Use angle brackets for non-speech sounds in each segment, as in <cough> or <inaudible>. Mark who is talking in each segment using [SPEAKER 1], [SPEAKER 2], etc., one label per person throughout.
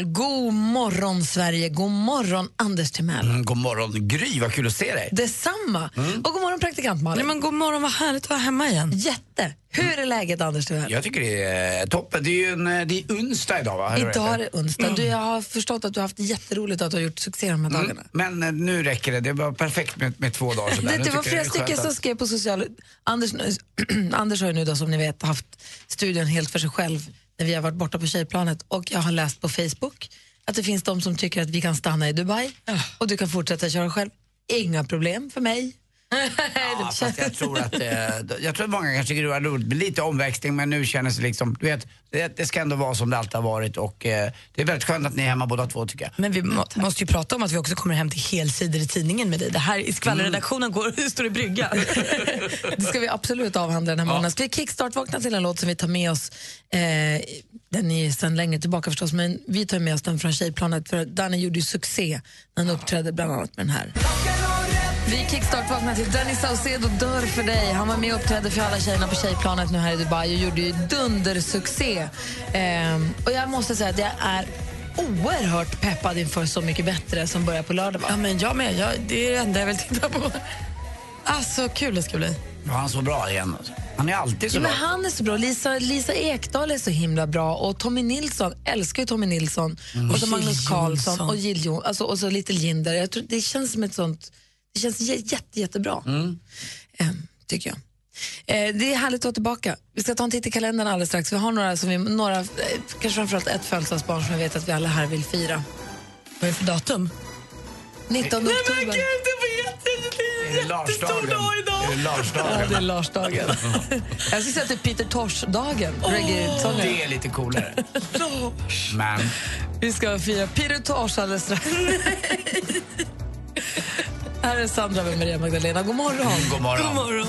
[SPEAKER 1] God morgon, Sverige. God morgon, Anders Timell.
[SPEAKER 2] Mm, god morgon, Gry. Vad kul att se dig.
[SPEAKER 1] Detsamma. Och god morgon, praktikant Malin.
[SPEAKER 3] Nej, men god morgon, vad härligt att vara hemma igen.
[SPEAKER 1] Jätte. Hur är läget, Anders Timell?
[SPEAKER 2] Jag tycker det är toppen. Det är ju en, det är onsdag idag, va? Vad
[SPEAKER 1] Idag är det onsdag. Du, jag har förstått att du har haft jätteroligt att du har gjort succé de här dagarna.
[SPEAKER 2] Mm, men eh, nu räcker det. Det var perfekt med, med två dagar sådär.
[SPEAKER 1] Det, det var flera stycken som
[SPEAKER 2] att-
[SPEAKER 1] skrev på sociala... Anders, <clears throat> Anders har ju nu då, som ni vet haft studion helt för sig själv när vi har varit borta på tjejplanet och jag har läst på Facebook att det finns de som tycker att vi kan stanna i Dubai och du kan fortsätta köra själv. Inga problem för mig.
[SPEAKER 2] Ja, <laughs> fast jag tror att, eh, jag tror att många kanske tycker det var roligt med lite omväxling men nu känns det liksom, du vet, det, det ska ändå vara som det alltid har varit och eh, det är väldigt skönt att ni är hemma båda två tycker jag.
[SPEAKER 3] Men vi må, måste ju prata om att vi också kommer hem till helsidor i tidningen med dig. Det här i skvallerredaktionen går, <laughs> står i brygga. <laughs>
[SPEAKER 1] Det ska vi absolut avhandla den här morgonen. Ska vi kickstart-vakna till en låt som vi tar med oss, eh, den är ju sen längre tillbaka förstås, men vi tar med oss den från tjejplanet för Danny gjorde ju succé när han uppträdde bland annat med den här. Vi kickstart-vaknar till Danny Saucedo dör för dig. Han var med och uppträdde för alla tjejerna på tjejplanet nu här i Dubai och gjorde ju dundersuccé. Ehm, och jag måste säga att jag är oerhört peppad inför Så mycket bättre som börjar på lördag. Va?
[SPEAKER 3] ja, men jag med. Jag, det är det enda jag vill titta på. Alltså, kul det ska bli.
[SPEAKER 2] Ja, han är så bra igen. Alltså. Han är alltid så
[SPEAKER 1] Ja,
[SPEAKER 2] bra.
[SPEAKER 1] men han är så bra. Lisa, Lisa Ekdahl är så himla bra. Och Tommy Nilsson, älskar ju Tommy Nilsson. Och så Magnus
[SPEAKER 3] Johnson.
[SPEAKER 1] och Jill. Alltså, och så Little Jinder. Jag tror, det känns som ett sånt... Det känns jä- jätte, jättebra, Ehm, tycker jag. Eh, det är härligt att vara tillbaka. Vi ska ta en titt i kalendern alldeles strax. Vi har några, som vi, några eh, kanske framförallt ett födelsedagsbarn som jag vet att vi alla här vill fira.
[SPEAKER 3] Vad är det för datum?
[SPEAKER 1] 19 oktober.
[SPEAKER 2] Är det Larsdagen? Är det
[SPEAKER 1] Ja,
[SPEAKER 2] Larsdagen?
[SPEAKER 1] det är Larsdagen. <laughs> jag skulle säga att det är Peter Tosh-dagen. reggae-sångaren.
[SPEAKER 2] Det är lite coolare. <laughs> Men
[SPEAKER 1] Vi ska fira pilotage alldeles strax. <laughs> Här är Sandra med Maria Magdalena. God morgon.
[SPEAKER 2] god morgon.
[SPEAKER 3] God morgon.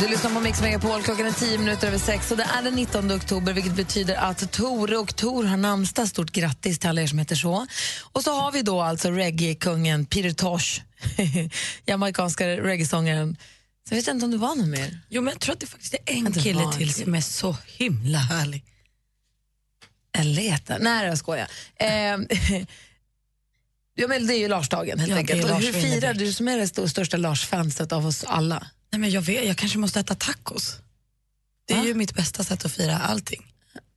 [SPEAKER 1] Du lyssnar på Mix Megapol. Klockan är tio minuter över sex. Och det är den 19 oktober, vilket betyder att Tore och Tor har namnsdag. Stort grattis till alla er som heter så. Och så har vi då alltså reggae-kungen Peter Tosh, <laughs> jamaicanska reggae-sångaren. Så jag vet inte om det var någon mer.
[SPEAKER 3] Jo, men jag tror att det faktiskt är en
[SPEAKER 1] Att det
[SPEAKER 3] kille
[SPEAKER 1] var en
[SPEAKER 3] till som är så himla härlig.
[SPEAKER 1] Jag letar. Nej, jag skojar. Eh, <laughs> ja, men det är ju Lars-dagen helt
[SPEAKER 3] Ja,
[SPEAKER 1] enkelt.
[SPEAKER 3] Lars
[SPEAKER 1] hur firar du som är det st- största Lars-fanset av oss alla?
[SPEAKER 3] Nej, men jag, vet, jag kanske måste äta tacos. Det är
[SPEAKER 1] Va?
[SPEAKER 3] ju mitt bästa sätt att fira allting.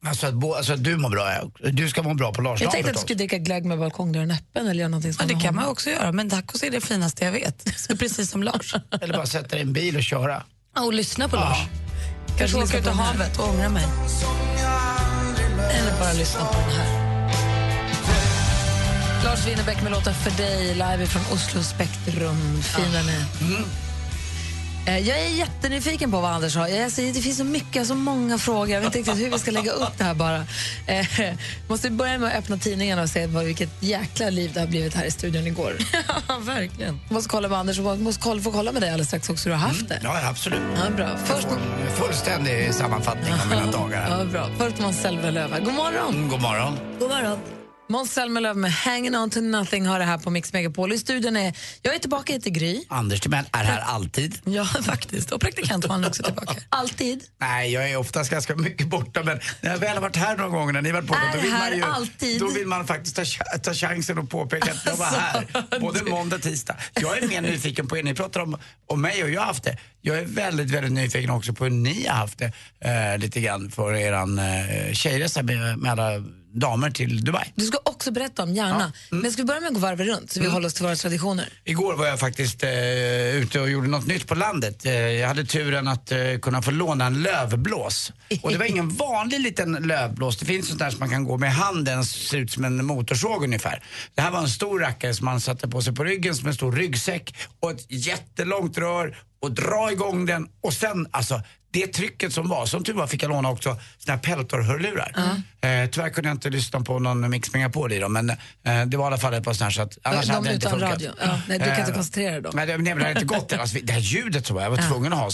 [SPEAKER 2] alltså att, bo, alltså att du mår bra, ja. du ska må bra på
[SPEAKER 1] Jag
[SPEAKER 2] Larsdagen
[SPEAKER 1] tänkte att du skulle dricka glögg med balkongdörren öppen eller göra någonting
[SPEAKER 3] Ja,
[SPEAKER 1] som
[SPEAKER 3] det kan man också göra, men tacos är det finaste jag vet. Så precis som Lars. <laughs>
[SPEAKER 2] Eller bara sätta dig i en bil och köra.
[SPEAKER 3] Ja, och lyssna på Lars.
[SPEAKER 1] Kanske
[SPEAKER 3] Kanske åka ut
[SPEAKER 1] här.
[SPEAKER 3] havet och ångra mig. Eller bara lyssna på den här.
[SPEAKER 1] Lars Winnerbäck med låten För dig, live från Oslo Spektrum. Fin den är. Eh, Jag är jättenyfiken på vad Anders har. Jag säger, det finns så mycket, så många frågor. Jag vet inte riktigt hur vi ska lägga upp det här bara. Eh, måste börja med att öppna tidningen och se vad, vilket jäkla liv det har blivit här i studion igår. <laughs>
[SPEAKER 3] Ja, verkligen.
[SPEAKER 1] måste kolla med Anders och måste kolla, få kolla med dig alldeles strax också hur du har haft det.
[SPEAKER 2] Ja, absolut.
[SPEAKER 1] Ja, bra. Först,
[SPEAKER 2] en fullständig sammanfattning av mina <laughs> dagar.
[SPEAKER 1] ja, bra. Först Måns Zelmerlöw. God morgon!
[SPEAKER 2] Mm, god morgon.
[SPEAKER 3] God morgon.
[SPEAKER 1] Måns Zelmerlöw med Hanging on to nothing har det här på Mix Megapol. I studion är, jag är tillbaka, jag heter Gry.
[SPEAKER 2] Anders Timell är här alltid.
[SPEAKER 3] Ja, <laughs> faktiskt. Och praktikant var också tillbaka. <laughs>
[SPEAKER 1] Alltid.
[SPEAKER 2] Nej, jag är oftast ganska mycket borta men när jag väl har varit här några gånger när ni varit borta
[SPEAKER 1] Är
[SPEAKER 2] då vill,
[SPEAKER 1] här
[SPEAKER 2] man ju,
[SPEAKER 1] alltid.
[SPEAKER 2] då vill man faktiskt ta, ta chansen och påpeka att jag var här både måndag och tisdag. Jag är mer nyfiken på er, ni pratar om, om mig och jag har haft det. Jag är väldigt, väldigt nyfiken också på hur ni har haft det eh, lite grann för eran eh, tjejresa med, med alla damer till Dubai.
[SPEAKER 1] Du ska också berätta om, gärna. Men ska vi börja med att gå varvet runt så vi håller oss till våra traditioner?
[SPEAKER 2] Igår var jag faktiskt eh, ute och gjorde något nytt på landet. Eh, jag hade turen att eh, kunna få låna en lövblås. Och det var ingen <laughs> vanlig liten lövblås. Det finns sånt där som man kan gå med handen, ser ut som en motorsåg ungefär. Det här var en stor rackare som man satte på sig på ryggen som en stor ryggsäck och ett jättelångt rör och dra igång den och sen alltså det trycket som var, som tur var fick jag låna också såna här Peltor-hörlurar. Eh, tyvärr kunde jag inte lyssna på någon Mix Megapol i dem men eh, det var i alla fall ett par här så att annars
[SPEAKER 1] De
[SPEAKER 2] hade det inte funkat.
[SPEAKER 1] radio. Ja, nej, du kan inte
[SPEAKER 2] Eh,
[SPEAKER 1] koncentrera dig då.
[SPEAKER 2] Nej, men det hade inte gått. Alltså, det här ljudet som var, jag var tvungen att ha här.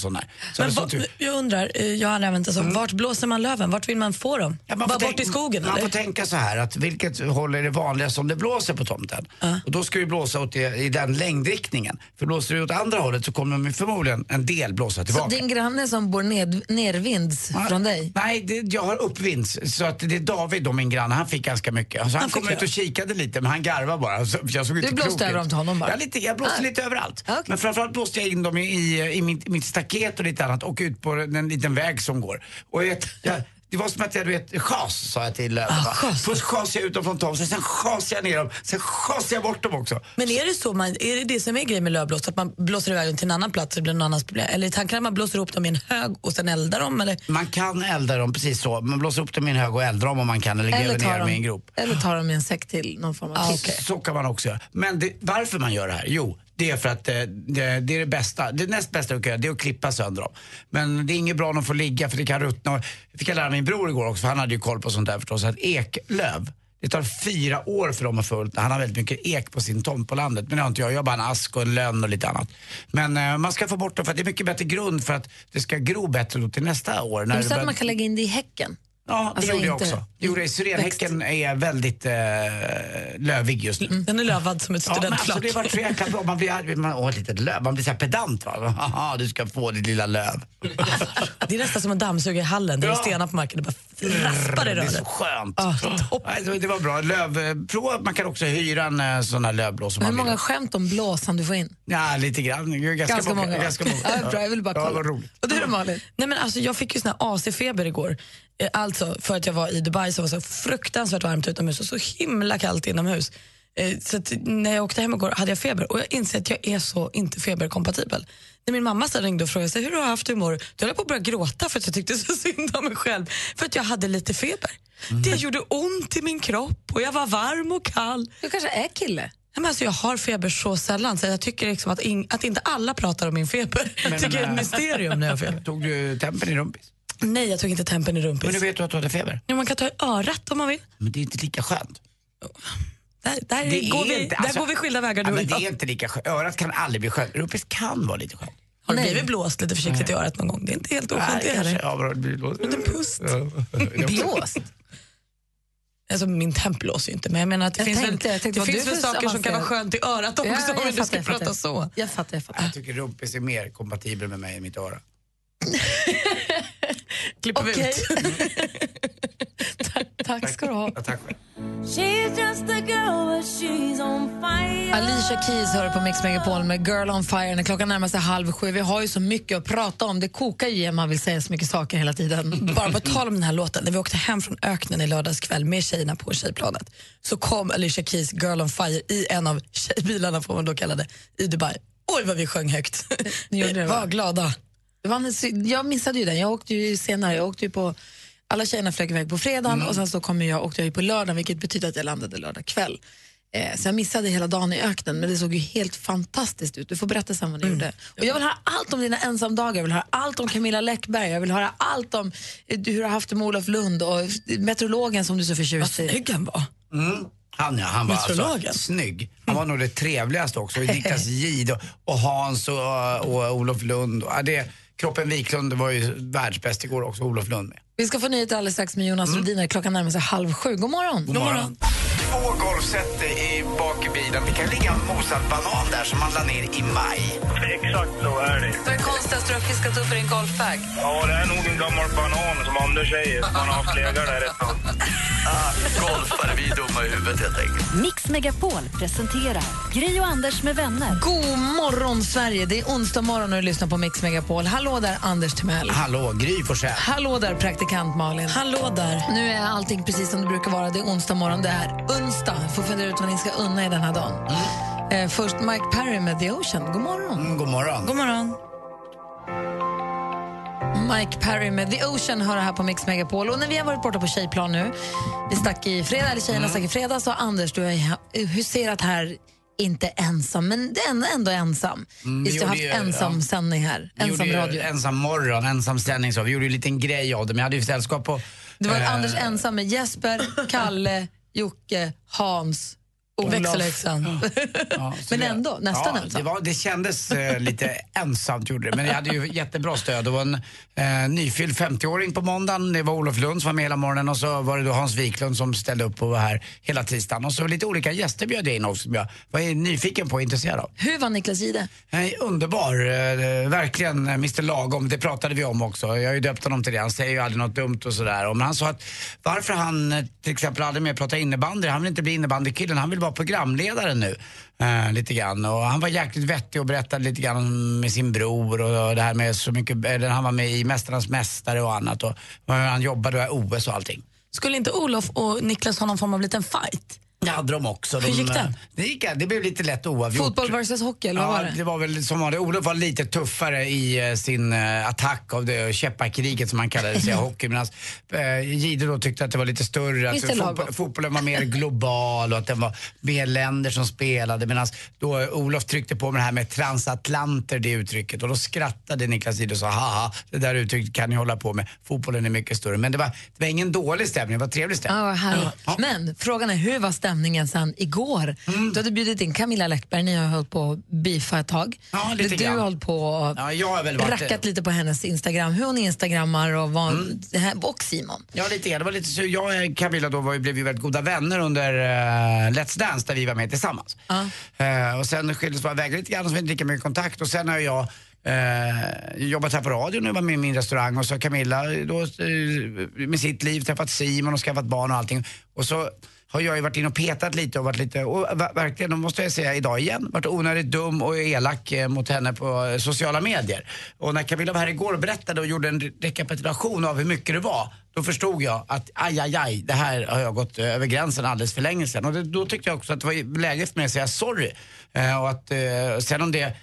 [SPEAKER 2] Så
[SPEAKER 3] Men vad,
[SPEAKER 2] så
[SPEAKER 3] jag undrar, eh, jag har använt det så. Vart blåser man löven? Vart vill man få dem?
[SPEAKER 2] Ja, man
[SPEAKER 3] Bara bort i skogen
[SPEAKER 2] Man
[SPEAKER 3] eller?
[SPEAKER 2] får tänka så här att vilket håll är det vanligast om det blåser på tomten? Och då ska det blåsa åt det, i den längdriktningen. För blåser det åt andra hållet så kommer de förmodligen en del blåsa
[SPEAKER 1] Så
[SPEAKER 2] tillbaka.
[SPEAKER 1] din granne som bor ned, nervinds från dig?
[SPEAKER 2] Nej, det, jag har uppvinds. Så att det är David, då, min granne, han fick ganska mycket. Alltså, han
[SPEAKER 3] Han
[SPEAKER 2] kom ut och kikade lite men han garvade bara. Så jag såg
[SPEAKER 1] Du blåste över dem till honom bara?
[SPEAKER 2] Ja, lite, jag blåste
[SPEAKER 1] Ah.
[SPEAKER 2] lite överallt.
[SPEAKER 1] Ah, okej.
[SPEAKER 2] Men framförallt blåste jag in dem i, i, i mitt, mitt staket och lite annat och ut på en liten väg som går. Och jag, jag, det var som att jag, du vet, chas sa jag till löven. va?
[SPEAKER 3] chas.
[SPEAKER 2] Först chasade jag ut dem från tomten, sen chasade jag ner dem, sen chasade jag bort dem också.
[SPEAKER 3] Men är det så man, är det det som är grejen med lövblås? Att man blåser iväg dem till en annan plats och det blir någon annans problem? Eller är tanken att man blåser ihop dem i en hög och sen eldar dem? Eller?
[SPEAKER 2] Man kan elda dem precis så. Man blåser upp dem i en hög och eldar dem om man kan eller
[SPEAKER 1] Eller
[SPEAKER 2] gräver ner dem i en grop.
[SPEAKER 1] eller tar dem i en säck till någon form av
[SPEAKER 3] Ah, okej.
[SPEAKER 2] Så kan man också göra. Men det, varför man gör det här? Jo, det är för att eh, det, det är det bästa. Det näst bästa du kan göra det är att klippa sönder dem. Men det är inget bra om de får ligga för det kan ruttna. Det fick jag lära min bror igår också för han hade ju koll på sånt där förstås. Att eklöv, det tar fyra år för dem att få Han har väldigt mycket ek på sin tomt på landet. Men det har inte jag. Jag har bara en ask och en lönn och lite annat. Men eh, man ska få bort dem för att det är mycket bättre grund för att det ska gro bättre då till nästa år. När
[SPEAKER 1] Du sa att man kan lägga in det i häcken.
[SPEAKER 2] Ja, det
[SPEAKER 1] Alltså
[SPEAKER 2] gjorde jag också. Det gjorde jag. Syrenhäcken är väldigt eh, lövig just nu.
[SPEAKER 3] Den är lövad som ett
[SPEAKER 2] Ja, alltså,
[SPEAKER 3] studentflak.
[SPEAKER 2] det var så jäkla bra. Man blir, arg- man, åh, ett litet löv. Man blir så här pedant va. Haha, du ska få ditt lilla löv.
[SPEAKER 3] det är nästan som att dammsuga i hallen. Det är
[SPEAKER 2] Ja.
[SPEAKER 3] stenar på marken. Det bara raspar i
[SPEAKER 2] Det är
[SPEAKER 3] röret.
[SPEAKER 2] så skönt.
[SPEAKER 3] Ah.
[SPEAKER 2] Nej, det- var bra. Löv, eh, prova, man kan också hyra en eh, sån här lövblås
[SPEAKER 1] Hur många skämt om blåsan du får in?
[SPEAKER 2] Ja, lite grann. Ganska,
[SPEAKER 1] Ganska många, va?
[SPEAKER 2] Ganska många.
[SPEAKER 1] Ja, bra, jag vill bara
[SPEAKER 2] Ja,
[SPEAKER 1] kolla.
[SPEAKER 2] vad roligt.
[SPEAKER 1] Och du då Malin?
[SPEAKER 3] Nej, men alltså, jag fick ju sån här AC-feber igår. Eh, Alltså för att jag var i Dubai så var det så fruktansvärt varmt utomhus och så himla kallt inomhus. Eh, Så att när jag åkte hem igår hade jag feber och jag inser att jag är så inte feberkompatibel. När min mamma sen ringde och frågade sig, hur har du haft humor, då höll jag på att börja gråta för att jag tyckte så <laughs> synd om mig själv. För att jag hade lite feber. Det gjorde ont i min kropp och jag var varm och kall.
[SPEAKER 1] Du kanske är kille?
[SPEAKER 3] Nej, men alltså, jag har feber så sällan så jag tycker liksom att, in, att inte alla pratar om min feber.
[SPEAKER 2] Men, <laughs>
[SPEAKER 3] tycker jag är
[SPEAKER 2] äh,
[SPEAKER 3] ett mysterium när jag har feber.
[SPEAKER 2] Tog du tempen i rumpis?
[SPEAKER 3] Nej, jag tog inte tempen i rumpis.
[SPEAKER 2] Men du vet du att du hade feber?
[SPEAKER 3] Ja, man kan ta i örat om man vill.
[SPEAKER 2] Men det är inte lika skönt.
[SPEAKER 3] Där, där,
[SPEAKER 2] Det är
[SPEAKER 3] går, vi,
[SPEAKER 2] inte-
[SPEAKER 3] där
[SPEAKER 2] alltså-
[SPEAKER 3] går vi skilda vägar
[SPEAKER 2] Ja, men det
[SPEAKER 3] jag.
[SPEAKER 2] är inte lika skönt. Örat kan aldrig bli skönt. Rumpis kan vara lite skönt.
[SPEAKER 3] Har du
[SPEAKER 1] Nej.
[SPEAKER 3] blivit blåst lite försiktigt i örat någon gång? Det är inte helt oskönt det heller.
[SPEAKER 2] Ja, bra, det blir blåst.
[SPEAKER 3] En pust. <laughs>
[SPEAKER 1] Blåst?
[SPEAKER 3] Alltså, min temp blåser ju inte, men jag menar att det
[SPEAKER 1] Jag
[SPEAKER 3] finns
[SPEAKER 1] tänkte-
[SPEAKER 3] väl,
[SPEAKER 1] jag tänkte,
[SPEAKER 3] det finns väl saker som kan vara skönt i örat också
[SPEAKER 1] Ja,
[SPEAKER 3] om
[SPEAKER 1] jag
[SPEAKER 3] du ska
[SPEAKER 1] jag
[SPEAKER 3] prata
[SPEAKER 1] fattar.
[SPEAKER 3] så.
[SPEAKER 1] Jag fattar, jag fattar.
[SPEAKER 2] Jag tycker rumpis är mer kompatibel med mig än mitt öra. <laughs> <laughs>
[SPEAKER 3] Klipper vi ut. <laughs>
[SPEAKER 1] tack, tack ska du ha.
[SPEAKER 2] Ja, tack.
[SPEAKER 1] Alicia Keys hör på Mix Megapol med Girl on Fire när klockan närmar sig halv sju. Vi har ju så mycket att prata om. Det kokar ju man vill säga så mycket saker hela tiden. <laughs>
[SPEAKER 3] Bara på tal om den här låten, när vi åkte hem från öknen i lördags kväll med tjejerna på tjejplanet så kom Alicia Keys Girl on Fire i en av tjejbilarna, får man då kalla det, i Dubai. Oj vad vi sjöng högt.
[SPEAKER 1] Ni gjorde det,
[SPEAKER 3] vi
[SPEAKER 1] va?
[SPEAKER 3] var glada.
[SPEAKER 1] En, jag missade ju den. Jag åkte ju senare. Jag åkte ju på, alla tjejerna flög iväg på fredagen och sen så kom jag, åkte jag ju på lördagen vilket betyder att jag landade lördag kväll. Eh, så jag missade hela dagen i öknen men det såg ju helt fantastiskt ut. Du får berätta sen vad ni gjorde. Och jag vill höra allt om dina ensamdagar, jag vill höra allt om Camilla Läckberg, jag vill höra allt om eh, hur du har haft det med Olof Lund och meteorologen som du så
[SPEAKER 3] Vad
[SPEAKER 1] förtjust i.
[SPEAKER 3] snygg han var.
[SPEAKER 2] Han, ja, han var alltså snygg. Han var nog det trevligaste också. Och <laughs> Niklas Jihde och, och Hans och, och Olof Lund. Och, det, Kroppen Wiklund var ju världsbäst igår också, Olof Lund med.
[SPEAKER 1] Vi ska få nyheter alldeles strax med Jonas
[SPEAKER 2] Mm.
[SPEAKER 1] Rhodiner. Klockan närmar sig halv sju. God morgon.
[SPEAKER 2] God morgon. Två golfset i bak i bilen. Det kan ligga en mosad banan där som man la ner i maj.
[SPEAKER 4] Exakt så är det.
[SPEAKER 1] Vad är konstigast du har fiskat upp i din golfbag?
[SPEAKER 4] Ja, det är nog en gammal banan som Anders säger. Man har haft legat där ett tag. <laughs>
[SPEAKER 2] Golfare, vi är dumma i huvudet helt enkelt.
[SPEAKER 5] Mix Megapol presenterar Gri och Anders med vänner.
[SPEAKER 1] God morgon, Sverige! Det är onsdag morgon och du lyssnar på Mix Megapol. Hallå där, Anders Timell.
[SPEAKER 2] Hallå, Gry Forssell.
[SPEAKER 1] Hallå där, praktikant Malin.
[SPEAKER 3] Hallå där.
[SPEAKER 1] Nu är allting precis som det brukar vara. Det är onsdag morgon. Det är onsdag. Får fundera ut vad ni ska unna i den här dagen. Eh, först Mike Perry med The Ocean. God morgon.
[SPEAKER 2] Mm, god morgon.
[SPEAKER 3] God morgon.
[SPEAKER 1] Mike Perry med The Ocean hör här på Mix Megapol. Och när vi har varit borta på tjejplan nu, vi stack i fredag, eller tjejerna stack i fredag, så har Anders, du har huserat här inte ensam, men det är ändå, ändå ensam.
[SPEAKER 2] Mm,
[SPEAKER 1] vi har haft ensam
[SPEAKER 2] ja.
[SPEAKER 1] sändning här, ensam radio.
[SPEAKER 2] Ensam morgon, ensam sändning så. Vi gjorde ju en liten grej av det, men jag hade ju sällskap på...
[SPEAKER 1] Det var
[SPEAKER 2] eh,
[SPEAKER 1] Anders ensam med Jesper, Kalle, Jocke, Hans, Olof.
[SPEAKER 3] Växelhäxan. <laughs>
[SPEAKER 2] ja, så
[SPEAKER 1] Men ändå, nästan
[SPEAKER 2] ja,
[SPEAKER 1] ensam.
[SPEAKER 2] Det, var, det kändes eh, lite <laughs> ensamt gjorde det, men jag hade ju jättebra stöd. Det var en eh, nyfylld 50-åring på måndagen, det var Olof Lund som var med hela morgonen och så var det då Hans Wiklund som ställde upp och var här hela tisdagen. Och så lite olika gäster bjöd jag in också som jag var nyfiken på och intresserad av.
[SPEAKER 1] Hur var Niklas Jihde?
[SPEAKER 2] Nej, underbar, eh, verkligen eh, Mr Lagom. Det pratade vi om också. Jag har ju döpt honom till det. Han säger ju aldrig något dumt och sådär. Men han sa att varför han eh, till exempel aldrig mer pratar innebandy. Han vill inte bli innebandykillen, han vill var programledare nu. Eh, lite grann. Och han var jäkligt vettig och berättade lite grann med sin bror och det här med så mycket, eller han var med i Mästarnas Mästare och annat. Och hur han jobbade och OS och allting.
[SPEAKER 3] Skulle inte Olof och Niklas ha någon form av liten fight?
[SPEAKER 2] Det hade de också.
[SPEAKER 3] Hur gick
[SPEAKER 2] de,
[SPEAKER 3] det?
[SPEAKER 2] eh, Det, gick, det blev lite lätt oavgjort.
[SPEAKER 1] Fotboll versus hockey, eller vad var
[SPEAKER 2] Ja,
[SPEAKER 1] det?
[SPEAKER 2] det var väl som var det. Olof var lite tuffare i eh, sin eh, attack av det käppakriget som han kallade säga <laughs> hockey. Medan uh, Gide då tyckte att det var lite större, att
[SPEAKER 1] Mr. Lagom.
[SPEAKER 2] fotboll, fotbollen var mer global och att det var mer länder som spelade. Medan då eh, Olof tryckte på med det här med transatlanter, det uttrycket. Och då skrattade Niklas Gide och sa haha, det där uttrycket kan ni hålla på med. Fotbollen är mycket större. Men det var, det var ingen dålig stämning, det var trevlig stämning.
[SPEAKER 1] Härligt.
[SPEAKER 2] Ja.
[SPEAKER 1] Men frågan är, hur var stämningen sen igår?
[SPEAKER 2] Mm.
[SPEAKER 1] Du hade bjudit in Camilla Läckberg, ni har hållit på att beefa ett tag.
[SPEAKER 2] Ja, lite
[SPEAKER 1] du har hållit på och
[SPEAKER 2] Ja, jag har väl varit-
[SPEAKER 1] rackat lite på hennes Instagram, hur hon instagrammar och, vad,
[SPEAKER 2] Mm.
[SPEAKER 1] det här- och Simon.
[SPEAKER 2] Ja, lite grann. Det var lite så. Jag och Camilla då var, ju- blev ju väldigt goda vänner under uh, Let's Dance där vi var med tillsammans. Eh, och sen skildes våra vägar lite grann så det inte lika mycket kontakt. Och sen har jag eh, jobbat här på radion och var med i min restaurang och så Camilla då, eh, med sitt liv träffat Simon och skaffat barn och allting. Och så har jag ju varit inne och petat lite och varit lite, och verkligen, måste jag säga idag igen, varit onödigt dum och elak eh, mot henne på eh, sociala medier. Och när Camilla var här igår och berättade och gjorde en rekapitulation av hur mycket det var, då förstod jag att aj, aj, aj, det här har jag gått eh, över gränsen alldeles för länge sedan. Och det, då tyckte jag också att det var läge för mig att säga sorry. Eh, och att, eh, sen om det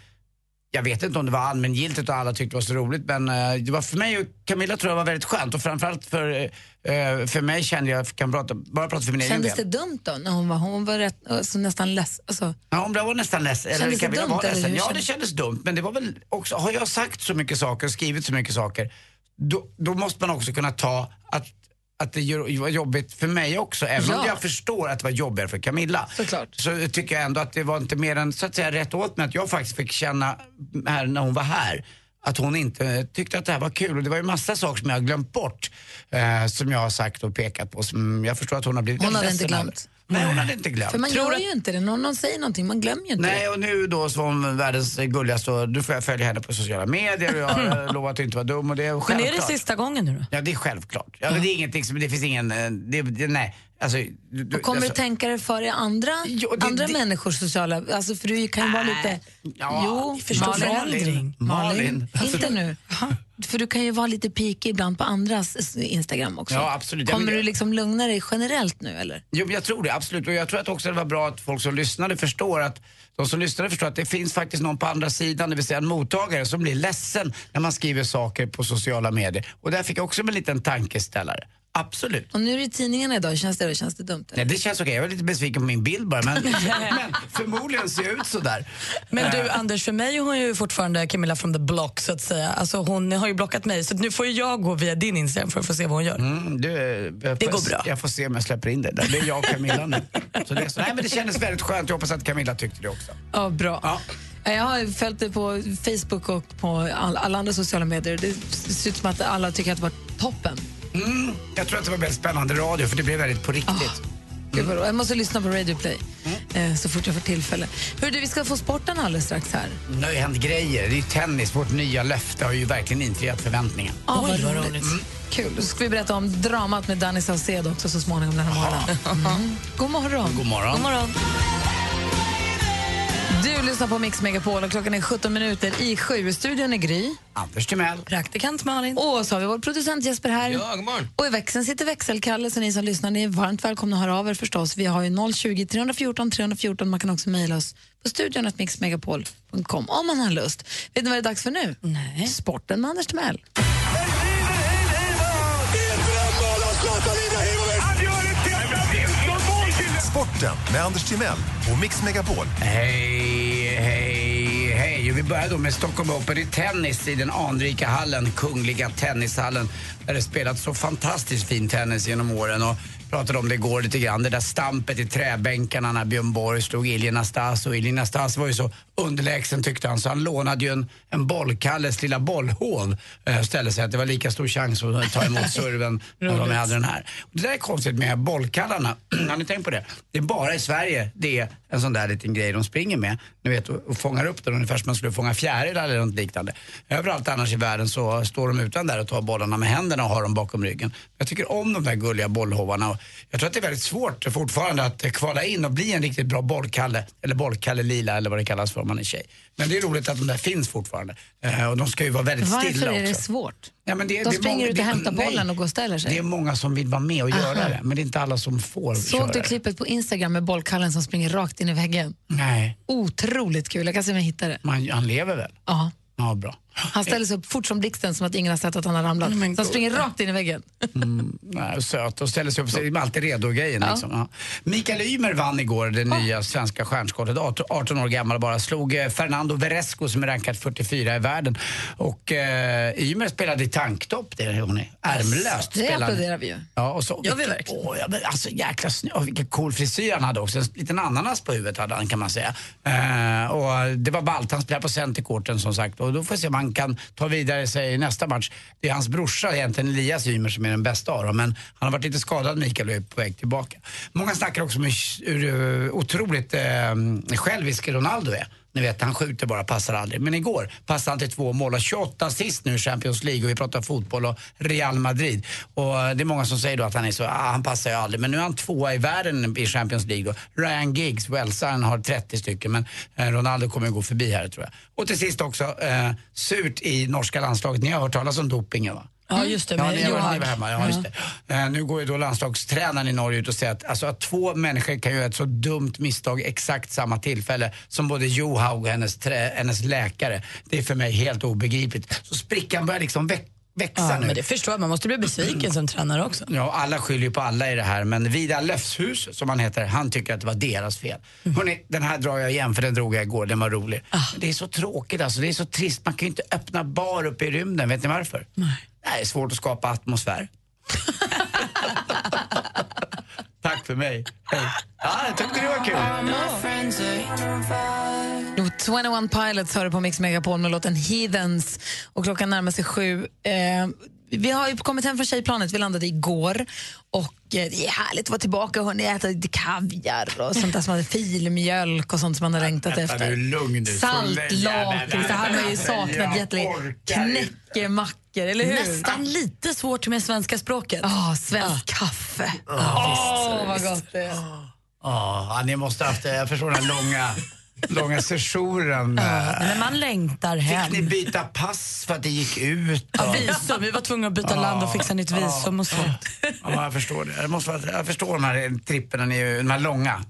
[SPEAKER 2] jag vet inte om det var allmängiltigt och alla tyckte det var så roligt men eh, det var för mig och Camilla tror jag var väldigt skönt och framförallt för, eh, för mig kände jag, kan prata, bara prata för min egen
[SPEAKER 1] Kändes det
[SPEAKER 2] del.
[SPEAKER 1] dumt då? När hon var, hon var rätt, alltså, nästan less. Alltså,
[SPEAKER 2] Ja, hon var nästan ledsen. Eller
[SPEAKER 1] Kändes det
[SPEAKER 2] Camilla
[SPEAKER 1] dumt,
[SPEAKER 2] var
[SPEAKER 1] eller
[SPEAKER 2] ledsen.
[SPEAKER 1] hur
[SPEAKER 2] Ja, det
[SPEAKER 1] kändes
[SPEAKER 2] dumt. Men det var väl också, har jag sagt så mycket saker och skrivit så mycket saker, då, då måste man också kunna ta att att det var jobbigt för mig också. Även om
[SPEAKER 1] Ja.
[SPEAKER 2] jag förstår att det var jobbigare för Camilla.
[SPEAKER 1] Såklart.
[SPEAKER 2] Så tycker jag ändå att det var inte mer än så att säga rätt åt mig att jag faktiskt fick känna här när hon var här att hon inte tyckte att det här var kul. Och det var ju massa saker som jag har glömt bort. Eh, som jag har sagt och pekat på. Som jag förstår att hon har blivit
[SPEAKER 1] Hon hade inte glömt.
[SPEAKER 2] Nej, hon hade inte glömt.
[SPEAKER 1] för man
[SPEAKER 2] Tror
[SPEAKER 1] gör
[SPEAKER 2] att-
[SPEAKER 1] ju inte det. När någon säger någonting, man glömmer ju inte
[SPEAKER 2] Nej,
[SPEAKER 1] det.
[SPEAKER 2] och nu då som världens gulligaste, och då får jag följa henne på sociala medier och jag har <laughs> lovat att inte vara dum och det är
[SPEAKER 3] Men
[SPEAKER 2] självklart.
[SPEAKER 3] är det sista gången nu då?
[SPEAKER 2] Ja, det är självklart. Ja, men det är ingenting som, det finns ingen, eh, det, det, nej. Alltså, du,
[SPEAKER 1] Och kommer
[SPEAKER 2] alltså,
[SPEAKER 1] du tänka dig för i andra,
[SPEAKER 2] Jo, det-
[SPEAKER 1] andra
[SPEAKER 2] det-
[SPEAKER 1] människors sociala... Alltså för du kan ju vara lite...
[SPEAKER 2] Ja,
[SPEAKER 1] jo,
[SPEAKER 3] förstår
[SPEAKER 1] Malin.
[SPEAKER 3] förändring.
[SPEAKER 2] Malin.
[SPEAKER 1] Inte nu. För du kan ju vara lite pikig ibland på andras Instagram också.
[SPEAKER 2] Ja, absolut.
[SPEAKER 1] Kommer
[SPEAKER 2] vill-
[SPEAKER 1] du liksom lugna dig generellt nu eller?
[SPEAKER 2] Jo, men jag tror det, absolut. Och jag tror att också det var bra att folk som lyssnade förstår att de som lyssnade förstår att det finns faktiskt någon på andra sidan, det vill säga en mottagare, som blir ledsen när man skriver saker på sociala medier. Och där fick jag också en liten tankeställare. Absolut.
[SPEAKER 1] Och nu är det i tidningarna idag, känns det, känns det dumt? Eller?
[SPEAKER 2] Nej, det känns okej. Jag var lite besviken på min bild bara, men, <laughs> men förmodligen ser jag ut sådär.
[SPEAKER 3] Men du
[SPEAKER 2] Eh,
[SPEAKER 3] Anders, för mig är hon ju fortfarande Camilla from the block så att säga. Alltså, hon har ju blockat mig så nu får jag gå via din Instagram för att få se vad hon gör.
[SPEAKER 2] Mm, du, jag
[SPEAKER 3] Det
[SPEAKER 2] får-
[SPEAKER 3] går bra.
[SPEAKER 2] Jag får se om jag släpper in det där. Det är jag och Camilla nu. Så det, är så. Nej, men det kändes väldigt skönt. Jag hoppas att Camilla tyckte det också.
[SPEAKER 1] Ja, bra.
[SPEAKER 2] Ja.
[SPEAKER 1] Jag har följt det på Facebook och på all, alla andra sociala medier. Det ser ut som att alla tycker att det var toppen.
[SPEAKER 2] Mm, jag tror att det var väldigt spännande radio för det blev väldigt på riktigt.
[SPEAKER 1] Gud vad bra. Jag måste lyssna på Radio Play
[SPEAKER 2] Mm.
[SPEAKER 1] eh, så fort jag får tillfälle. Hur du, vi ska få sporten alldeles strax här.
[SPEAKER 2] Det har ju hänt grejer. Det är ju tennis. Vårt nya löfte har ju verkligen infriat förväntningen.
[SPEAKER 1] Ah,
[SPEAKER 3] vad
[SPEAKER 1] roligt.
[SPEAKER 3] roligt.
[SPEAKER 1] Mm. Kul. Då ska vi berätta om dramat med Danny Saucedo också så småningom den här morgonen. Mm. God morgon.
[SPEAKER 2] God morgon.
[SPEAKER 3] God morgon.
[SPEAKER 1] Du lyssnar på Mix Megapol och klockan är 17 minuter i sju. Studion är Gry.
[SPEAKER 2] Anders Timell.
[SPEAKER 3] Praktikant Malin.
[SPEAKER 1] Och så har vi vår producent Jesper här.
[SPEAKER 6] Ja, god morgon.
[SPEAKER 1] Och i växeln sitter växelkalle, så ni som lyssnar ni är varmt välkomna att höra av er förstås. Vi har ju 020 314 314. Man kan också mejla oss på studion att mixmegapol.com om man har lust. Vet ni vad det är dags för nu?
[SPEAKER 3] Nej.
[SPEAKER 1] Sporten med Anders Timell.
[SPEAKER 6] Sporten med Anders Timell och Mix Megapol.
[SPEAKER 2] Hej, hej, hej. Vi börjar då med Stockholm Open i tennis i den anrika hallen, Kungliga Tennishallen. Där det spelats så fantastiskt fin tennis genom åren. Och pratade om det igår lite grann, det där stampet i träbänkarna när Björn Borg slog Iljina Nastas och Iljina Nastas var ju så underlägsen tyckte han så han lånade ju en, en bollkalles lilla bollhål eh, och ställde sig. Att det var lika stor chans att ta emot serven <laughs> när de hade den här. Och det där är konstigt med bollkallarna, <clears throat> har ni tänkt på det? Det är bara i Sverige det är en sån där liten grej de springer med, ni vet och, och fångar upp den ungefär som man skulle fånga fjärilar eller något liknande. Överallt annars i världen så står de utan där och tar bollarna med händerna och har dem bakom ryggen. Jag tycker om de där gulliga bollhovarna jag tror att det är väldigt svårt fortfarande att kvala in och bli en riktigt bra bollkalle, eller bollkalle lila eller vad det kallas för om man är tjej. Men det är roligt att de där finns fortfarande. Eh, och de ska ju vara väldigt
[SPEAKER 1] Varför
[SPEAKER 2] stilla
[SPEAKER 1] är det
[SPEAKER 2] också.
[SPEAKER 1] svårt?
[SPEAKER 2] Ja, men det,
[SPEAKER 1] De
[SPEAKER 2] det
[SPEAKER 1] springer ut och hämtar
[SPEAKER 2] nej,
[SPEAKER 1] bollen och går och ställer sig.
[SPEAKER 2] Det är många som vill vara med och göra
[SPEAKER 1] Aha.
[SPEAKER 2] det, men det är inte alla som får
[SPEAKER 1] Såg du klippet på Instagram med bollkallen som springer rakt in i väggen?
[SPEAKER 2] Nej,
[SPEAKER 1] Otroligt kul. Jag kan se om jag hittar det.
[SPEAKER 2] man, han lever väl?
[SPEAKER 1] Ja.
[SPEAKER 2] Ja, bra.
[SPEAKER 1] Han ställer sig upp fort som blixten som att ingen har sett att han har ramlat. Så han springer rakt in i väggen.
[SPEAKER 2] Nej, söt och ställer sig upp, är alltid redo grejen.
[SPEAKER 1] Ja.
[SPEAKER 2] Liksom. Ja. Mikael Ymer vann igår det nya svenska stjärnskottet, 18 18 år gammal bara. Slog eh, Fernando Veresco som är rankad 44 i världen. Och eh, Ymer spelade i tanktopp, det är hon är. Ärmlöst
[SPEAKER 1] Det
[SPEAKER 2] spelade.
[SPEAKER 1] applåderar vi ju.
[SPEAKER 2] Ja, och så,
[SPEAKER 3] Gör vi
[SPEAKER 2] vilken-
[SPEAKER 3] verkligen?
[SPEAKER 2] Åh, ja, men alltså jäkla snö, vilken cool frisyr han hade också. En liten ananas på huvudet hade han kan man säga. Eh, och det var ballt, han spelade på centerkorten som sagt. Och då får se om han han kan ta vidare sig i nästa match. Det är hans brorsa egentligen, Elias Ymer, som är den bästa av dem. Men han har varit lite skadad Mikael och är på väg tillbaka. Många snackar också om hur, hur eh, otroligt eh, självisk Ronaldo är. Ni vet, han skjuter bara, passar aldrig. Men igår passade han till två mål och 28 assist nu i Champions League och vi pratar fotboll och Real Madrid. Och det är många som säger då att han är så, ah, han passar ju aldrig. Men nu är han tvåa i världen i Champions League då. Ryan Giggs, Welsaren, har 30 stycken men eh, Ronaldo kommer att gå förbi här tror jag. Och till sist också, eh, surt i norska landslaget. Ni har hört talas om dopingen va?
[SPEAKER 3] Ja, just det.
[SPEAKER 2] Ja, ni, var, var hemma. Ja, just det. Eh, nu går ju då landslagstränaren i Norge ut och säger att, alltså, att två människor kan göra ett så dumt misstag exakt samma tillfälle som både Johaug och hennes, trä, hennes läkare. Det är för mig helt obegripligt. Så sprickan börjar liksom väx, växa
[SPEAKER 3] Ja,
[SPEAKER 2] nu.
[SPEAKER 3] men det förstår jag. Man måste bli besviken som tränare också.
[SPEAKER 2] Ja, alla skyller ju på alla i det här, men Vidar Löfshus, som han heter, han tycker att det var deras fel. Hörrni, den här drar jag igen, för den drog jag igår, den var rolig. Men Det är så tråkigt alltså, det är så trist. Man kan ju inte öppna bar uppe i rymden, vet ni varför? Nej. Det är svårt att skapa atmosfär. <laughs> Tack för mig. Hej. Ja, jag tyckte det var kul.
[SPEAKER 1] Jo, 21 Pilots hör på Mix Megapol med låten Heathens och klockan närmar sig sju. Eh, vi har ju kommit hem från tjejplanet, vi landade igår och eh, det är härligt att vara tillbaka och äta lite kaviar och sånt där som hade filmjölk och sånt som man har längtat efter. Saltlakrits, det hade man ju saknat jättelänge. Knäckemackor, eller hur?
[SPEAKER 3] Nästan lite svårt med svenska språket.
[SPEAKER 1] Ja, svensk kaffe. Åh, vad gott det är.
[SPEAKER 2] Ja, ni måste ha haft, jag förstår den långa, långa sessionen.
[SPEAKER 3] Nej, men man längtar hem.
[SPEAKER 2] Fick ni byta pass för att det gick ut?
[SPEAKER 3] Ja,
[SPEAKER 2] och-
[SPEAKER 3] visum. Vi var tvungna att byta land och fixa nytt visum och sånt.
[SPEAKER 2] Ja, jag förstår det. Jag, måste, vara- jag förstår de här tripperna, de här långa.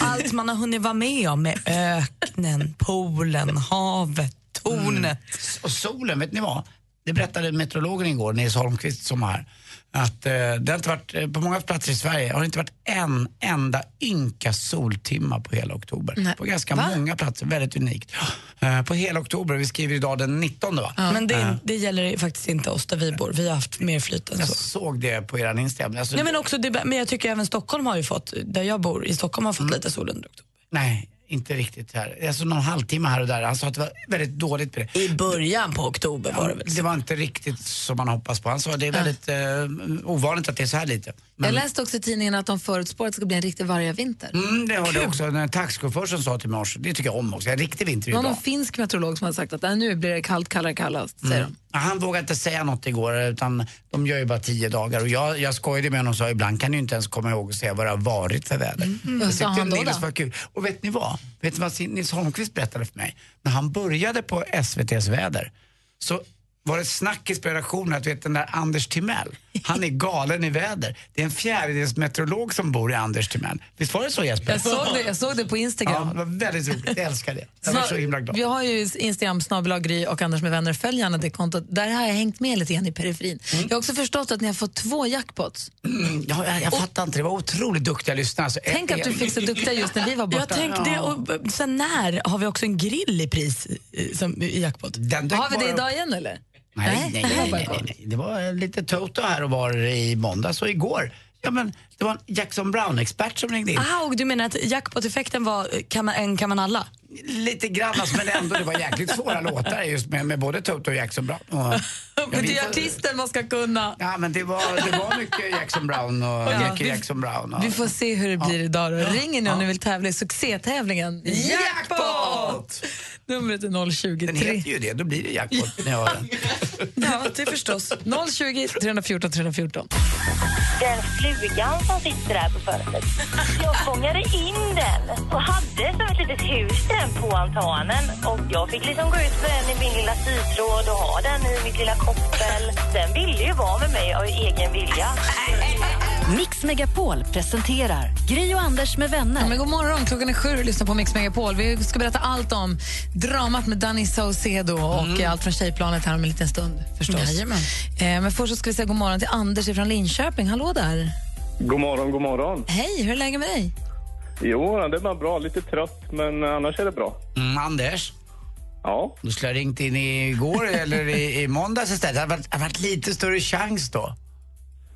[SPEAKER 3] Och allt man har hunnit vara med om med öknen, poolen, havet, tornet.
[SPEAKER 2] Och solen, vet ni vad? Det berättade meteorologen igår, Nils Holmqvist som var här. Att eh, det har inte varit, eh, på många platser i Sverige har det inte varit en enda ynka soltimma på hela oktober.
[SPEAKER 1] Nej.
[SPEAKER 2] På ganska
[SPEAKER 1] Va?
[SPEAKER 2] många platser, väldigt unikt. Eh, på hela oktober, vi skriver idag den 19 va?
[SPEAKER 3] Men det, det gäller faktiskt inte oss där vi bor. Vi har haft mer flyt än
[SPEAKER 2] Jag
[SPEAKER 3] så.
[SPEAKER 2] såg det på eran Instagram. Alltså,
[SPEAKER 3] Nej, men, också det, men jag tycker även Stockholm har ju fått, där jag bor, i Stockholm har fått lite sol under oktober.
[SPEAKER 2] Nej, inte riktigt här. Alltså någon halvtimme här och där. Han sa att det var väldigt dåligt på det.
[SPEAKER 3] I början på oktober var det väl?
[SPEAKER 2] Det var inte riktigt som man hoppas på. Han sa att det är väldigt eh, ovanligt att det är så här lite. Men,
[SPEAKER 1] Jag läste också i tidningen att de förutspår att det ska bli en riktig vargavinter.
[SPEAKER 2] mm, det hörde jag också en taxichaufför som sa till mig i morse. Det tycker jag om också. En riktig vinter
[SPEAKER 1] Det var
[SPEAKER 2] idag.
[SPEAKER 1] någon finsk meteorolog som har sagt att äh, nu blir det kallt, kallare, kallast. Säger de.
[SPEAKER 2] Ja, Han vågade inte säga något igår utan de gör ju bara tio dagar. Och jag, jag skojade med honom och sa ibland kan du inte ens komma ihåg och säga vad det har varit för väder.
[SPEAKER 1] Vad
[SPEAKER 2] Jag
[SPEAKER 1] sa
[SPEAKER 2] tyckte Nils var kul. Och vet ni vad? Vet ni vad Nils Holmqvist berättade för mig? När han började på SVTs väder så var det snackis på redaktionen att vet den där Anders Timell, han är galen i väder. Det är en fjärdedels meteorolog som bor i Anders Timell. Visst var det så Jesper?
[SPEAKER 1] Jag såg det, jag såg det på
[SPEAKER 2] Ja,
[SPEAKER 1] Instagram.
[SPEAKER 2] det var väldigt roligt. Jag älskar det. Jag var så himla glad.
[SPEAKER 1] Vi har ju Instagram, snabel Gry och Anders med vänner. Följ gärna det kontot. Där har jag hängt med lite grann i periferin. Jag har också förstått att ni har fått två jackpots.
[SPEAKER 2] Mm, ja, jag, jag fattar inte, det var otroligt duktiga lyssnare. Alltså,
[SPEAKER 1] Tänk att du fick så duktiga just när vi var borta.
[SPEAKER 3] Jag tänkte, och sen när har vi också en grill i pris eh, som, i jackpot?
[SPEAKER 2] Den
[SPEAKER 1] Har vi det idag igen eller?
[SPEAKER 2] Nej,
[SPEAKER 1] Nej,
[SPEAKER 2] nej, nej, nej. Det var eh, lite Toto här och var i måndags och igår. Ja, men det var en Jackson Brown-expert som ringde in.
[SPEAKER 3] Ah, och du menar att jackpot-effekten var eh, kan man, en kan man alla?
[SPEAKER 2] Lite grann, alltså, men ändå det var jäkligt svåra <laughs> låtar just med, med både Toto och Jackson Brown. Och, <laughs> ja,
[SPEAKER 1] Men det är artisten man ska kunna.
[SPEAKER 2] Ja, men det var, det var mycket Jackson Brown och Jackie
[SPEAKER 1] vi-
[SPEAKER 2] Jackson Brown. Och,
[SPEAKER 1] Vi får se hur det blir idag. Då. Ringer ni om ni vill tävla i succétävlingen
[SPEAKER 2] Jackpot!
[SPEAKER 1] Numret är 020
[SPEAKER 2] Den
[SPEAKER 1] 3...
[SPEAKER 2] heter ju det, då blir det jackpot när jag hör den. <laughs>
[SPEAKER 3] Ja, det förstås.
[SPEAKER 1] 020 314 314.
[SPEAKER 7] Den flugan som sitter där på fönstret. Jag fångade in den och hade som ett litet hus den på altanen. Och jag fick liksom gå ut med den i min lilla sytråd och ha den i mitt lilla koppel. Den ville ju vara med mig av egen vilja.
[SPEAKER 5] Mix Megapol presenterar Gry och Anders med vänner.
[SPEAKER 1] Ja, men god morgon, klockan är sju och lyssnar på Mix Megapol. Vi ska berätta allt om dramat med Danny Saucedo och eh, allt från tjejplanet här om en liten stund. förstås.
[SPEAKER 3] Jajamän.
[SPEAKER 1] Eh, men först så ska vi säga god morgon till Anders från Linköping. Hallå där.
[SPEAKER 4] God morgon, god morgon.
[SPEAKER 1] Hej, hur är läget med dig?
[SPEAKER 4] Jo, det var bra. Lite trött, men annars är det bra.
[SPEAKER 2] Mm, Anders,
[SPEAKER 4] Ja,
[SPEAKER 2] du skulle ha ringt in igår eller i, i måndags istället. Det hade varit, hade varit lite större chans då.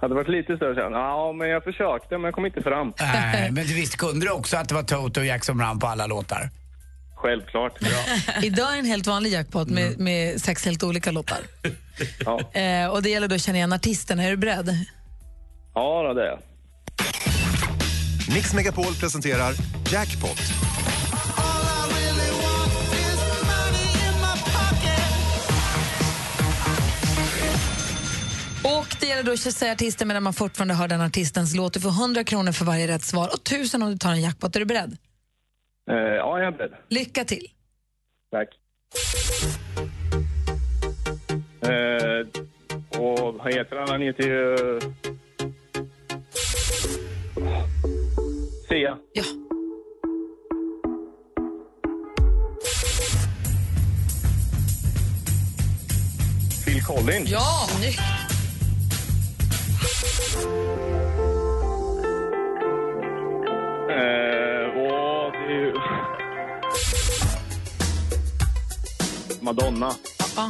[SPEAKER 4] hade varit lite större sen. Ja, men jag försökte, men jag kom inte fram.
[SPEAKER 2] Nej, men du visst kunde du också att det var Toto och Jackson Brown på alla låtar?
[SPEAKER 4] Självklart.
[SPEAKER 1] Idag är en helt vanlig jackpot med, med sex helt olika låtar.
[SPEAKER 4] Ja,
[SPEAKER 1] Eh, och Det gäller då att känna igen artisterna. Är du beredd?
[SPEAKER 4] ja det är jag.
[SPEAKER 6] Mix Megapol presenterar Jackpot.
[SPEAKER 1] Och Det gäller då att säga artister medan man fortfarande hör den artistens låt. Du får 100 kronor för varje rätt svar och 1000 om du tar en jackpot. Är du beredd?
[SPEAKER 4] Eh, ja, jag är beredd.
[SPEAKER 1] Lycka till.
[SPEAKER 4] Tack. Eh, och vad heter han? Han heter ju... Sia.
[SPEAKER 1] Ja.
[SPEAKER 4] Phil Collins.
[SPEAKER 1] Ja! Snyggt.
[SPEAKER 4] Eh, och det är ju... Madonna.
[SPEAKER 1] Ja.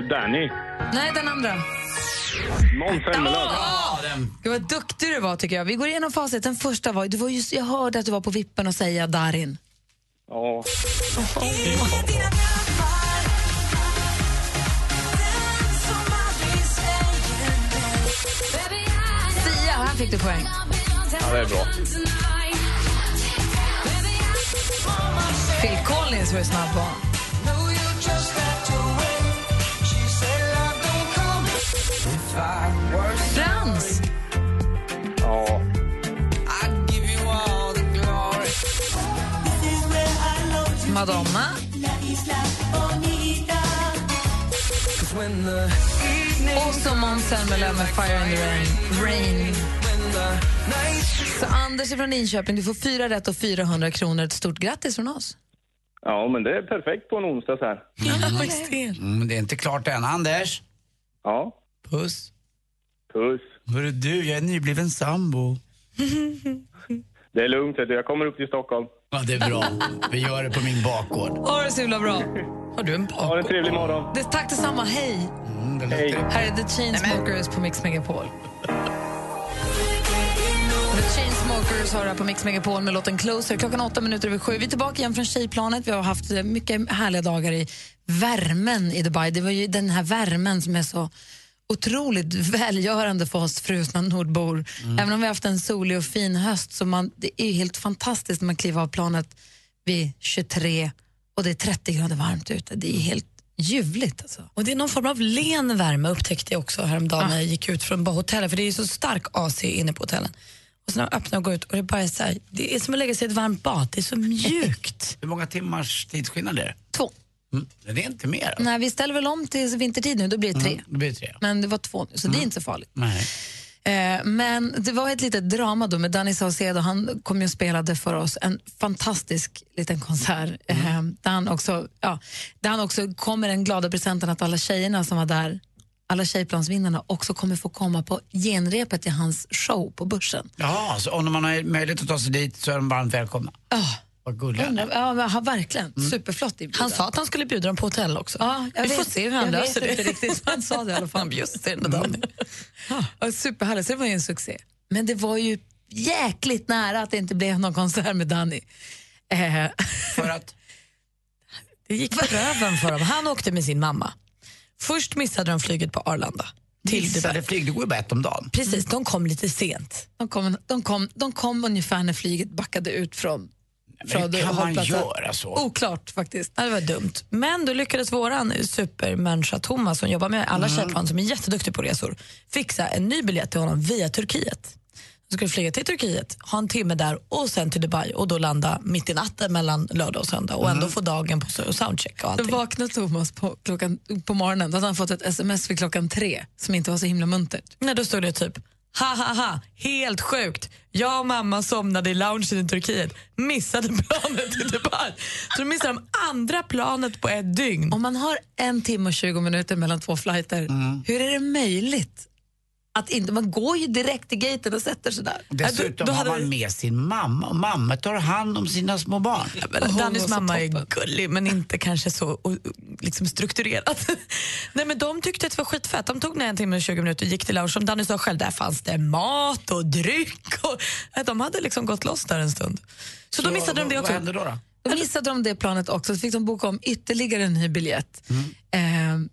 [SPEAKER 4] Danny.
[SPEAKER 1] Nej, den andra.
[SPEAKER 4] Måns Zelmerlöw.
[SPEAKER 2] Ja, den.
[SPEAKER 1] Gud, vad duktig du var tycker jag. Vi går igenom facit. Den första var, du var just, jag hörde att du var på vippen att säga Darin.
[SPEAKER 4] Ja.
[SPEAKER 1] Sia, här fick du poäng.
[SPEAKER 4] ja, det är bra.
[SPEAKER 1] Phil Collins var du snabb på. Madonna. Och så Måns Zelmerlöw med Fire in the Rain. rain. Så Anders från Linköping, du får fyra rätt och 400 kronor. Ett stort grattis från oss.
[SPEAKER 4] ja, men det är perfekt på en onsdag så här.
[SPEAKER 2] Mm, det är inte klart än. Anders,
[SPEAKER 4] Ja.
[SPEAKER 2] puss.
[SPEAKER 4] Puss.
[SPEAKER 2] Hörru du, jag är nybliven sambo. <laughs>
[SPEAKER 4] Det är lugnt, jag kommer upp till Stockholm.
[SPEAKER 2] Ja, det är bra. Vi gör det på min bakgård.
[SPEAKER 1] Ha det så himla bra.
[SPEAKER 3] Har du en
[SPEAKER 4] Ha en
[SPEAKER 3] bakgård?
[SPEAKER 4] trevlig morgon.
[SPEAKER 1] Det, tack detsamma, hej.
[SPEAKER 2] Mm, det
[SPEAKER 4] Hej.
[SPEAKER 1] Här är The Chainsmokers på Mix Megapol. <laughs> The Chainsmokers har här på Mix Megapol med låten Closer. Klockan åtta minuter över sju. Vi är tillbaka igen från tjejplanet. Vi har haft mycket härliga dagar i värmen i Dubai. Det var ju den här värmen som är så otroligt välgörande för oss frusna nordbor. Även om vi har haft en solig och fin höst så man, det är helt fantastiskt när man kliver av planet vid 23 och det är 30 grader varmt ute. Det är helt ljuvligt. Alltså.
[SPEAKER 3] Och det är någon form av len värme upptäckte jag också häromdagen när jag gick ut från bara hotellet för det är så stark AC inne på hotellen. Och sen öppnar och går ut och det bara är så här, det är som att lägga sig i ett varmt bad. Det är så <laughs> mjukt.
[SPEAKER 2] Hur många timmars tidsskillnad är det?
[SPEAKER 1] Två.
[SPEAKER 2] Mm. Det är inte mer.
[SPEAKER 1] Nej, vi ställer väl om till vintertid nu, då blir det tre.
[SPEAKER 2] Mm, det blir tre.
[SPEAKER 1] Men det var två nu, så det är inte så farligt.
[SPEAKER 2] Nej.
[SPEAKER 1] Eh, men det var ett litet drama då med Danny Saucedo. Han kom ju och spelade för oss en fantastisk liten konsert eh, där, han också, ja, där han också kom med den glada presenten att alla tjejerna som var där, alla tjejplansvinnarna, också kommer få komma på genrepet till hans show på Börsen.
[SPEAKER 2] Ja, så om man har möjlighet att ta sig dit så är de varmt välkomna.
[SPEAKER 1] Oh.
[SPEAKER 2] Vad gulliga är.
[SPEAKER 1] Ja, men han, verkligen. Superflott inbjudan.
[SPEAKER 3] Han sa att han skulle bjuda dem på hotell också.
[SPEAKER 1] Ja, jag
[SPEAKER 3] Vi
[SPEAKER 1] vet,
[SPEAKER 3] får se hur han
[SPEAKER 1] jag
[SPEAKER 3] löser det.
[SPEAKER 1] inte riktigt, <laughs> han sa det i alla fall.
[SPEAKER 3] Just det, Danny.
[SPEAKER 1] Ja, superhärligt, så det var ju en succé. Men det var ju jäkligt nära att det inte blev någon konsert med Danny. Eh,
[SPEAKER 2] För att? <laughs>
[SPEAKER 3] Det gick för röven för dem. Han åkte med sin mamma. Först missade de flyget på Arlanda. Till
[SPEAKER 2] Missade
[SPEAKER 3] Dubai.
[SPEAKER 2] flyg, det går ju bara ett om dagen.
[SPEAKER 3] Precis, de kom lite sent.
[SPEAKER 1] de, kom, de, kom, de kom ungefär när flyget backade ut från
[SPEAKER 2] Men kan man göra så?
[SPEAKER 1] Oklart faktiskt.
[SPEAKER 3] Det var dumt. Men då lyckades våran supermänniska Thomas som jobbar med alla tjejplan som är jätteduktig på resor fixa en ny biljett till honom via Turkiet. Han skulle flyga till Turkiet, ha en timme där och sen till Dubai och då landa mitt i natten mellan lördag och söndag och ändå få dagen på soundcheck och
[SPEAKER 1] Då vaknade Thomas på, klockan, på morgonen. Då hade han fått ett sms vid klockan tre som inte var så himla muntert.
[SPEAKER 3] Nej, då stod det typ Ha, ha, ha, helt sjukt. Jag och mamma somnade i loungen i Turkiet, missade planet till Dubai. Så då missade de andra planet på ett dygn.
[SPEAKER 1] Om man har en timme och 20 minuter mellan två flighter, hur är det möjligt? Att inte, man går ju direkt till gaten och sätter sig där.
[SPEAKER 2] Dessutom
[SPEAKER 3] då- då
[SPEAKER 2] har man med sin mamma och mamma tar hand om sina små barn.
[SPEAKER 3] Men Dannys
[SPEAKER 1] så
[SPEAKER 3] mamma är gullig men inte kanske så och, liksom strukturerad. <laughs> Nej, men de tyckte att det var skitfett. De tog ner en timme och 20 minuter och gick till lounge. Som Danny sa själv, där fanns det mat och dryck. Och, de hade liksom gått loss där en stund. Så, då missade de det
[SPEAKER 2] Vad
[SPEAKER 3] också.
[SPEAKER 2] hände då? då?
[SPEAKER 1] Då missade de det planet också, så fick de boka om ytterligare en ny biljett eh,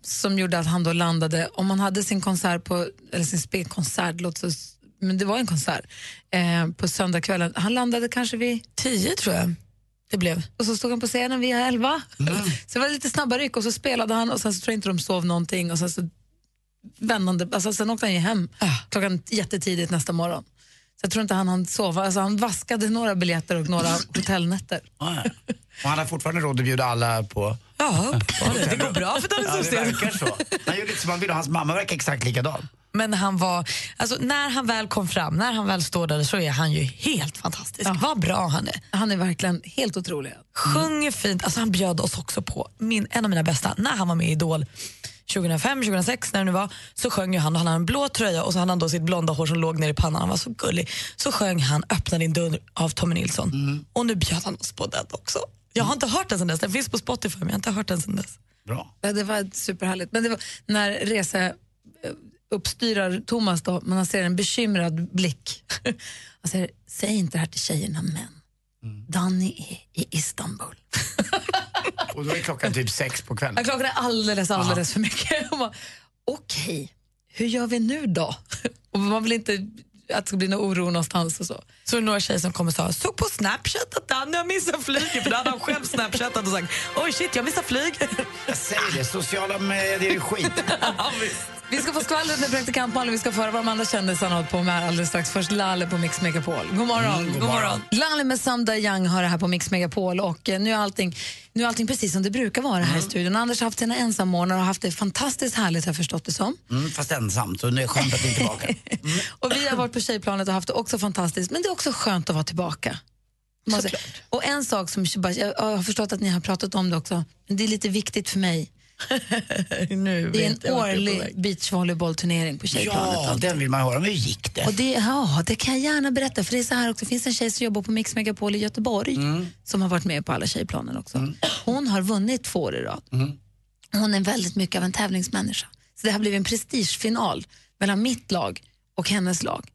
[SPEAKER 1] som gjorde att han då landade, om man hade sin konsert på, eller sin spelkonsert, låt oss, men det var en konsert, eh, på söndagskvällen. Han landade kanske vid
[SPEAKER 3] Tio tror jag det blev.
[SPEAKER 1] och så stod han på scenen vid elva. Så det var lite snabba ryck och så spelade han och sen så tror jag inte de sov någonting och sen så vändande, alltså sen åkte han ju hem klockan jättetidigt nästa morgon. Så jag tror inte han hann sova, alltså han vaskade några biljetter och några <laughs> hotellnätter.
[SPEAKER 2] Ja. Och han har fortfarande råd att bjuda alla på...
[SPEAKER 3] Ja, det går bra för Danny
[SPEAKER 2] Ja, det verkar så. Han gjorde inte som han ville och hans mamma verkar exakt likadan.
[SPEAKER 3] Men han var, alltså när han väl kom fram, när han väl står där så är han ju helt fantastisk. Vad bra han är.
[SPEAKER 1] Han är verkligen helt otrolig.
[SPEAKER 3] Sjunger fint, alltså han bjöd oss också på min, en av mina bästa, när han var med i Idol 2005, 2006 när det nu var, så sjöng ju han och han hade en blå tröja och så hade han då sitt blonda hår som låg ner i pannan, han var så gullig. Så sjöng han Öppna din dörr av Tommy Nilsson och nu bjöd han oss på den också. Jag har inte hört den sen dess, den finns på Spotify men jag har inte hört den sen dess.
[SPEAKER 2] Bra.
[SPEAKER 1] Ja, det var superhärligt. Men det var när rese eh, uppstyrar Thomas då, man ser en bekymrad blick. <laughs> Han säger, säg inte det här till tjejerna men Danny är i Istanbul. <laughs>
[SPEAKER 2] Och då är klockan typ sex på kvällen.
[SPEAKER 1] Jag klockan är alldeles, alldeles för mycket. <laughs> Okej, hur gör vi nu då? <laughs> Och man vill inte att det ska bli någon oro någonstans och så.
[SPEAKER 3] Så är det några tjejer som kommer och sa, såg på Snapchat att Danny har missat flyget, för då hade han själv snapchattat och sagt, oj shit jag missar flyg.
[SPEAKER 2] Jag säger det, sociala medier är skit. <laughs>
[SPEAKER 1] Vi ska få skvallret med praktikant Malin, vi ska få höra vad de andra kändisarna har på med alldeles strax. Först Lalle på Mix Megapol. God morgon.
[SPEAKER 2] Mm, god morgon.
[SPEAKER 1] Lalle med Samda Young har det här på Mix Megapol och eh, nu är allting, nu är allting precis som det brukar vara här i studion. Anders har haft sina ensammånader och haft det fantastiskt härligt har jag förstått det som.
[SPEAKER 2] Mm, fast ensamt, och nu är skönt att ni är tillbaka. <laughs>
[SPEAKER 1] Och vi har varit på tjejplanet och haft det också fantastiskt, men det är också skönt att vara tillbaka. Och en sak som jag har förstått att ni har pratat om det också, men det är lite viktigt för mig.
[SPEAKER 3] Nu
[SPEAKER 1] Det är en årlig beachvolleybollturnering på tjejplanet.
[SPEAKER 2] Ja, den vill man höra. Hur gick det?
[SPEAKER 1] Och det, ja, det kan jag gärna berätta. För det är så här också, det finns en tjej som jobbar på Mix Megapol i Göteborg som har varit med på alla tjejplanen också. Hon har vunnit två år i rad. Hon är väldigt mycket av en tävlingsmänniska. Så det har blivit en prestigefinal mellan mitt lag och hennes lag.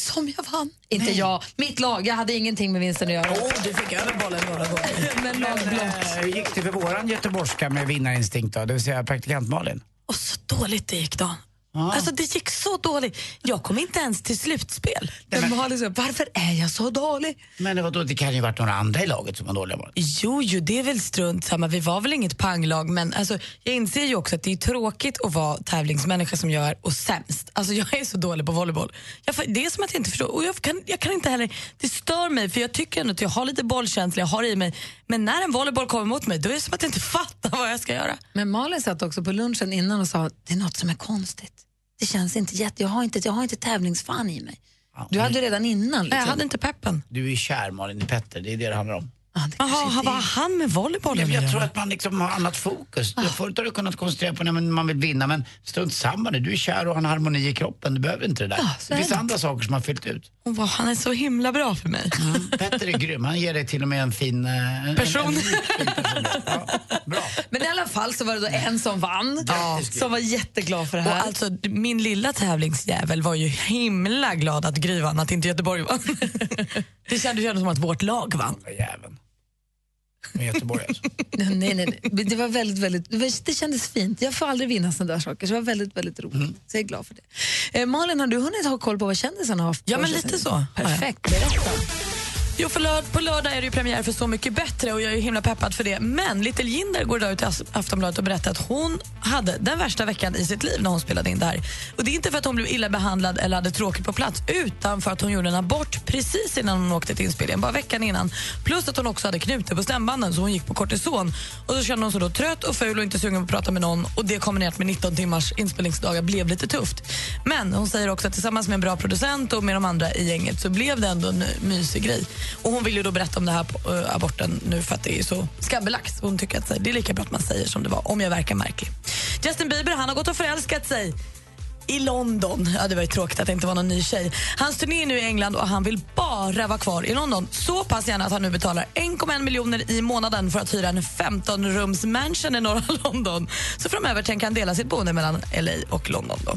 [SPEAKER 1] Som jag vann. Inte jag, mitt lag. Jag hade ingenting med vinsten att göra.
[SPEAKER 2] Åh, du fick över bollen några gånger. <laughs>
[SPEAKER 1] Men.
[SPEAKER 2] Eh, Hur gick det för våran göteborgska med vinnarinstinkt då? Det vill säga praktikant Malin?
[SPEAKER 3] Och så dåligt det gick då. Alltså det gick så dåligt. Jag kom inte ens till slutspel.
[SPEAKER 1] Men Malin sa, varför är jag så dålig?
[SPEAKER 2] Men vadå, det kan ju varit några andra i laget som var dåliga bara.
[SPEAKER 3] Jo, jo, det är väl strunt samma. Vi var väl inget panglag, men alltså, jag inser ju också att det är tråkigt att vara tävlingsmänniska som jag är och sämst. Alltså, jag är så dålig på volleyboll. Jag, det är som att jag inte förstår. Och jag, kan, jag kan inte heller, det stör mig, för jag tycker ändå att jag har lite bollkänsla, jag har i mig. Men när en volleyboll kommer mot mig, då är det som att jag inte fattar vad jag ska göra.
[SPEAKER 1] Men Malin satt också på lunchen innan och sa det är något som är konstigt. Det känns inte jätte... Jag har inte, jag har inte tävlingsfan i mig. Du hade redan innan.
[SPEAKER 3] Nej,
[SPEAKER 1] Liksom.
[SPEAKER 3] jag hade inte peppen.
[SPEAKER 2] Du är kär Malin i Petter, det är det det handlar om.
[SPEAKER 3] Jaha, vad har han med volleybollen
[SPEAKER 2] Jag, jag tror att man liksom har annat fokus. Förut har du kunnat koncentrera på när man- vill vinna men strunt samma nu. Du är kär och har en harmoni i kroppen. Du behöver inte det där.
[SPEAKER 3] så
[SPEAKER 2] det finns
[SPEAKER 3] det.
[SPEAKER 2] andra saker som har fyllt ut.
[SPEAKER 3] Åh, vad, han är så himla bra för mig.
[SPEAKER 2] Petter är grym. Han ger dig till och med en fin... eh, en-
[SPEAKER 3] Person.
[SPEAKER 2] En, en fin personlighet. ja, bra.
[SPEAKER 1] Men i alla fall så var det då en som vann, som var jätteglad för det
[SPEAKER 3] Och
[SPEAKER 1] här.
[SPEAKER 3] alltså, min lilla tävlingsjävel var ju himla glad att Gry vann, att inte Göteborg vann. Det kändes ändå som att vårt lag vann.
[SPEAKER 2] Jäveln. Med Göteborg alltså. <laughs>
[SPEAKER 1] nej, nej, nej. Det var väldigt, väldigt, det kändes fint. Jag får aldrig vinna sådana där saker, så det var väldigt, väldigt roligt. Så jag är glad för det. Eh, Malin, har du hunnit ha koll på vad kändisarna har haft
[SPEAKER 3] Ja, men lite
[SPEAKER 1] sen?
[SPEAKER 3] så.
[SPEAKER 1] Perfekt, berätta.
[SPEAKER 3] Jo, för lörd, på lördag är det ju premiär för Så mycket bättre och jag är ju himla peppad för det. Men Little Jinder går idag ut i Aftonbladet och berättar att hon hade den värsta veckan i sitt liv när hon spelade in det här. Och det är inte för att hon blev illa behandlad eller hade tråkigt på plats utan för att hon gjorde en abort precis innan hon åkte till inspelningen, bara veckan innan. Plus att hon också hade knutor på stämbanden så hon gick på kortison. Och så kände hon sig då trött och ful och inte sugen på att prata med någon och det kombinerat med 19 timmars inspelningsdagar blev lite tufft. Men hon säger också att tillsammans med en bra producent och med de andra i gänget så blev det ändå en mysig grej. Och hon vill ju då berätta om det här på, eh, aborten nu för att det är så skambelagt. Hon tycker att det är lika bra att man säger som det var, om jag verkar märklig. Justin Bieber han har gått och förälskat sig i London. Ja, det var ju tråkigt att det inte var någon ny tjej. Hans turné är nu i England och han vill bara vara kvar i London. Så pass gärna att han nu betalar 1,1 miljoner i månaden för att hyra en 15-rums mansion i norra <laughs> London. Så framöver tänker han dela sitt boende mellan LA och London. Då.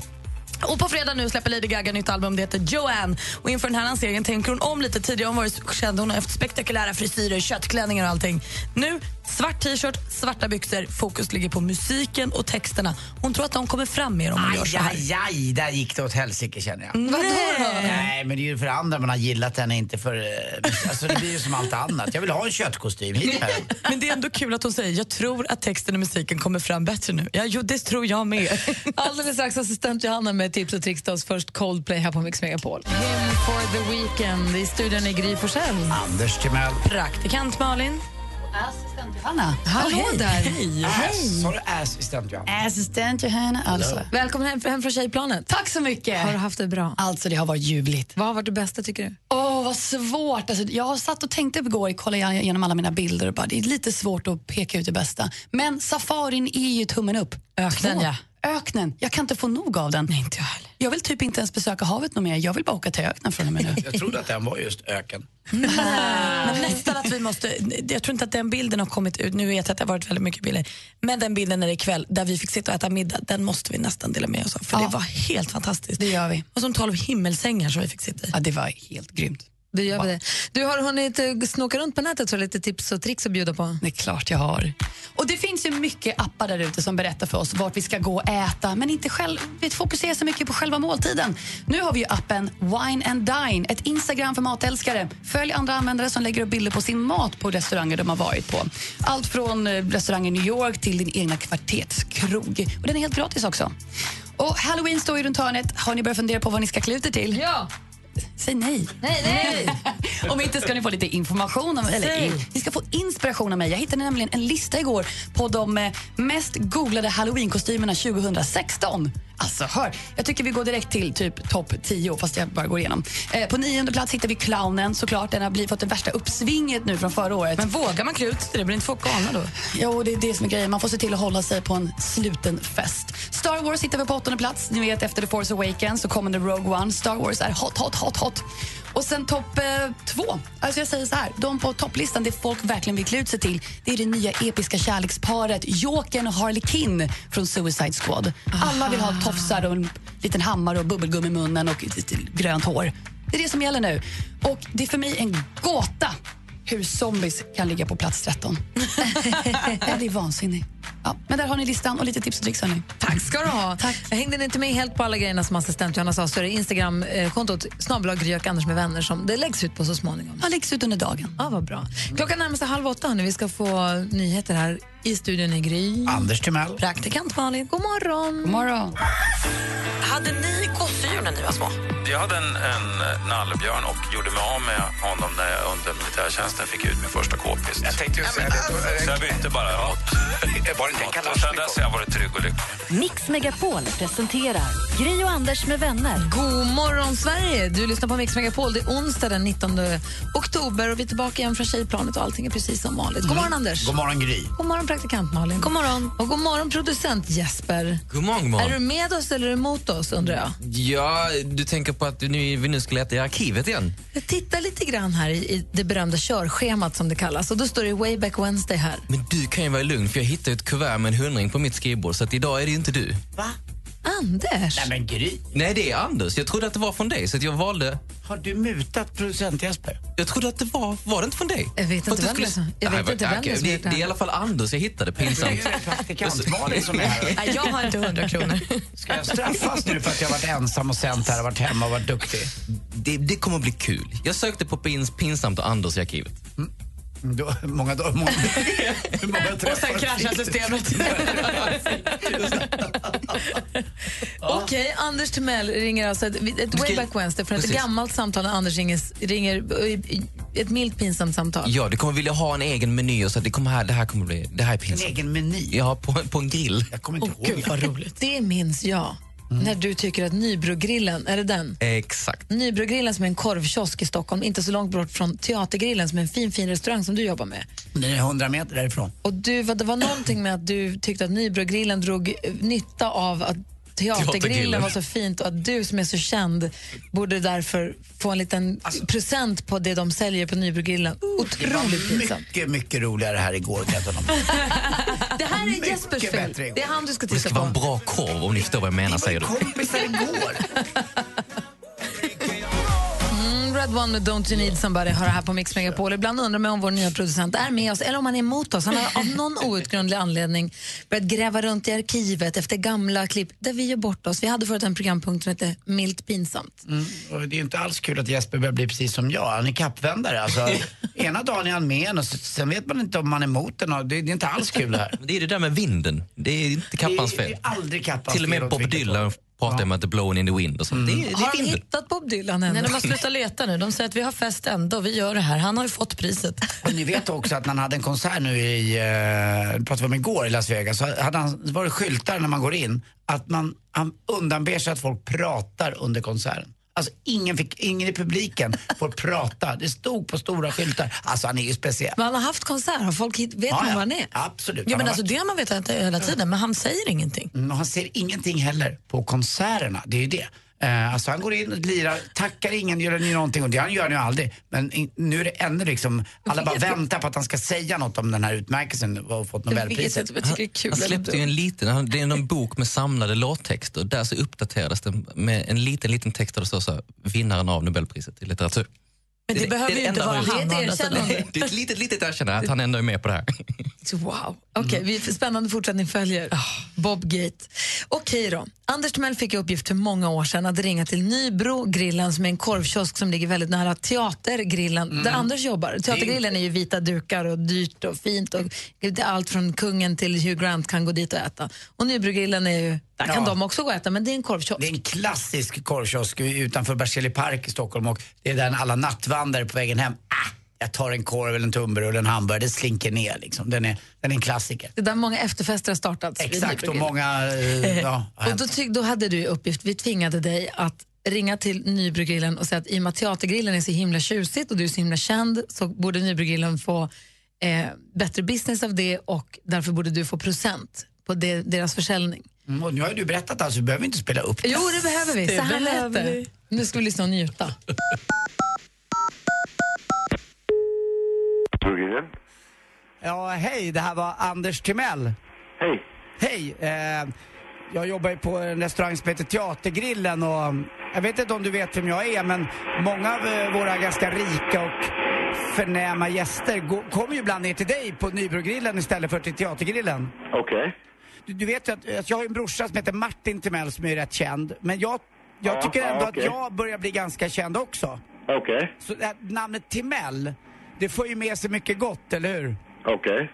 [SPEAKER 3] Och på fredag nu släpper Lady Gaga nytt album, det heter Joanne. Och inför den här lanseringen tänker hon om lite. Tidigare har hon varit känd, hon har haft spektakulära frisyrer, köttklänningar och allting. Nu, svart t-shirt, svarta byxor, fokus ligger på musiken och texterna. Hon tror att de kommer fram mer om gör
[SPEAKER 2] Aj,
[SPEAKER 3] så här.
[SPEAKER 2] aj, aj, där gick det åt helsike känner jag.
[SPEAKER 3] Vadå då?
[SPEAKER 2] Nej, men det är ju för andra man har gillat henne, inte för... eh, Alltså det blir ju som allt annat. Jag vill ha en köttkostym, hit med. <laughs>
[SPEAKER 3] Men det är ändå kul att hon säger jag tror att texten och musiken kommer fram bättre nu. Ja, jo, det tror jag med. <laughs>
[SPEAKER 1] Alldeles strax assistent Johanna med tips och tricks till oss. Först Coldplay här på Mix Megapol. Him for the weekend. I studion i Gry Forssell.
[SPEAKER 2] Anders Timell.
[SPEAKER 3] Praktikant Malin.
[SPEAKER 8] Assistent Johanna.
[SPEAKER 1] Hallå
[SPEAKER 3] hej.
[SPEAKER 1] där.
[SPEAKER 3] Hej.
[SPEAKER 2] Sa du assistent Johanna?
[SPEAKER 8] Assistent Johanna. Alltså.
[SPEAKER 1] Välkommen hem, hem från tjejplanet.
[SPEAKER 8] Tack så mycket.
[SPEAKER 1] Har du haft det bra?
[SPEAKER 8] Alltså det har varit ljuvligt.
[SPEAKER 1] Vad har varit det bästa tycker du?
[SPEAKER 8] Åh, vad svårt. Alltså, jag har satt och tänkte igår, kollade igenom alla mina bilder och bara, det är lite svårt att peka ut det bästa. Men safarin är ju tummen upp.
[SPEAKER 3] Öknen,
[SPEAKER 8] Två.
[SPEAKER 3] ja.
[SPEAKER 8] Öknen. Jag kan inte få nog av den.
[SPEAKER 3] Nej, inte jag heller.
[SPEAKER 8] Jag vill typ inte ens besöka havet något mer. Jag vill bara åka till öknen från och med nu.
[SPEAKER 2] Jag trodde att den var just öken.
[SPEAKER 3] Men nästan att vi måste, jag tror inte att den bilden har kommit ut, nu vet jag att det har varit väldigt mycket bilder, men den bilden är kväll där vi fick sitta och äta middag, den måste vi nästan dela med oss av för
[SPEAKER 8] Ja.
[SPEAKER 3] det var helt fantastiskt.
[SPEAKER 8] Det gör vi.
[SPEAKER 3] Och som tolv himmelsängar som vi fick sitta i.
[SPEAKER 8] Ja, det var helt grymt.
[SPEAKER 1] Du gör vi det. Du har hunnit eh, snoka runt på nätet du lite tips och tricks att bjuda på.
[SPEAKER 8] Det är klart jag har. Och Det finns ju mycket appar där ute som berättar för oss vart vi ska gå och äta men inte själv, vi fokuserar så mycket på själva måltiden. Nu har vi appen Wine and Dine, ett Instagram för matälskare. Följ andra användare som lägger upp bilder på sin mat på restauranger de har varit på. Allt från eh, restaurang i New York till din egna kvarterskrog. Och den är helt gratis också. Och Halloween står ju runt hörnet. Har ni börjat fundera på vad ni ska klä ut er till?
[SPEAKER 1] Ja!
[SPEAKER 8] Säg nej.
[SPEAKER 1] Nej, nej! <laughs>
[SPEAKER 8] Om inte ska ni få lite information, om, eller ni ska få inspiration av mig. Jag hittade nämligen en lista igår på de eh, mest googlade halloweenkostymerna 2016. Alltså hör, jag tycker vi går direkt till typ topp 10 fast jag bara går igenom. Eh, på nionde plats hittar vi clownen såklart. Den har blivit, fått det värsta uppsvinget nu från förra året.
[SPEAKER 3] Men vågar man klä ut sig? Blir inte folk galna då?
[SPEAKER 8] Jo, det är det som är grejen. Man får se till att hålla sig på en sluten fest. Star Wars hittar vi på åttonde plats. Ni vet, efter The Force Awakens så kommer The Rogue One. Star Wars är hot, hot, hot, hot. Och sen topp eh, två. Alltså jag säger så här, de på topplistan, det folk verkligen vill klä ut sig till, det är det nya episka kärleksparet Jokern och Harley Quinn från Suicide Squad. Alla vill ha tofsar och en liten hammare och bubbelgum i munnen och grönt hår. Det är det som gäller nu. Och det är för mig en gåta hur zombies kan ligga på plats 13. jag blir vansinnig. Ja, men där har ni listan och lite tips och tricks. Hörni.
[SPEAKER 1] Tack ska du ha. Jag hängde inte med helt på alla grejerna som assistent Johanna sa så är det Instagram-kontot Gry och Anders med vänner som det läggs ut på så småningom.
[SPEAKER 8] Ja, läggs ut under dagen.
[SPEAKER 1] Ja, vad bra. Klockan närmar sig halv åtta hörni. Vi ska få nyheter här i studion i Gry.
[SPEAKER 2] Anders Timell.
[SPEAKER 1] Praktikant Malin. God morgon.
[SPEAKER 8] God morgon.
[SPEAKER 1] Hade ni gosedjur när ni var små?
[SPEAKER 9] Jag hade en, en nallebjörn och gjorde mig av med honom när jag under militärtjänsten fick ut min första k-pist. Jag tänkte ju säga det. Så jag bytte bara mot... <laughs> Var det inte och sen dess har jag varit trygg och lycklig.
[SPEAKER 5] Mix Megapol presenterar Gry och Anders med vänner.
[SPEAKER 1] God morgon, Sverige! Du lyssnar på Mix Megapol. Det är onsdag den 19 oktober och vi är tillbaka igen från tjejplanet och allting är precis som vanligt. God morgon, Anders.
[SPEAKER 2] God morgon, Gry.
[SPEAKER 1] God morgon, praktikant Malin. God morgon. Och god morgon, producent Jesper.
[SPEAKER 10] God morgon, god morgon.
[SPEAKER 1] Är du med oss eller är du emot oss, undrar jag?
[SPEAKER 10] Ja, du tänker på att nu, vi nu ska leta i arkivet igen?
[SPEAKER 1] Jag tittar lite grann här i, i det berömda körschemat som det kallas och då står det Wayback Wednesday här.
[SPEAKER 10] Men du kan ju vara lugn för jag hittade ett kuvert med en hundring på mitt skrivbord så att idag är det inte du.
[SPEAKER 2] Va?
[SPEAKER 1] Anders?
[SPEAKER 2] Nej men Gry.
[SPEAKER 10] Nej, det är Anders. Jag trodde att det var från dig så att jag valde...
[SPEAKER 2] Har du mutat producent Jesper?
[SPEAKER 10] Jag trodde att det var... Var det inte från dig?
[SPEAKER 1] Jag vet
[SPEAKER 10] För
[SPEAKER 1] inte
[SPEAKER 10] du
[SPEAKER 1] vem det är som- jag vet
[SPEAKER 10] Nej,
[SPEAKER 1] inte vem det
[SPEAKER 10] det,
[SPEAKER 1] gjort det
[SPEAKER 10] det är i
[SPEAKER 1] här.
[SPEAKER 10] alla fall Anders jag hittade, pinsamt.
[SPEAKER 2] Det är praktikant Malin som är här.
[SPEAKER 3] Nej, jag har inte 100 kronor.
[SPEAKER 2] Ska jag straffas nu för att jag varit ensam och sänt här och varit hemma och varit duktig?
[SPEAKER 10] Det, det kommer att bli kul. Jag sökte på pins, pinsamt och Anders i arkivet. <laughs>
[SPEAKER 2] Då, många dagar, många, hur <laughs> många
[SPEAKER 3] Och sen kraschar systemet. <laughs>
[SPEAKER 1] Okej, Anders Timell ringer alltså ett, ett Wayback Wednesday från ett
[SPEAKER 10] Precis.
[SPEAKER 1] gammalt samtal när Anders ringer, ringer ett milt pinsamt samtal.
[SPEAKER 10] Ja, du kommer vilja ha en egen meny och så det, kommer här, det här kommer bli... Det här är
[SPEAKER 2] En
[SPEAKER 10] pinsamt.
[SPEAKER 2] egen meny?
[SPEAKER 10] Ja, på, på en grill.
[SPEAKER 2] Jag kommer inte
[SPEAKER 1] Åh,
[SPEAKER 2] ihåg.
[SPEAKER 1] gud vad roligt. Det minns jag. När du tycker att Nybrogrillen, är det den?
[SPEAKER 10] Exakt.
[SPEAKER 1] Nybrogrillen som är en korvkiosk i Stockholm, inte så långt bort från Teatergrillen som är en fin, fin restaurang som du jobbar med.
[SPEAKER 2] Det är 100 meter därifrån.
[SPEAKER 1] Och du, det var någonting med att du tyckte att Nybrogrillen drog nytta av att Teatergrillen
[SPEAKER 10] Teatergrillen.
[SPEAKER 1] var så fint och att du som är så känd borde därför få en liten present på det de säljer på Nybrogrillen. Otroligt pinsamt.
[SPEAKER 2] mycket, mycket roligare här igår kan jag. <laughs>
[SPEAKER 1] Det här är Jespers fel. Det är han du ska
[SPEAKER 10] Det
[SPEAKER 1] titta
[SPEAKER 10] ska vara en
[SPEAKER 1] på.
[SPEAKER 10] bra korv om ni förstår vad jag menar, säger du.
[SPEAKER 2] kompisar igår. <laughs>
[SPEAKER 1] Red One med Don't You Need Somebody har det här på Mix Megapol. Ibland undrar man om vår nya producent är med oss eller om han är emot oss. Han har av någon outgrundlig anledning börjat gräva runt i arkivet efter gamla klipp där vi gör bort oss. Vi hade förut en programpunkt som hette Milt pinsamt.
[SPEAKER 2] Mm, och det är inte alls kul att Jesper börjar bli precis som jag. Han är kappvändare. Alltså, <laughs> ena dagen är han med en och sen vet man inte om man är emot den. Det, det är inte alls kul det här. <laughs>
[SPEAKER 10] Men Det är det där med vinden. Det är inte Kappans
[SPEAKER 2] Det är-
[SPEAKER 10] fel.
[SPEAKER 2] det är aldrig Kappans
[SPEAKER 10] Till och med Bob Dylan pratar om att det blowing in the wind och så. Det, är- det
[SPEAKER 1] Har de hittat Bob Dylan än?
[SPEAKER 3] Nej, de har slutat leta nu. De säger att vi har fest ändå, vi gör det här. Han har ju fått priset. <laughs>
[SPEAKER 2] Och ni vet också att när han hade en konsert nu i, eh, det pratade vi om igår i Las Vegas, så hade han, var det skyltar när man går in att man, han undanber sig att folk pratar under konserten. Alltså ingen, fick, ingen i publiken får <laughs> prata. Det stod på stora skyltar. Alltså han är ju speciell.
[SPEAKER 1] Men han har haft konsert. Har folk hit, vet
[SPEAKER 2] Ja,
[SPEAKER 1] man
[SPEAKER 2] ja.
[SPEAKER 1] var han är?
[SPEAKER 2] Absolut.
[SPEAKER 3] Ja, men alltså,
[SPEAKER 2] varit-
[SPEAKER 3] det har man vetat hela tiden, men han säger ingenting.
[SPEAKER 2] Mm, och han ser ingenting heller på konserterna. Det är ju det. Eh, alltså han går in och lirar, tackar ingen, gör ni någonting och det han gör han ju aldrig. Men in, nu är det ännu liksom, alla bara väntar på att han ska säga något om den här utmärkelsen och fått Nobelpriset.
[SPEAKER 1] Jag tycker det är kul.
[SPEAKER 10] Han släppte ju en liten, han- det är en bok med samlade låttexter. Där så uppdaterades den med en liten, liten text där det står så här, vinnaren av Nobelpriset i litteratur.
[SPEAKER 3] Men det,
[SPEAKER 10] är-
[SPEAKER 3] behöver
[SPEAKER 10] är
[SPEAKER 3] ju inte vara
[SPEAKER 10] han
[SPEAKER 1] Det är ett
[SPEAKER 3] sidan.
[SPEAKER 1] erkännande.
[SPEAKER 10] Det är ett litet, litet erkännande att han ändå är med på det här. <laughs>
[SPEAKER 1] Wow. Okej, vi spännande fortsättning följer. Bobgate. Okej då. Anders Timell fick uppgift för många år sedan att ringa till Nybro grillen som är en korvkiosk som ligger väldigt nära Teatergrillen där Anders jobbar. Teatergrillen är ju vita dukar och dyrt och fint och det är allt från kungen till Hugh Grant kan gå dit och äta. Och Nybrogrillen är ju, där kan
[SPEAKER 2] Ja.
[SPEAKER 1] de också gå och äta men det är en korvkiosk.
[SPEAKER 2] Det är en klassisk korvkiosk utanför Berzelii park i Stockholm och det är där alla nattvandrar på vägen hem. Ah, jag tar en korv eller en tunnbröd eller en hamburgare, det slinker ner liksom. Den är, den är en klassiker.
[SPEAKER 1] Det är där många efterfester har startats.
[SPEAKER 2] Exakt, och många... eh, ja, <laughs>
[SPEAKER 1] Och då, tyck, då hade du uppgift, vi tvingade dig att ringa till Nybrogrillen och säga att i och med att Teatergrillen är så himla tjusigt och du är så himla känd så borde Nybrogrillen få eh, bättre business av det och därför borde du få procent på det, deras försäljning.
[SPEAKER 2] Mm, och nu har ju du berättat alltså, vi behöver inte spela upp det.
[SPEAKER 1] Jo, det behöver vi.
[SPEAKER 3] Det
[SPEAKER 1] så här lät det. Nu ska vi lyssna och njuta.
[SPEAKER 2] Ja, hej, det här var Anders Timell.
[SPEAKER 4] Hej.
[SPEAKER 2] Hej, eh, jag jobbar ju på en restaurang som heter Teatergrillen och jag vet inte om du vet vem jag är men många av eh, våra ganska rika och förnäma gäster kommer ju ibland ner till dig på Nybrogrillen istället för till Teatergrillen.
[SPEAKER 11] Okej.
[SPEAKER 2] Du, du vet ju att, att jag har en brorsa som heter Martin Timell som är rätt känd. Men jag, jag
[SPEAKER 11] Ja,
[SPEAKER 2] tycker
[SPEAKER 11] ja,
[SPEAKER 2] ändå
[SPEAKER 11] okej.
[SPEAKER 2] att jag börjar bli ganska känd också.
[SPEAKER 11] Okej.
[SPEAKER 2] Så det här namnet Timell, det får ju med sig mycket gott, eller hur?
[SPEAKER 11] Okej.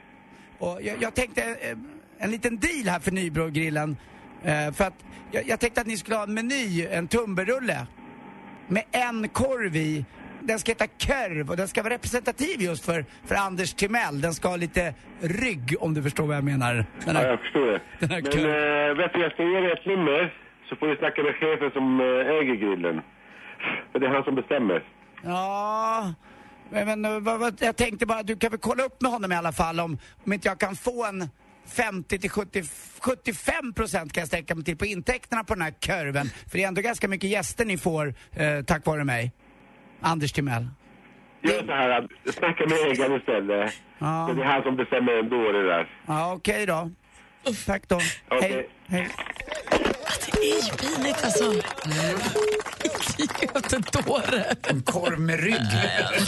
[SPEAKER 2] Och jag, jag tänkte eh, en liten deal här för Nybrogrillen. Eh, för att jag, jag tänkte att ni skulle ha en meny, en tumberrulle. Med en korv i. Den ska heta Körv och den ska vara representativ just för, för Anders Timell. Den ska ha lite rygg om du förstår vad jag menar. Den
[SPEAKER 11] Ja,
[SPEAKER 2] här,
[SPEAKER 11] jag förstår det. <laughs>
[SPEAKER 2] den här
[SPEAKER 11] Men äh, vet du, jag ska ge dig ett nummer. Så får du snacka med chefen som äh, äger grillen. För det är han som bestämmer.
[SPEAKER 2] Ja, men, men eh, vad, vad, jag tänkte bara, du kan väl kolla upp med honom i alla fall om, om inte jag kan få en 50 till 70, 75 procent kan jag sträcka mig till på intäkterna på den här kurven. För det är ändå ganska mycket gäster ni får eh, tack vare mig. Anders Timell.
[SPEAKER 11] Gör så här, att snacka med ägaren istället.
[SPEAKER 2] Ja.
[SPEAKER 11] Det är han som bestämmer ändå det där.
[SPEAKER 2] Ja, okej då. Tack då. Hej. Hej.
[SPEAKER 3] Det är ju pinigt alltså. Idiot, dåre.
[SPEAKER 2] En korv med rygg.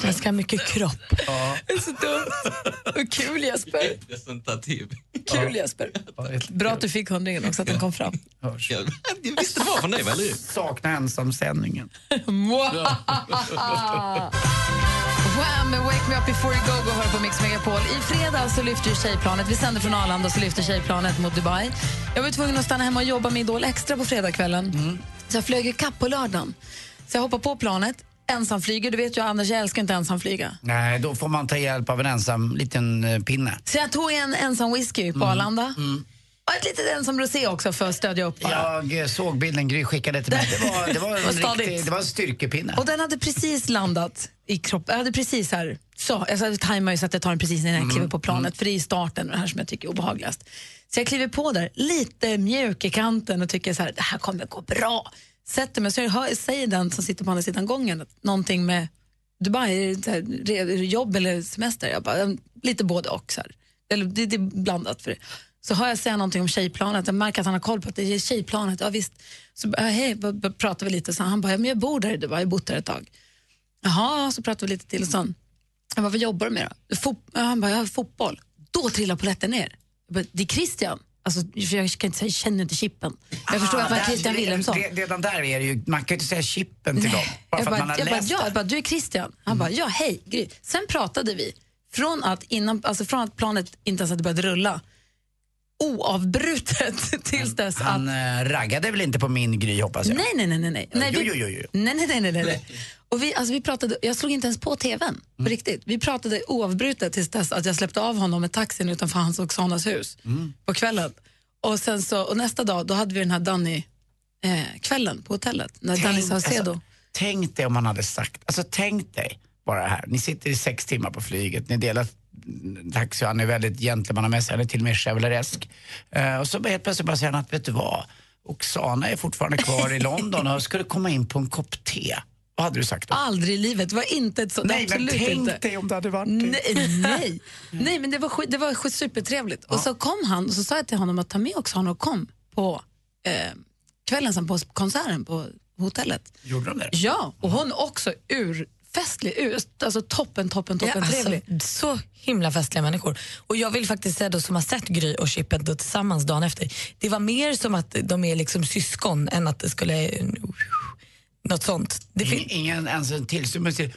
[SPEAKER 3] Den ska ha mycket kropp.
[SPEAKER 2] Ja.
[SPEAKER 1] Det är så dumt. Och kul Jesper.
[SPEAKER 10] Representativ.
[SPEAKER 1] Kul Jesper. Bra att du fick hundringen också, att den kom fram.
[SPEAKER 10] Jag visste det var från dig, eller hur?
[SPEAKER 2] Saknar ensamsändningen. <laughs>
[SPEAKER 1] Wham! Wake Me Up Before You Go Go hör på Mix Megapol. I fredags så lyfter ju tjejplanet, vi sänder från Arlanda så lyfter tjejplanet mot Dubai. Jag var tvungen att stanna hemma och jobba med Idol extra på fredagskvällen. Så jag flög ikapp på lördagen. Så jag hoppar på planet, ensamflyger. Du vet ju Anders, jag älskar inte ensamflyga.
[SPEAKER 2] Nej, då får man ta hjälp av en ensam liten eh, pinne.
[SPEAKER 1] Så jag tog en ensam whisky på Arlanda. Och ett litet ensam rosé också för att stödja upp bara.
[SPEAKER 2] Jag eh, såg bilden Gry skickade till mig. Det var, det var, en, <laughs>
[SPEAKER 1] stadigt.
[SPEAKER 2] riktig, det var en styrkepinne.
[SPEAKER 1] Och den hade precis landat i kroppen. Jag hade precis här, så, jag tajmar ju så att jag tar den precis när jag kliver på planet, för det är starten och det här som jag tycker är obehagligast. Så jag kliver på där, lite mjuk i kanten och tycker så här, det här kommer gå bra. Sätter mig, så hör, säger den som sitter på andra sidan gången att någonting med Dubai, är det, här, jobb eller semester? Jag bara, mm, lite både och. Så här. Eller, det, det är blandat för det. Så hör jag säga någonting om tjejplanet, jag märker att han har koll på att det är tjejplanet. Ja, visst. Så hej, pratar vi lite, så han bara, ja, men jag bor där i Dubai, jag har bott där ett tag. Jaha, så pratar vi lite till och så. Jag bara, vad jobbar du med då? Fot- ja, han bara, jag har fotboll. Då trillar polletten ner. Jag bara, det är Christian. Alltså, för jag kan inte säga, jag känner inte chippen. Jag förstår att var
[SPEAKER 2] där-
[SPEAKER 1] Christian Wilhelmsson.
[SPEAKER 2] re- Redan där är det ju, man kan ju inte säga chippen till dem. Bara
[SPEAKER 1] jag
[SPEAKER 2] för
[SPEAKER 1] bara,
[SPEAKER 2] att man har
[SPEAKER 1] jag bara,
[SPEAKER 2] läst
[SPEAKER 1] ja,
[SPEAKER 2] det.
[SPEAKER 1] jag bara, du är Christian. Han bara, ja hej. Gry. Sen pratade vi från att, innan, alltså från att planet inte ens hade börjat rulla oavbrutet <laughs> tills dess att...
[SPEAKER 2] Han eh, raggade väl inte på min Gry hoppas jag?
[SPEAKER 1] Nej, nej, nej. nej, nej. vi,
[SPEAKER 2] jo, jo, jo.
[SPEAKER 1] nej, nej, nej, nej, nej. Och vi, alltså, vi pratade, jag slog inte ens på tvn, på riktigt. Vi pratade oavbrutet tills dess att jag släppte av honom med taxin utanför hans och Oxanas hus på kvällen. Och, sen så, och nästa dag då hade vi den här Danny-kvällen på hotellet, när Danny Saucedo...
[SPEAKER 2] alltså, tänk dig om man hade sagt, alltså tänk dig bara här, ni sitter i sex timmar på flyget, ni delar mm, taxi han är väldigt gentlemannamässig, han är till och med chevaleresk. Eh, och så helt plötsligt bara säger han att, vet du vad, Oksana är fortfarande kvar i London och skulle komma in på en kopp te. Vad hade du sagt då?
[SPEAKER 1] Aldrig i livet, var inte ett sånt,
[SPEAKER 2] Nej, men
[SPEAKER 1] absolut
[SPEAKER 2] tänk
[SPEAKER 1] inte.
[SPEAKER 2] dig om det hade varit det.
[SPEAKER 1] Nej, nej. <laughs> nej men det var, skit, det var supertrevligt. Och så kom han och så sa jag till honom att ta med Oksana och kom på eh, kvällen sen på konserten på hotellet.
[SPEAKER 2] Gjorde de det?
[SPEAKER 1] Ja, och hon också urfestlig, ur, alltså toppen, toppen, toppen
[SPEAKER 3] Ja,
[SPEAKER 1] trevlig.
[SPEAKER 3] alltså, så himla festliga människor. Och jag vill faktiskt säga då som har sett Gry och Chippen då tillsammans dagen efter. Det var mer som att de är liksom syskon än att det skulle... Något sånt. Det fin-
[SPEAKER 2] ingen ens en tillstymmelse till...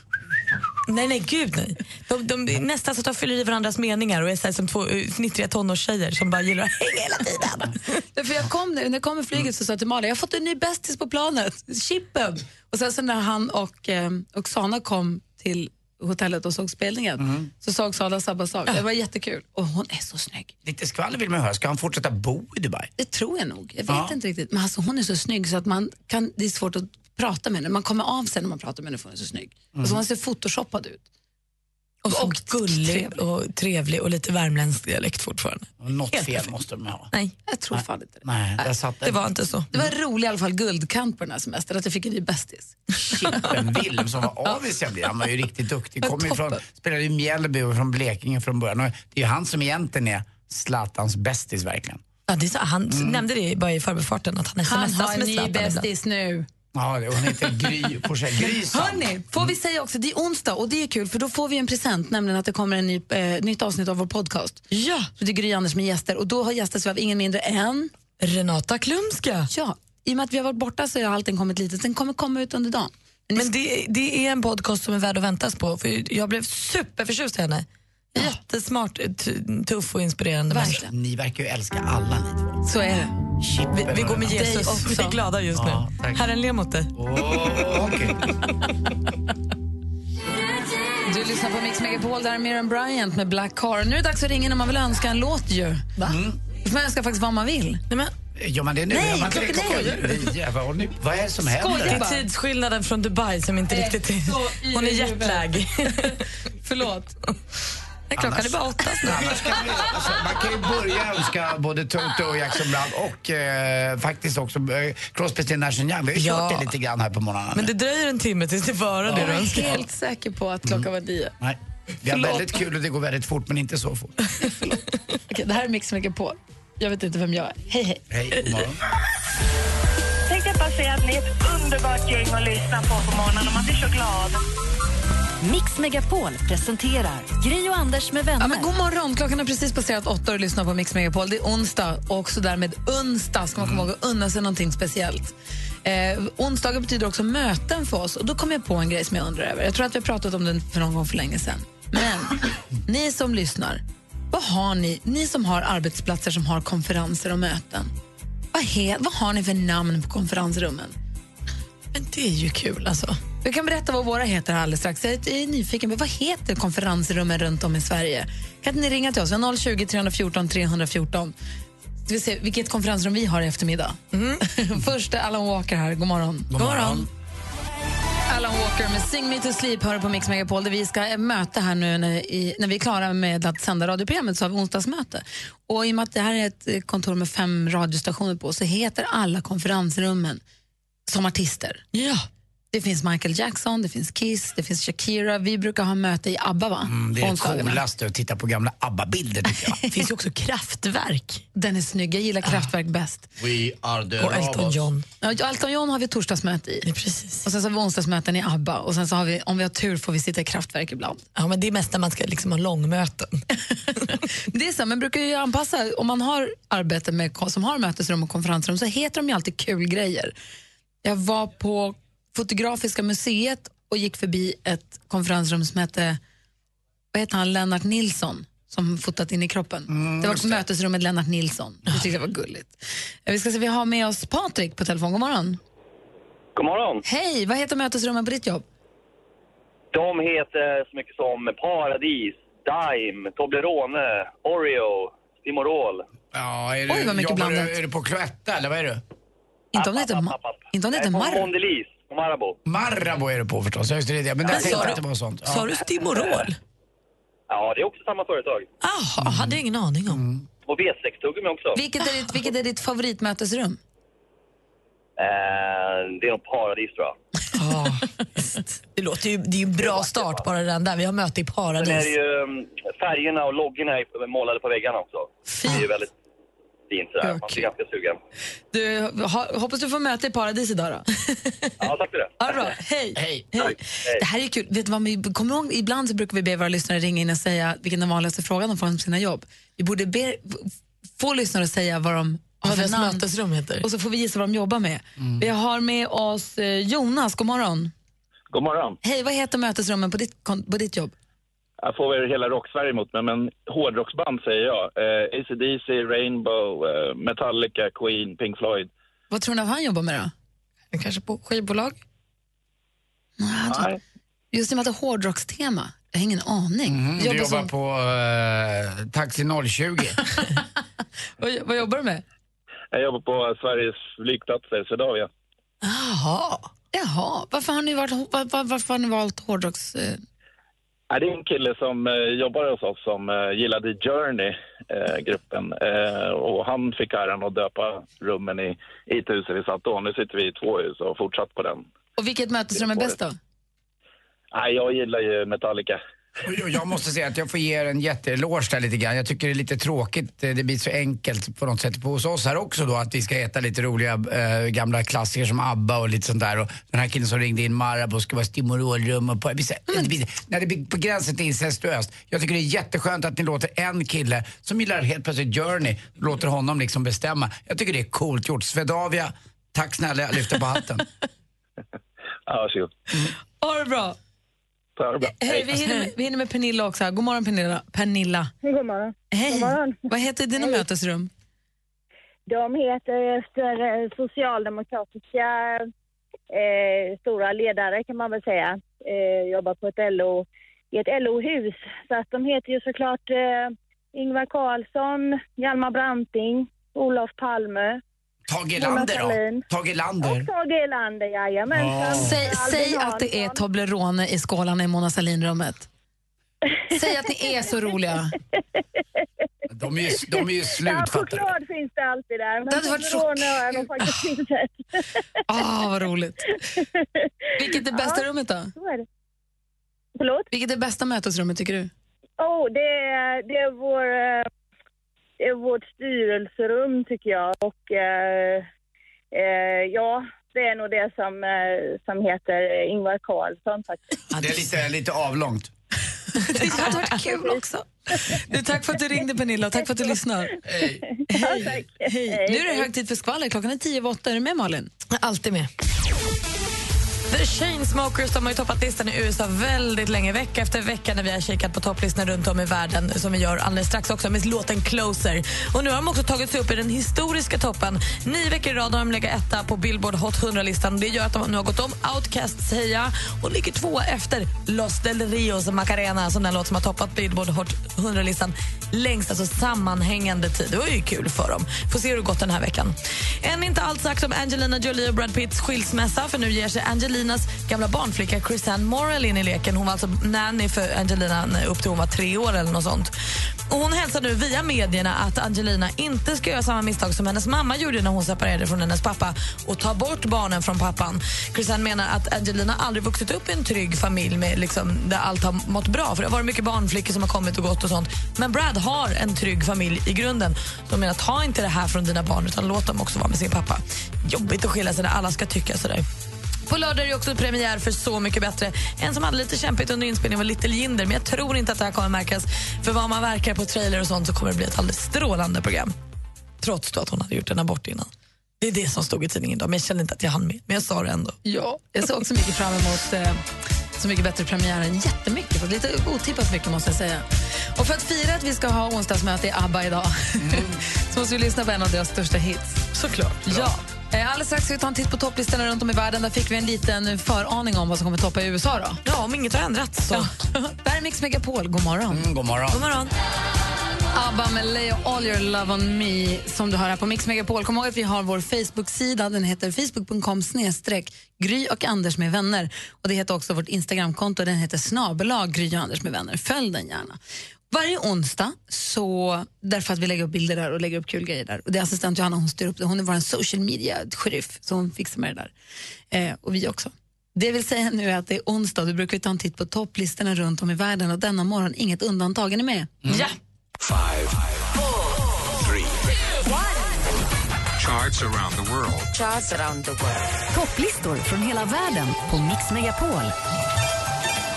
[SPEAKER 3] nej, nej, gud nej. De, de, de nästan så att de fyller i varandras meningar och är så här, som två uh, fnittriga tonårstjejer som bara gillar att hänga hela tiden. <laughs>
[SPEAKER 1] Därför jag kom, när jag kom med flyget så sa jag till Malin, jag har fått en ny bästis på planet, Chippen. Och sen så när han och eh, Oksana kom till hotellet och såg spelningen så sa Oksana samma sak. Det var jättekul. Och hon är så snygg.
[SPEAKER 2] Lite skvaller vill man höra. Ska han fortsätta bo i Dubai?
[SPEAKER 1] Det tror jag nog. Jag vet
[SPEAKER 2] Ja.
[SPEAKER 1] inte riktigt. Men alltså, hon är så snygg så att man kan, det är svårt att prata med henne. Man kommer av sig när man pratar med henne för hon är så snygg. Alltså, hon ser photoshoppad ut.
[SPEAKER 3] Och så
[SPEAKER 1] Och
[SPEAKER 3] gullig
[SPEAKER 1] trevlig.
[SPEAKER 3] och trevlig och lite värmländsk dialekt fortfarande.
[SPEAKER 2] Något
[SPEAKER 3] Helt
[SPEAKER 2] fel
[SPEAKER 3] perfekt.
[SPEAKER 2] måste de ha.
[SPEAKER 3] Nej,
[SPEAKER 1] Jag tror fan inte det.
[SPEAKER 2] Nej, där satt
[SPEAKER 3] det var inte så.
[SPEAKER 1] Det var rolig i alla fall guldkant på den här semestern, att jag fick en ny bästis.
[SPEAKER 2] Chippen <laughs> Wilhelm som var avis jag blev. Han var ju riktigt duktig. Kom ju från,
[SPEAKER 1] Toppen.
[SPEAKER 2] spelade i Mjällby och från Blekinge från början. Och det är ju han som egentligen är Zlatans bästis verkligen.
[SPEAKER 3] Ja, det är så, han nämnde det bara i förbifarten att han
[SPEAKER 1] Han
[SPEAKER 3] smsar
[SPEAKER 1] har en
[SPEAKER 3] med
[SPEAKER 1] ny
[SPEAKER 3] Zlatan
[SPEAKER 1] bästis nu.
[SPEAKER 2] Ja, det- hon heter Gry Forssell.
[SPEAKER 1] Hörni, får vi säga också, det är onsdag och det är kul för då får vi en present, nämligen att det kommer en ny, eh, nytt avsnitt av vår podcast.
[SPEAKER 3] Ja.
[SPEAKER 1] Så det är Gry Anders med gäster och då har gästas vi av ingen mindre än
[SPEAKER 3] Renata Klumska.
[SPEAKER 1] Ja, i och med att vi har varit borta så har allting kommit lite, den kommer komma ut under dagen.
[SPEAKER 3] Men det, det är en podcast som är värd att väntas på. För jag blev superförtjust i henne. Jättesmart, t- tuff och inspirerande människa.
[SPEAKER 2] Ni verkar ju älska alla ni två.
[SPEAKER 1] Så är det.
[SPEAKER 3] Vi, vi går med Jesus.
[SPEAKER 1] också.
[SPEAKER 3] Vi är glada just
[SPEAKER 2] Ja,
[SPEAKER 3] nu.
[SPEAKER 2] tack.
[SPEAKER 3] Herren ler mot dig.
[SPEAKER 2] Åh, okej.
[SPEAKER 1] Du lyssnar på Mix Megapol, där är Miriam Bryant med Black Car. Nu är det dags att ringa när man vill önska en låt ju. Va? Får man önska faktiskt vad man vill.
[SPEAKER 3] Nej, men,
[SPEAKER 2] Ja, men det nu.
[SPEAKER 1] Nej,
[SPEAKER 2] inte
[SPEAKER 1] klockan nio.
[SPEAKER 2] Vad, vad är det som
[SPEAKER 1] Skojar
[SPEAKER 2] händer?
[SPEAKER 3] det är tidsskillnaden från Dubai som inte
[SPEAKER 1] Eh,
[SPEAKER 3] riktigt är... Hon är jetlag. <laughs>
[SPEAKER 1] Förlåt. <laughs>
[SPEAKER 3] Nej, Klockan är bara åtta snart.
[SPEAKER 2] Annars kan man, alltså, man kan ju börja önska både Toto och Jackson Brown och eh, faktiskt också eh, Crosby, Stills Nash Young. Vi har ju
[SPEAKER 3] Ja.
[SPEAKER 2] kört det lite grann här på morgonen.
[SPEAKER 3] Men det dröjer en timme tills du får höra det
[SPEAKER 1] Jag
[SPEAKER 3] du
[SPEAKER 1] är
[SPEAKER 3] önskar.
[SPEAKER 1] helt säker på att klockan var nio.
[SPEAKER 2] Nej. Vi har väldigt kul och det går väldigt fort men inte så fort.
[SPEAKER 1] Okej, det här är Mix Megapol. Jag vet inte vem jag är. Hej, hej.
[SPEAKER 2] Hej.
[SPEAKER 7] Tänkte jag bara säga att ni är ett underbart gäng att lyssna på på morgonen och man blir så glad.
[SPEAKER 5] Mix Megapol presenterar Gri och Anders med vänner.
[SPEAKER 1] Ja, men god morgon! Klockan har precis passerat åtta och du lyssnar på Mix Megapol. Det är onsdag och också därmed onsdag ska man komma ihåg att unna sig någonting speciellt. Eh, onsdagar betyder också möten för oss och då kom jag på en grej som jag undrar över. Jag tror att vi har pratat om den för någon gång för länge sedan. Men <laughs> ni som lyssnar, vad har ni, ni som har arbetsplatser som har konferenser och möten, vad, he, vad har ni för namn på konferensrummen?
[SPEAKER 3] Men det är ju kul alltså.
[SPEAKER 1] Vi kan berätta vad våra heter alldeles strax. Jag är nyfiken på vad heter konferensrummen runt om i Sverige? Kan ni ringa till oss? Vi har 020 314 314. Ska vi se vilket konferensrum vi har i eftermiddag. <laughs> Först är Alan Walker här. God morgon.
[SPEAKER 2] God morgon.
[SPEAKER 1] Alan Walker med Sing Me To Sleep hör på Mix Megapol där vi ska eh, möta här nu när, i, när vi är klara med att sända radioprogrammet så har vi onsdagsmöte. Och i och med att det här är ett eh, kontor med fem radiostationer på så heter alla konferensrummen som artister.
[SPEAKER 3] Ja.
[SPEAKER 1] Det finns Michael Jackson, det finns Kiss, det finns Shakira. Vi brukar ha möte i ABBA va?
[SPEAKER 2] Mm, det är det coolaste att titta på gamla ABBA-bilder tycker jag. <laughs>
[SPEAKER 3] Det finns ju också kraftverk.
[SPEAKER 1] Den är snygg, jag gillar Kraftwerk bäst.
[SPEAKER 10] We are the
[SPEAKER 3] Och Elton John.
[SPEAKER 1] Ja, Elton John har vi torsdagsmöte i.
[SPEAKER 3] Ja, precis.
[SPEAKER 1] Och sen så har vi onsdagsmöten i ABBA och sen så har vi, om vi har tur får vi sitta i Kraftwerk ibland.
[SPEAKER 3] Ja, men det är mest när man ska liksom ha långmöten. <laughs>
[SPEAKER 1] Det är så, men brukar ju anpassa, om man har arbete med, som har mötesrum och konferensrum så heter de ju alltid kul grejer. Jag var på Fotografiska museet och gick förbi ett konferensrum som hette, vad heter han, Lennart Nilsson som fotat in i kroppen. det var mötesrummet Lennart Nilsson. Det tyckte jag var gulligt. Vi ska se, vi har med oss Patrik på telefon. God morgon.
[SPEAKER 12] God morgon.
[SPEAKER 1] Hej, vad heter mötesrummen på ditt jobb?
[SPEAKER 12] De heter så mycket som Paradis, Dime, Toblerone, Oreo, Stimorol.
[SPEAKER 2] Ja, är
[SPEAKER 1] Oj,
[SPEAKER 2] du,
[SPEAKER 1] vad mycket blandat.
[SPEAKER 2] är du på Cloetta eller vad är du?
[SPEAKER 1] Inte om det heter, Ma- inte om det heter
[SPEAKER 12] Nej, på
[SPEAKER 1] Marr.
[SPEAKER 12] Mondelez, Marabou.
[SPEAKER 2] Marabou är du på förstås, ja, just det, det. men
[SPEAKER 12] Men
[SPEAKER 2] tänkte
[SPEAKER 12] sa
[SPEAKER 2] jag
[SPEAKER 12] du-
[SPEAKER 2] att det var sånt.
[SPEAKER 3] Sa du Stimorol?
[SPEAKER 12] Ja, det är också samma företag.
[SPEAKER 3] Jaha, hade jag ingen aning om.
[SPEAKER 12] Och V6-tuggummi också.
[SPEAKER 1] Vilket är ditt, vilket är ditt favoritmötesrum?
[SPEAKER 12] Eh, det är nog Paradis tror jag.
[SPEAKER 3] Det, låter ju, det är ju en bra start bara den där. Vi har möte i
[SPEAKER 12] Sen är
[SPEAKER 3] paradis.
[SPEAKER 12] det ju um, färgerna och loggorna är målade på väggarna också. Det är ju väldigt fint sådär. Man blir ganska sugen.
[SPEAKER 1] Du, ha, hoppas du får möte i paradis idag då.
[SPEAKER 12] Ja, tack för det.
[SPEAKER 1] Ha det bra. Hej.
[SPEAKER 2] Hej.
[SPEAKER 1] Det här är kul. Vet du vad, vi kommer ihåg, ibland så brukar vi be våra lyssnare ringa in och säga vilken den vanligaste frågan de får om sina jobb. Vi borde be, få lyssnare att säga vad de har för namn.
[SPEAKER 3] mötesrum heter.
[SPEAKER 1] Och så får vi gissa vad de jobbar med. Vi har med oss eh, Jonas, god morgon.
[SPEAKER 11] God morgon.
[SPEAKER 1] Hej, vad heter mötesrummen på ditt, på ditt jobb?
[SPEAKER 11] Jag får väl hela rocksverige emot mig, men hårdrocksband säger jag. Eh, AC/DC, Rainbow, eh, Metallica, Queen, Pink Floyd.
[SPEAKER 1] Vad tror ni att han jobbar med då?
[SPEAKER 3] Kanske på skivbolag?
[SPEAKER 11] Nej.
[SPEAKER 1] Just i och med att det är hårdrockstema. Jag har ingen aning.
[SPEAKER 2] Mm, du
[SPEAKER 1] Jobbar
[SPEAKER 2] jobbar
[SPEAKER 1] som-
[SPEAKER 2] på uh, Taxi 020. <laughs>
[SPEAKER 1] vad, vad jobbar du med?
[SPEAKER 11] Jag jobbar på Sveriges flygplatser, Swedavia.
[SPEAKER 1] Jaha. Jaha. Varför har ni, varit, var, var, varför har ni valt hårdrocks...
[SPEAKER 11] Ja, det är en kille som eh, jobbar hos oss som eh, gillade Journey, eh, gruppen. Och han fick äran att döpa rummen i, i ett hus vi satt då. Nu sitter vi i två hus och har fortsatt på den.
[SPEAKER 1] Och vilket mötesrum är bäst då?
[SPEAKER 11] Jag gillar ju Metallica.
[SPEAKER 2] Jag måste säga att jag får ge er en jätteeloge där lite grann. Jag tycker det är lite tråkigt, eh, det blir så enkelt på något sätt på hos oss här också då att vi ska äta lite roliga eh, gamla klassiker som ABBA och lite sånt där. Och den här killen som ringde in Marabou ska vara stimorolrum och på, vissa, det blir, när det blir på gränsen till incestuöst. Jag tycker det är jätteskönt att ni låter en kille som gillar helt plötsligt Journey, låter honom liksom bestämma. Jag tycker det är coolt gjort. Svedavia, tack snälla, jag lyfter på hatten. <laughs>
[SPEAKER 11] Ja, varsågod.
[SPEAKER 1] Ha det bra.
[SPEAKER 11] Ta det bra.
[SPEAKER 1] Hej, vi hinner, med, vi hinner med Pernilla också. här. God morgon Pernilla. Pernilla.
[SPEAKER 13] God morgon.
[SPEAKER 1] Hej.
[SPEAKER 13] God morgon.
[SPEAKER 1] Vad heter dina mötesrum?
[SPEAKER 13] De heter efter eh, socialdemokratiska eh, stora ledare kan man väl säga. Eh, jobbar på ett LO, i ett LO-hus. Så att de heter ju såklart eh, Ingvar Carlsson, Hjalmar Branting, Olof Palme.
[SPEAKER 2] Tage
[SPEAKER 13] Sahlin.
[SPEAKER 2] då? Tage Erlander.
[SPEAKER 13] Och Tage Erlander, jajamensan.
[SPEAKER 1] Säg,
[SPEAKER 13] Albin
[SPEAKER 1] säg att det är. Toblerone i skålarna i Mona Sahlin-rummet. Säg att ni är så roliga. <laughs>
[SPEAKER 2] De är ju, de är ju slut,
[SPEAKER 13] Ja,
[SPEAKER 2] fattar du.
[SPEAKER 13] choklad finns det alltid där. Men
[SPEAKER 1] Det hade varit
[SPEAKER 13] Toblerone har jag nog faktiskt <laughs> inte sett.
[SPEAKER 1] Ah, vad roligt. Vilket är bästa
[SPEAKER 13] Ja,
[SPEAKER 1] rummet då?
[SPEAKER 13] Så är det. Förlåt?
[SPEAKER 1] Vilket är bästa mötesrummet tycker du?
[SPEAKER 13] Oh, det är, det är vår... eh, vårt styrelserum tycker jag och eh, eh, ja, det är nog det som, eh, som heter Ingvar Carlsson faktiskt.
[SPEAKER 2] Det är lite, lite avlångt. <laughs>
[SPEAKER 1] Det hade varit kul också. Du, tack för att du ringde Pernilla och tack för att du lyssnar.
[SPEAKER 2] Hej.
[SPEAKER 1] Hej. Hej. Nu är det hög tid för skvaller. Klockan är tio över åtta. Är du med Malin?
[SPEAKER 3] Alltid med. The Chainsmokers de har ju toppat listan i USA väldigt länge, vecka efter vecka när vi har kikat på topplistorna runt om i världen som vi gör alldeles strax också med låten Closer. Och nu har de också tagit sig upp i den historiska toppen. Nio veckor i rad har de legat etta på Billboard Hot 100-listan. Det gör att de nu har gått om Outcasts Heja och ligger två efter Los Del Rios Macarena som den låt som har toppat Billboard Hot 100-listan längst, alltså sammanhängande tid. Det var ju kul för dem. Får se hur det gått den här veckan. Än inte allt sagt om Angelina Jolie och Brad Pitts skilsmässa för nu ger sig Angelinas gamla barnflicka Chrisanne Morrell in i leken. Hon var alltså nanny för Angelina upp till hon var tre år eller något sånt. Och hon hälsar nu via medierna att Angelina inte ska göra samma misstag som hennes mamma gjorde när hon separerade från hennes pappa och ta bort barnen från pappan. Chrisanne menar att Angelina aldrig vuxit upp i en trygg familj med liksom, där allt har mått bra. För Det har varit mycket barnflickor som har kommit och gått och sånt. Men Brad har en trygg familj i grunden. De menar ta inte det här från dina barn utan låt dem också vara med sin pappa. Jobbigt att skilja sig när alla ska tycka sådär. På lördag är det också premiär för Så mycket bättre. En som hade lite kämpigt under inspelningen var Little Jinder men jag tror inte att det här kommer märkas. För vad man verkar på trailer och sånt så kommer det bli ett alldeles strålande program. Trots då att hon hade gjort en abort innan. Det är det som stod i tidningen idag, men jag kände inte att jag hann med. Men jag sa det ändå.
[SPEAKER 1] Ja, jag ser också mycket fram emot eh, Så mycket bättre premiären. Jättemycket, för lite otippat mycket måste jag säga. Och för att fira att vi ska ha onsdagsmöte i ABBA idag <laughs> så måste vi lyssna på en av deras största hits.
[SPEAKER 3] Såklart.
[SPEAKER 1] Ja. Eh, Alldeles strax ska vi ta en titt på topplistorna runt om i världen. Där fick vi en liten föraning om vad som kommer toppa i USA. Då.
[SPEAKER 3] Ja, om inget har ändrats. Så. <laughs>
[SPEAKER 1] Där är Mix Megapol. God morgon.
[SPEAKER 2] Mm, god morgon.
[SPEAKER 3] God morgon.
[SPEAKER 1] ABBA med Lay All Your Love On Me som du hör här på Mix Megapol. Kom ihåg att vi har vår Facebook-sida. Den heter facebook.com snedstreck Gry och Anders med vänner. Och Det heter också vårt Instagramkonto. Den heter snabelag Gry och Anders med vänner. Följ den gärna. Varje onsdag, så, därför att vi lägger upp bilder där och lägger upp kul grejer där. Och det är assistent Johanna, hon styr upp det. Hon är vår social media-sheriff, så hon fixar med det där. Eh, och vi också. Det vill säga nu är att det är onsdag, då brukar vi ta en titt på topplistorna runt om i världen och denna morgon inget undantag. Är ni med? Ja!
[SPEAKER 6] Five, three, charts around the world.
[SPEAKER 5] Charts around the world. Topplistor från hela världen på Mix Megapol.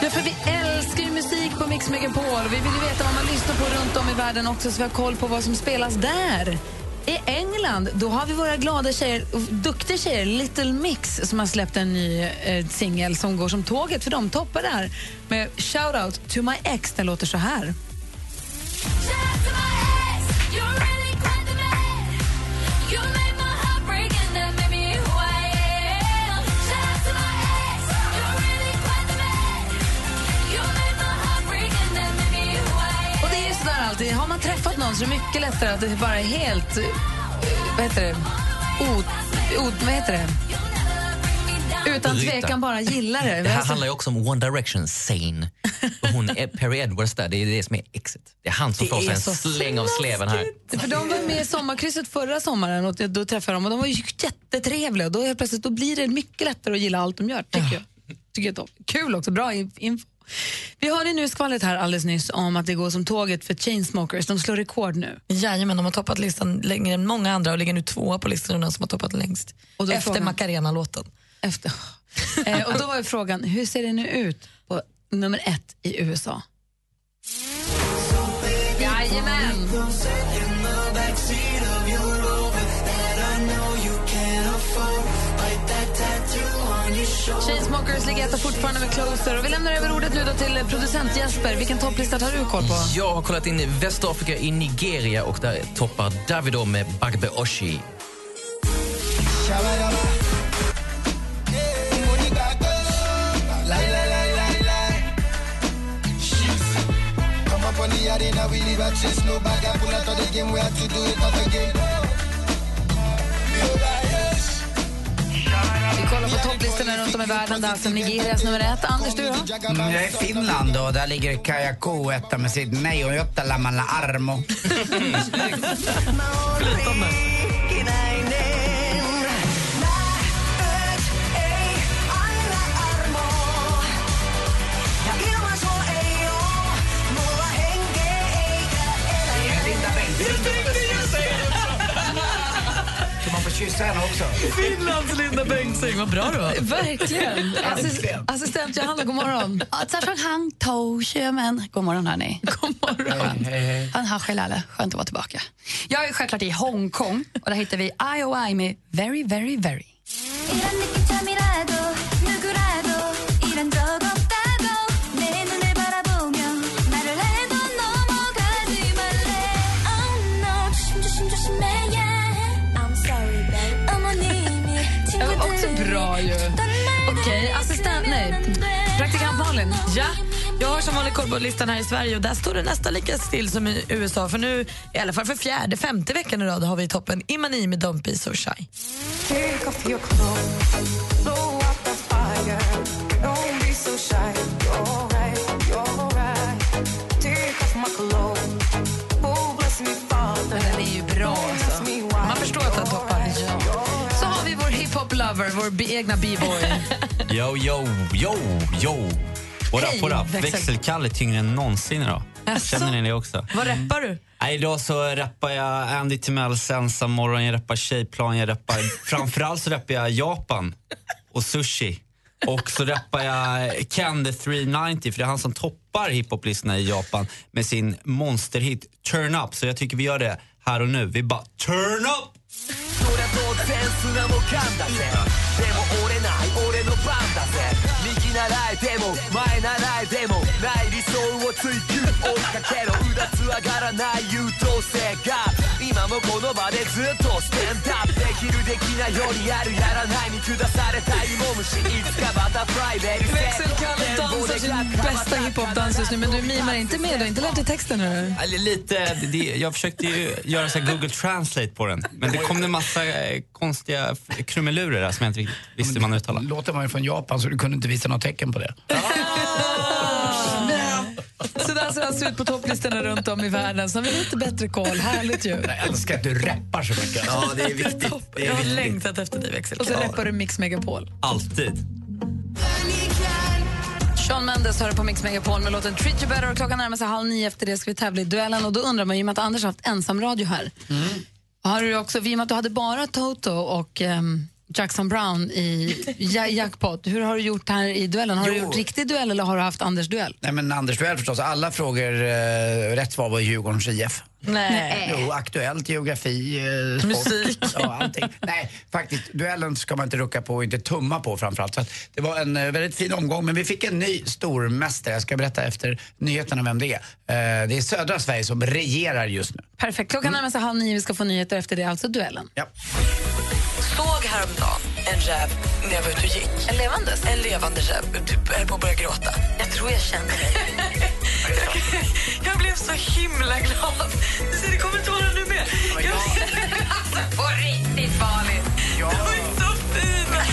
[SPEAKER 1] Ja, för vi älskar ju musik på Mix Megapol och vi vill ju veta vad man lyssnar på runt om i världen också så vi har koll på vad som spelas där. I England då har vi våra glada tjejer, och duktiga tjejer, Little Mix som har släppt en ny eh, singel som går som tåget för de toppar där med Shout Out to my ex. Den låter så här. Det alltid. Har man träffat någon så är det mycket lättare att det bara är helt... Vad heter det? O, o, vad heter det? Utan
[SPEAKER 10] Bryta.
[SPEAKER 1] tvekan bara gillar det. <laughs>
[SPEAKER 10] Det här
[SPEAKER 1] Alltså,
[SPEAKER 10] handlar ju också om One Direction, Sane. Hon är Perry Edwards där, det är det som är exit. Det är han som
[SPEAKER 1] Det
[SPEAKER 10] får sig en släng av sleven här.
[SPEAKER 1] För de var med i sommarkrysset förra sommaren och då träffade dem och de var ju jättetrevliga. Då, helt plötsligt, då blir det mycket lättare att gilla allt de gör, tycker jag. Tycker jag. Kul också, bra in- info. Vi hörde nu skvallret här alldeles nyss om att det går som tåget för Chainsmokers. De slår rekord nu.
[SPEAKER 3] Jajamän, de har toppat listan längre än många andra och ligger nu tvåa på listan av de som har toppat längst.
[SPEAKER 1] Och
[SPEAKER 3] Efter
[SPEAKER 1] frågan-
[SPEAKER 3] Macarena-låten.
[SPEAKER 1] Efter. <laughs> Eh, och då var ju frågan, hur ser det nu ut på nummer ett i USA? Jajamän! Chainsmokers ligger etta fortfarande med Closer. Och vi lämnar över ordet nu då till producent Jesper. Vilken topplista tar du koll på?
[SPEAKER 10] Jag har kollat in i Västafrika, i Nigeria och där toppar Davido med Bagbe Oshi.
[SPEAKER 1] Vi kollar på topplistorna runt om i världen. Där alltså Nigerias nummer ett. Anders, du då?
[SPEAKER 2] Mm, jag är i Finland och där ligger Kajako etta med sitt Nej och Jotta Lamalla Armo. <laughs>
[SPEAKER 10] Flytande.
[SPEAKER 2] Kyssa henne också.
[SPEAKER 3] Finlands Linda Bengtzing, vad bra du var. <laughs>
[SPEAKER 1] Verkligen. Assist, assistent Johanna, god morgon.
[SPEAKER 8] Hang To Sjömen. God morgon, hörni. <laughs>
[SPEAKER 1] God morgon.
[SPEAKER 8] Han har. Skönt att vara tillbaka. Jag är självklart i Hongkong och där hittar vi IOI med Very, very, very.
[SPEAKER 3] Jag har som vanligt koll på listan här i Sverige och där står det nästan lika still som i USA. För nu, i alla fall för fjärde, femte veckan i rad har vi i toppen Imani med Don't be so shy.
[SPEAKER 1] Vår egna b-boy.
[SPEAKER 14] Yo, yo, yo, yo. Up, what up?
[SPEAKER 1] växel.
[SPEAKER 14] Växelkalle tyngre än någonsin idag.
[SPEAKER 1] Jaså?
[SPEAKER 14] Känner ni det också?
[SPEAKER 3] Vad rappar du?
[SPEAKER 14] Nej, idag så rappar jag Andy Timells Ensam morgon, jag rappar Tjejplan, jag rappar... <laughs> framförallt så rappar jag Japan och sushi. Och så rappar jag Ken the 390, för det är han som toppar hiphoplistorna i Japan med sin monsterhit Turn Up. Så jag tycker vi gör det här och nu. Vi bara Turn Up!
[SPEAKER 15] そえても前習えてもない理想を追求。追いかけろ。うだつ上がらない優等生が。今もこの場でずっとステンダップできるできないよりやるやらないに下された芋虫いつかバタフライベリー
[SPEAKER 1] Växelkalle dansar sin bästa hiphop-dans just nu, men du mimar inte med. Du har inte lärt dig texten nu.
[SPEAKER 14] Eller lite, det, jag försökte ju göra så här Google Translate på den. Men det kom det massa eh, konstiga f- krumelurer där som jag inte riktigt visste hur man uttalade.
[SPEAKER 2] Låter man ju från Japan så du kunde inte visa något tecken på det. <laughs>
[SPEAKER 1] Så där ser det alltså ut på topplistorna runt om i världen. Så har vi lite bättre koll. Härligt ju.
[SPEAKER 2] Jag älskar att du rappar så mycket.
[SPEAKER 14] Ja, det är viktigt. Det
[SPEAKER 3] Jag
[SPEAKER 14] är
[SPEAKER 3] har
[SPEAKER 14] viktigt.
[SPEAKER 3] längtat efter dig,
[SPEAKER 1] Och så
[SPEAKER 3] Växelkalle.
[SPEAKER 1] rappar du Mix Megapol.
[SPEAKER 14] Alltid.
[SPEAKER 1] Sean Mendes hör på Mix Megapol med låten Treat You Better. Och klockan närmar sig halv nio efter det ska vi tävla i duellen. Och då undrar man ju med att Anders har haft ensam radio här. Har du också, i och med att du hade bara Toto och ehm, Jackson Brown i ja, jackpot. Hur har du gjort här i duellen? Har du
[SPEAKER 2] Jo.
[SPEAKER 1] gjort riktig duell eller har du haft Anders duell?
[SPEAKER 2] Nej men Anders Duell förstås, alla frågor eh, rätt svar var Djurgårdens IF.
[SPEAKER 3] Nej.
[SPEAKER 2] Jo, aktuellt, geografi, eh, sport.
[SPEAKER 3] Musik.
[SPEAKER 2] Ja, allting. Nej, faktiskt, duellen ska man inte rucka på och inte tumma på framförallt. Så att det var en eh, väldigt fin omgång, men vi fick en ny stormästare. Jag ska berätta efter nyheterna vem det är. Eh, det är södra Sverige som regerar just nu.
[SPEAKER 1] Perfekt. Klockan närmar sig halv nio. Vi ska få nyheter efter det. Alltså duellen.
[SPEAKER 2] Ja.
[SPEAKER 3] Såg häromdagen en räv när jag var ute och gick.
[SPEAKER 1] En levandes?
[SPEAKER 3] En levande räv. Du höll på att börja gråta.
[SPEAKER 1] Jag tror jag känner dig. <laughs>
[SPEAKER 3] jag blev så himla glad. Du ser, det kommer tårar nu med. Jag...
[SPEAKER 1] alltså, på riktigt farligt.
[SPEAKER 3] Ja. De är så fina.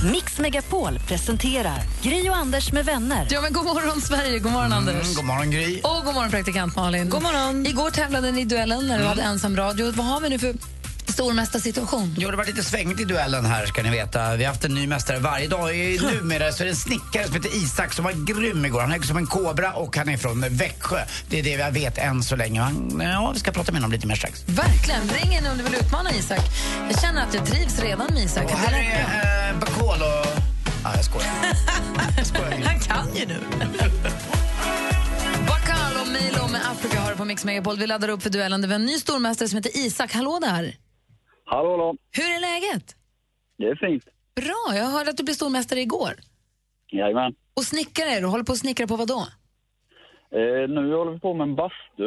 [SPEAKER 3] Så...
[SPEAKER 5] Mix Megapol presenterar Gry och Anders med vänner.
[SPEAKER 1] Ja, men god morgon, Sverige. God morgon, Anders.
[SPEAKER 2] Mm, god morgon Gry.
[SPEAKER 1] Och god morgon, praktikant Malin.
[SPEAKER 3] God morgon.
[SPEAKER 1] Igår tävlade ni i duellen när du hade ensam radio. Vad har vi nu för stormästarsituation?
[SPEAKER 2] Jo, det var lite svängigt i duellen här ska ni veta. Vi har haft en ny mästare varje dag. I- Numera så är det en snickare som heter Isak som var grym igår. Han är som en kobra och han är från Växjö. Det är det jag vet än så länge. Han, ja, vi ska prata med honom lite mer strax.
[SPEAKER 1] Verkligen. Ring in om du vill utmana Isak. Jag känner att jag trivs redan med Isak.
[SPEAKER 2] Och här är eh, Bacall och... Ja, jag skojar. <laughs>
[SPEAKER 1] Han kan ju nu. Bakal och Milo med Africa har på Mix Megapol. Vi laddar upp för duellen. Det var en ny stormästare som heter Isak. Hallå där!
[SPEAKER 16] Hallå, hallå.
[SPEAKER 1] Hur är läget?
[SPEAKER 16] Det är fint.
[SPEAKER 1] Bra, jag hörde att du blev stormästare igår.
[SPEAKER 16] Jajamän.
[SPEAKER 1] Och snickare är du. Håller på att snickra på vad då?
[SPEAKER 16] Eh, nu håller vi på med en bastu.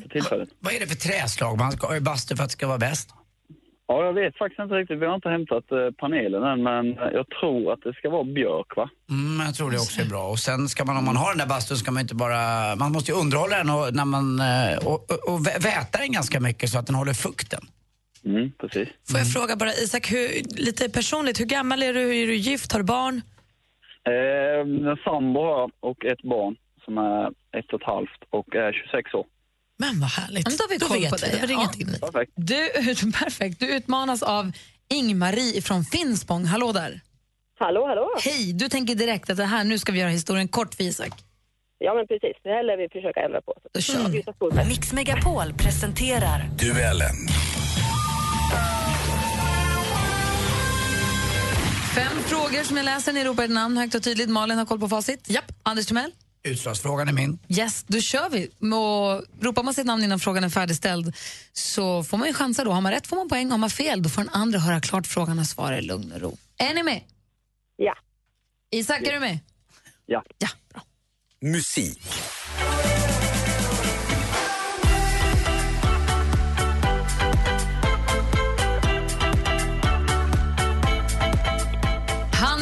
[SPEAKER 16] <laughs> För tillfället.
[SPEAKER 2] Vad är det för träslag man ska ha i bastu för att det ska vara bäst?
[SPEAKER 16] Ja, jag vet faktiskt inte riktigt. Vi har inte hämtat eh, panelen än, men jag tror att det ska vara björk, va?
[SPEAKER 2] Mm, jag tror det också är bra. Och sen ska man, om man har den där bastun, ska man inte bara... Man måste ju underhålla den och, när man, eh, och, och, och vä- väta den ganska mycket så att den håller fukten.
[SPEAKER 16] Mm, precis.
[SPEAKER 3] Får jag fråga bara Isak, hur, lite personligt, hur gammal är du? Är du gift? Har du barn?
[SPEAKER 16] Eh, en sambo har jag och ett barn som är ett och ett halvt och är 26 år.
[SPEAKER 3] Men vad härligt.
[SPEAKER 1] Men då har vi
[SPEAKER 3] Då
[SPEAKER 1] koll på
[SPEAKER 3] vi.
[SPEAKER 1] dig.
[SPEAKER 3] Jag till dig.
[SPEAKER 16] Perfekt.
[SPEAKER 1] Du, <laughs> perfekt. Du utmanas av Ing-Marie från Finspång. Hallå där!
[SPEAKER 17] Hallå, hallå.
[SPEAKER 1] Hej! Du tänker direkt att det här, nu ska vi göra historien kort för Isak.
[SPEAKER 17] Ja, men precis. Det här lär vi försöka ändra på.
[SPEAKER 1] Då kör vi.
[SPEAKER 5] Mix Megapol presenterar
[SPEAKER 6] Duellen.
[SPEAKER 1] Fem frågor som jag läser. Ni ropar ett namn högt och tydligt. Malin har koll på facit. Japp. Anders Timell?
[SPEAKER 2] Utslagsfrågan är min.
[SPEAKER 1] Yes, då kör vi. Och ropar man sitt namn innan frågan är färdigställd så får man ju chansa då. Har man rätt får man poäng, har man fel då får den andra höra klart frågan och svara i lugn och ro. Är ni med?
[SPEAKER 17] Ja.
[SPEAKER 1] Isak, är du med?
[SPEAKER 16] Ja.
[SPEAKER 1] Ja, bra.
[SPEAKER 6] Musik.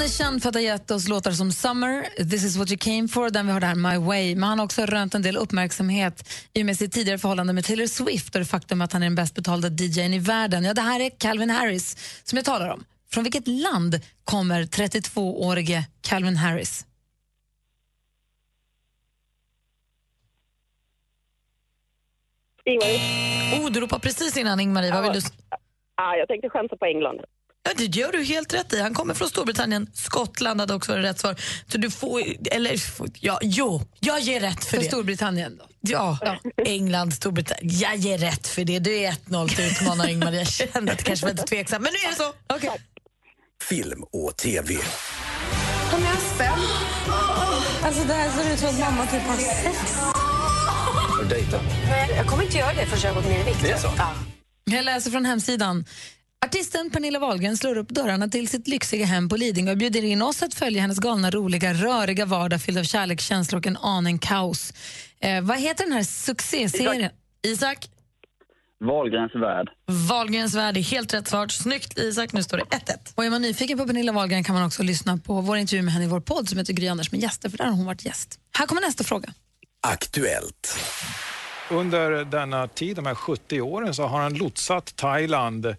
[SPEAKER 1] Är känd för att ha gett oss låtar som Summer, This is what you came for, den vi har där, My way. Men han har också rönt en del uppmärksamhet i och med sitt tidigare förhållande med Taylor Swift och det faktum att han är den bäst betalda DJn i världen. Ja, det här är Calvin Harris som jag talar om. Från vilket land kommer 32-årige Calvin Harris?
[SPEAKER 17] Ingmarie?
[SPEAKER 3] Oh, du ropar precis innan Ingmarie. Vad vill du?
[SPEAKER 17] Ah, jag tänkte chansa på England.
[SPEAKER 3] Ja, det gör du helt rätt i. Han kommer från Storbritannien. Skottland hade också varit rätt svar. Så du får, eller, ja, jo, jag ger rätt för,
[SPEAKER 1] För
[SPEAKER 3] det.
[SPEAKER 1] Storbritannien då?
[SPEAKER 3] Ja, England, Storbritannien. Jag ger rätt för det. Du är 1-0 till utmanare Ingmarie. Jag kände att det kanske var lite tveksamt, men nu är det så.
[SPEAKER 1] Okay.
[SPEAKER 6] Film och TV.
[SPEAKER 18] Kom igen, spänn. Alltså det här ser ut som att mamma typ har sex.
[SPEAKER 6] Har du dejtat?
[SPEAKER 18] Jag kommer inte göra det förrän jag har gått ner i vikt.
[SPEAKER 6] Det är så?
[SPEAKER 18] Ja.
[SPEAKER 1] Jag läser från hemsidan. Artisten Pernilla Wahlgren slår upp dörrarna till sitt lyxiga hem på Lidingö och bjuder in oss att följa hennes galna, roliga, röriga vardag fylld av kärlek, känslor och en aning kaos. Eh, vad heter den här succéserien? Isak?
[SPEAKER 16] Wahlgrens värld.
[SPEAKER 3] Wahlgrens värld är helt rätt svar. Snyggt Isak, nu står det 1-1.
[SPEAKER 1] Och är man nyfiken på Pernilla Wahlgren kan man också lyssna på vår intervju med henne i vår podd som heter Gry Anders med gäster, för där har hon varit gäst. Här kommer nästa fråga.
[SPEAKER 6] Aktuellt.
[SPEAKER 19] Under denna tid, de här 70 åren, så har han lotsat Thailand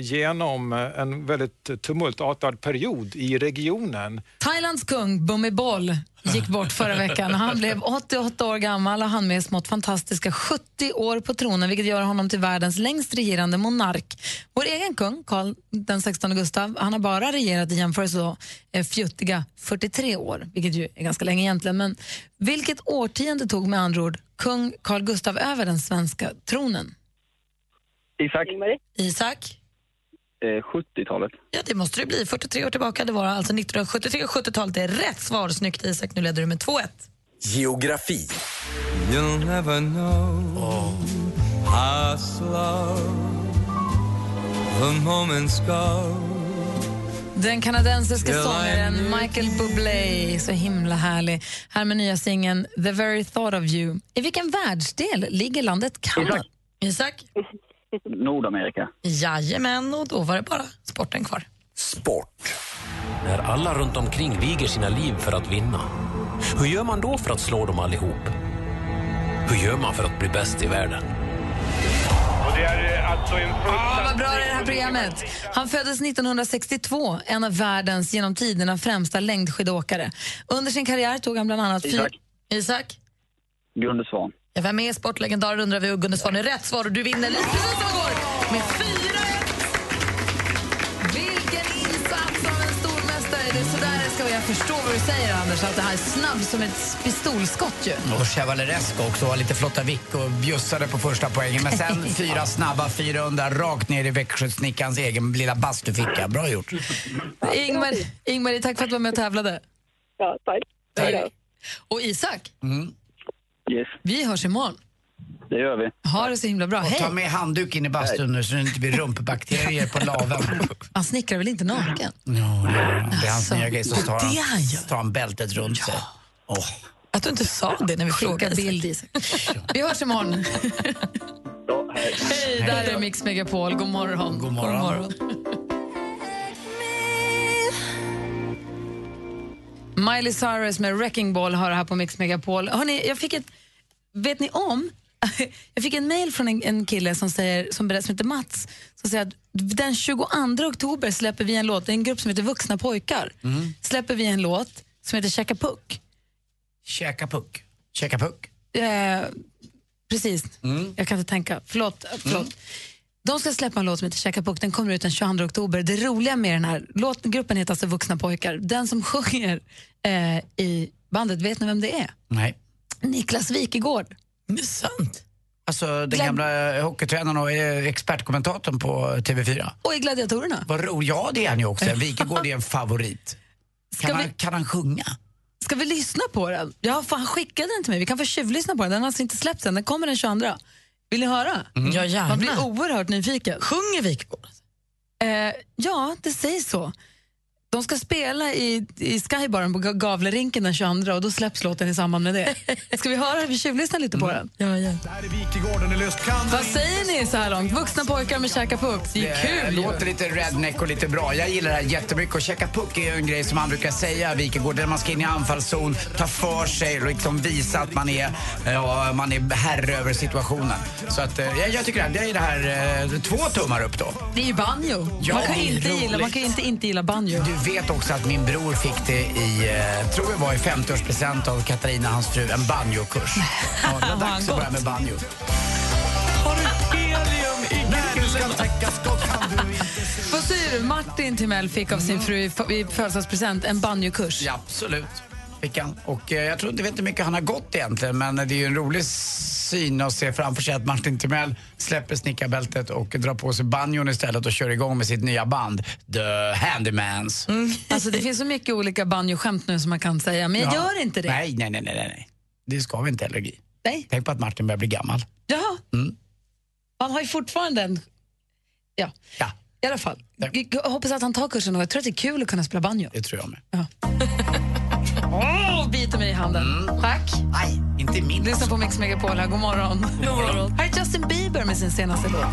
[SPEAKER 19] genom eh, en väldigt tumultartad period i regionen.
[SPEAKER 1] Thailands kung Bhumibol gick bort förra veckan. Han blev 88 år gammal och han med smått fantastiska 70 år på tronen vilket gör honom till världens längst regerande monark. Vår egen kung, Karl den 16 Gustav, han har bara regerat i jämförelse då, eh, fjuttiga 43 år, vilket ju är ganska länge egentligen. Men vilket årtionde tog med andra ord kung Carl Gustav över den svenska tronen?
[SPEAKER 16] Isak?
[SPEAKER 3] Isak?
[SPEAKER 16] Eh, 70-talet.
[SPEAKER 3] Ja, det måste det bli. 43 år tillbaka. Det var alltså 1973 och 70-talet. Det är rätt svar. Snyggt Isak. Nu leder du med 2-1.
[SPEAKER 6] Geografi.
[SPEAKER 20] You'll never know how slow the moments go.
[SPEAKER 1] Den kanadensiska sångaren Michael Bublé, så himla härlig. Här med nya singeln The very thought of you. I vilken världsdel ligger landet Kanada?
[SPEAKER 3] Isak?
[SPEAKER 16] Nordamerika.
[SPEAKER 3] Jajamän, och då var det bara sporten kvar.
[SPEAKER 6] Sport.
[SPEAKER 21] När alla runt omkring viger sina liv för att vinna. Hur gör man då för att slå dem allihop? Hur gör man för att bli bäst i världen?
[SPEAKER 4] Och det är eh, alltså en
[SPEAKER 1] Ah, vad bra det är det här programmet. Han föddes 1962, en av världens genom tiderna främsta längdskidåkare. Under sin karriär tog han bland annat...
[SPEAKER 16] Isak.
[SPEAKER 3] Isak?
[SPEAKER 16] Gunde Svan.
[SPEAKER 3] Ja, vem är sportlegendaren undrar vi och Gunde Svan är rätt svar och du vinner lite igår.
[SPEAKER 1] med 4-1. Vilken insats av en stormästare! Det är sådär det ska vara. Jag förstår vad du säger, Anders, att det här är snabb som ett pistolskott ju.
[SPEAKER 2] Och Chevaleresco också, var lite flotta vick och bjussade på första poängen. Men sen <laughs> fyra snabba, 400 rakt ner i Växjösnickarns egen lilla bastuficka. Bra gjort.
[SPEAKER 1] Ingmar, Ingmar, tack för att du var med och tävlade.
[SPEAKER 17] Ja, tack.
[SPEAKER 1] Och Isak,
[SPEAKER 2] Mm.
[SPEAKER 16] Yes,
[SPEAKER 1] vi hörs imorgon.
[SPEAKER 16] det gör vi.
[SPEAKER 1] Ha det så himla bra.
[SPEAKER 2] Och ta
[SPEAKER 1] Hej!
[SPEAKER 2] med handduk in i bastun nu så det inte blir rumpbakterier på laven. <laughs>
[SPEAKER 1] Han snickrar väl inte naken?
[SPEAKER 2] Ja, det är, det är hans nya grej. Så
[SPEAKER 1] det är
[SPEAKER 2] tar
[SPEAKER 1] det han
[SPEAKER 2] han, tar han bältet runt sig. Åh.
[SPEAKER 3] Att du inte sa det när vi
[SPEAKER 1] Skicka
[SPEAKER 3] frågade.
[SPEAKER 1] bild. Vi hörs imorgon. Hej, där är Mix Megapol. God morgon.
[SPEAKER 2] God morgon.
[SPEAKER 1] Miley Cyrus med Wrecking Ball har här på Mix Megapol. Hörrni, jag fick ett... Vet ni om? <laughs> Jag fick en mail från en, en kille som, säger, som, berättar, som heter Mats som säger att den 22 oktober släpper vi en låt, det är en grupp som heter Vuxna pojkar,
[SPEAKER 2] Mm.
[SPEAKER 1] släpper vi en låt som heter Käka puck.
[SPEAKER 2] Käka puck. Käka puck.
[SPEAKER 1] Eh, precis,
[SPEAKER 2] Mm.
[SPEAKER 1] jag kan inte tänka. Förlåt. förlåt. De ska släppa en låt som heter Käka puck, den kommer ut den 22 oktober. Det roliga med den här låt, gruppen heter alltså Vuxna pojkar. Den som sjunger eh, i bandet, vet ni vem det är?
[SPEAKER 2] Nej.
[SPEAKER 1] Niklas Wikegård.
[SPEAKER 3] Det är sant.
[SPEAKER 2] Alltså den
[SPEAKER 1] Glöm-
[SPEAKER 2] gamla hockeytränaren och eh, expertkommentatorn på TV4.
[SPEAKER 1] Och i Gladiatorerna.
[SPEAKER 2] Vad ro, ja, det är han ju också. <laughs> Wikegård är en favorit. Kan, han, kan han sjunga?
[SPEAKER 1] Ska vi lyssna på den? Ja, fan, han skickade den till mig. Vi kan få tjuvlyssna på den. Den har alltså inte släppts än. Den kommer den 22. Vill ni höra?
[SPEAKER 3] Ja, gärna.
[SPEAKER 1] Man blir oerhört nyfiken.
[SPEAKER 3] Sjunger Wikegård?
[SPEAKER 1] Eh, ja, det sägs så. De ska spela i, i Skybaren på Ga- Gavlerinken den 22 och då släpps låten i samband med det. <laughs> Ska vi höra? Vi tjuvlyssnar lite på den.
[SPEAKER 3] Ja, ja.
[SPEAKER 1] Vad säger ni så här långt? Vuxna pojkar med käka puck. Det är
[SPEAKER 2] Det
[SPEAKER 1] kul ju.
[SPEAKER 2] låter lite redneck och lite bra. Jag gillar det här jättemycket. Och käka puck är ju en grej som man brukar säga, Wikegård, där man ska in i anfallszon, ta för sig och liksom visa att man är, ja, man är herre över situationen. Så att, eh, jag, jag tycker att det är det här, eh, två tummar upp då.
[SPEAKER 1] Det är ju banjo.
[SPEAKER 2] Ja,
[SPEAKER 1] man, kan
[SPEAKER 2] det
[SPEAKER 1] inte gilla, man kan inte inte gilla banjo.
[SPEAKER 2] Vet också att min bror fick det i, eh, tror jag var i 50-årspresent av Katarina, hans fru, en banjokurs. Ja, det var <laughs> dags att börja med banjo.
[SPEAKER 3] Har du helium i
[SPEAKER 1] Vad säger du? Martin Timell fick av sin fru i f- i födelsedagspresent en banjokurs.
[SPEAKER 2] Ja, absolut. Fick han. Och eh, jag tror inte vet hur mycket han har gått egentligen men det är ju en rolig syn att se framför sig att Martin Timell släpper snickarbältet och drar på sig banjon istället och kör igång med sitt nya band The Handymans.
[SPEAKER 1] Alltså, det finns så mycket olika banjoskämt nu som man kan säga, men jag
[SPEAKER 2] Ja.
[SPEAKER 1] gör inte det.
[SPEAKER 2] Nej, nej, nej, nej, nej. Det ska vi inte heller Gry.
[SPEAKER 1] Nej.
[SPEAKER 2] Tänk på att Martin börjar bli gammal.
[SPEAKER 1] Ja.
[SPEAKER 2] Mm.
[SPEAKER 1] Han har ju fortfarande en... Ja.
[SPEAKER 2] Ja.
[SPEAKER 1] I alla fall. Jag jag hoppas att han tar kursen och jag tror att det är kul att kunna spela banjo.
[SPEAKER 2] Det tror jag med. <laughs>
[SPEAKER 1] Åh, biter mig i handen. Tack.
[SPEAKER 2] Nej, inte min.
[SPEAKER 1] Lyssna på Mix Megapol här. God morgon. God morgon. Här är Justin Bieber med sin senaste låt.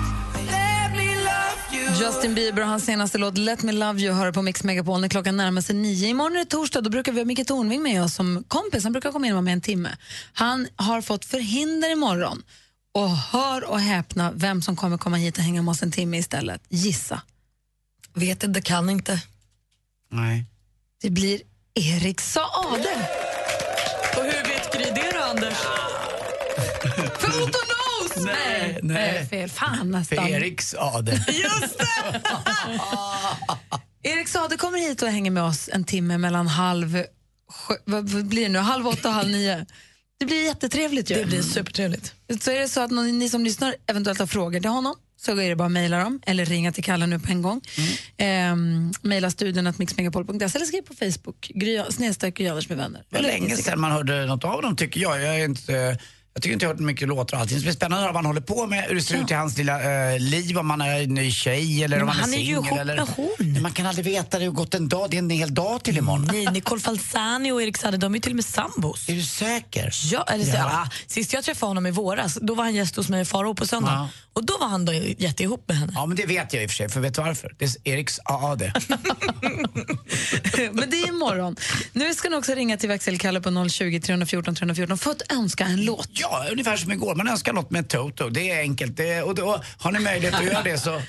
[SPEAKER 1] Justin Bieber och hans senaste låt Let me love you hör på Mix Megapol när klockan närmar sig nio. Imorgon är det torsdag, då brukar vi ha Micke Tornving med oss som kompis. Han brukar komma in med en timme. Han har fått förhinder imorgon. Och hör och häpna vem som kommer komma hit och hänga med oss en timme istället. Gissa.
[SPEAKER 3] Vet inte, kan inte.
[SPEAKER 2] Nej.
[SPEAKER 1] Det blir Erik Saade.
[SPEAKER 3] Och hur vet Gry det då, Anders?
[SPEAKER 1] Fotonos!
[SPEAKER 2] Nej, nej.
[SPEAKER 1] Eh, Fel. Fan nästan.
[SPEAKER 2] För Eriks Ade.
[SPEAKER 1] Just det! <laughs> Erik Saade kommer hit och hänger med oss en timme mellan halv... sju- Vad vad blir det nu? Halv åtta och halv nio. Det blir jättetrevligt ju.
[SPEAKER 3] Det blir supertrevligt.
[SPEAKER 1] Så är det så att någon, ni som lyssnar eventuellt har frågor till honom så är det bara att mejla dem eller ringa till Kalle nu på en gång. Mm. Mejla studion att mixmegapol.se eller skriv på Facebook, snedstreck med vänner.
[SPEAKER 2] Det var länge sedan man hörde något av dem tycker jag. Jag, är inte, jag tycker inte jag har hört mycket låtar och allting. Så det blir spännande att höra vad han håller på med, hur det ser ut i hans lilla eh, liv, om han är en ny tjej eller om
[SPEAKER 3] Men
[SPEAKER 2] han är
[SPEAKER 3] han är ju
[SPEAKER 2] singel. eller...
[SPEAKER 3] med hon.
[SPEAKER 2] Men Man kan aldrig veta, det har gått en dag, det är en hel dag till imorgon.
[SPEAKER 3] Nej, Nicole Falzani och Erik Saade, de är till och med sambos.
[SPEAKER 2] Är du säker?
[SPEAKER 3] Ja, eller så,
[SPEAKER 2] Ja.
[SPEAKER 3] ah, sist jag träffade honom i våras, då var han gäst hos mig i Faro på söndag.
[SPEAKER 2] Ja.
[SPEAKER 3] Och då var han då jätteihop med henne.
[SPEAKER 2] Ja, men det vet jag i och för sig, för vet du varför? Det är Eriks AAD. <laughs> <laughs>
[SPEAKER 1] Men det är imorgon. Nu ska ni också ringa till växelkalle på 020 314 314 för att önska en låt.
[SPEAKER 2] Ja, ungefär som igår. Man önskar något med Toto. Det är enkelt. Det, och då har ni möjlighet att göra det så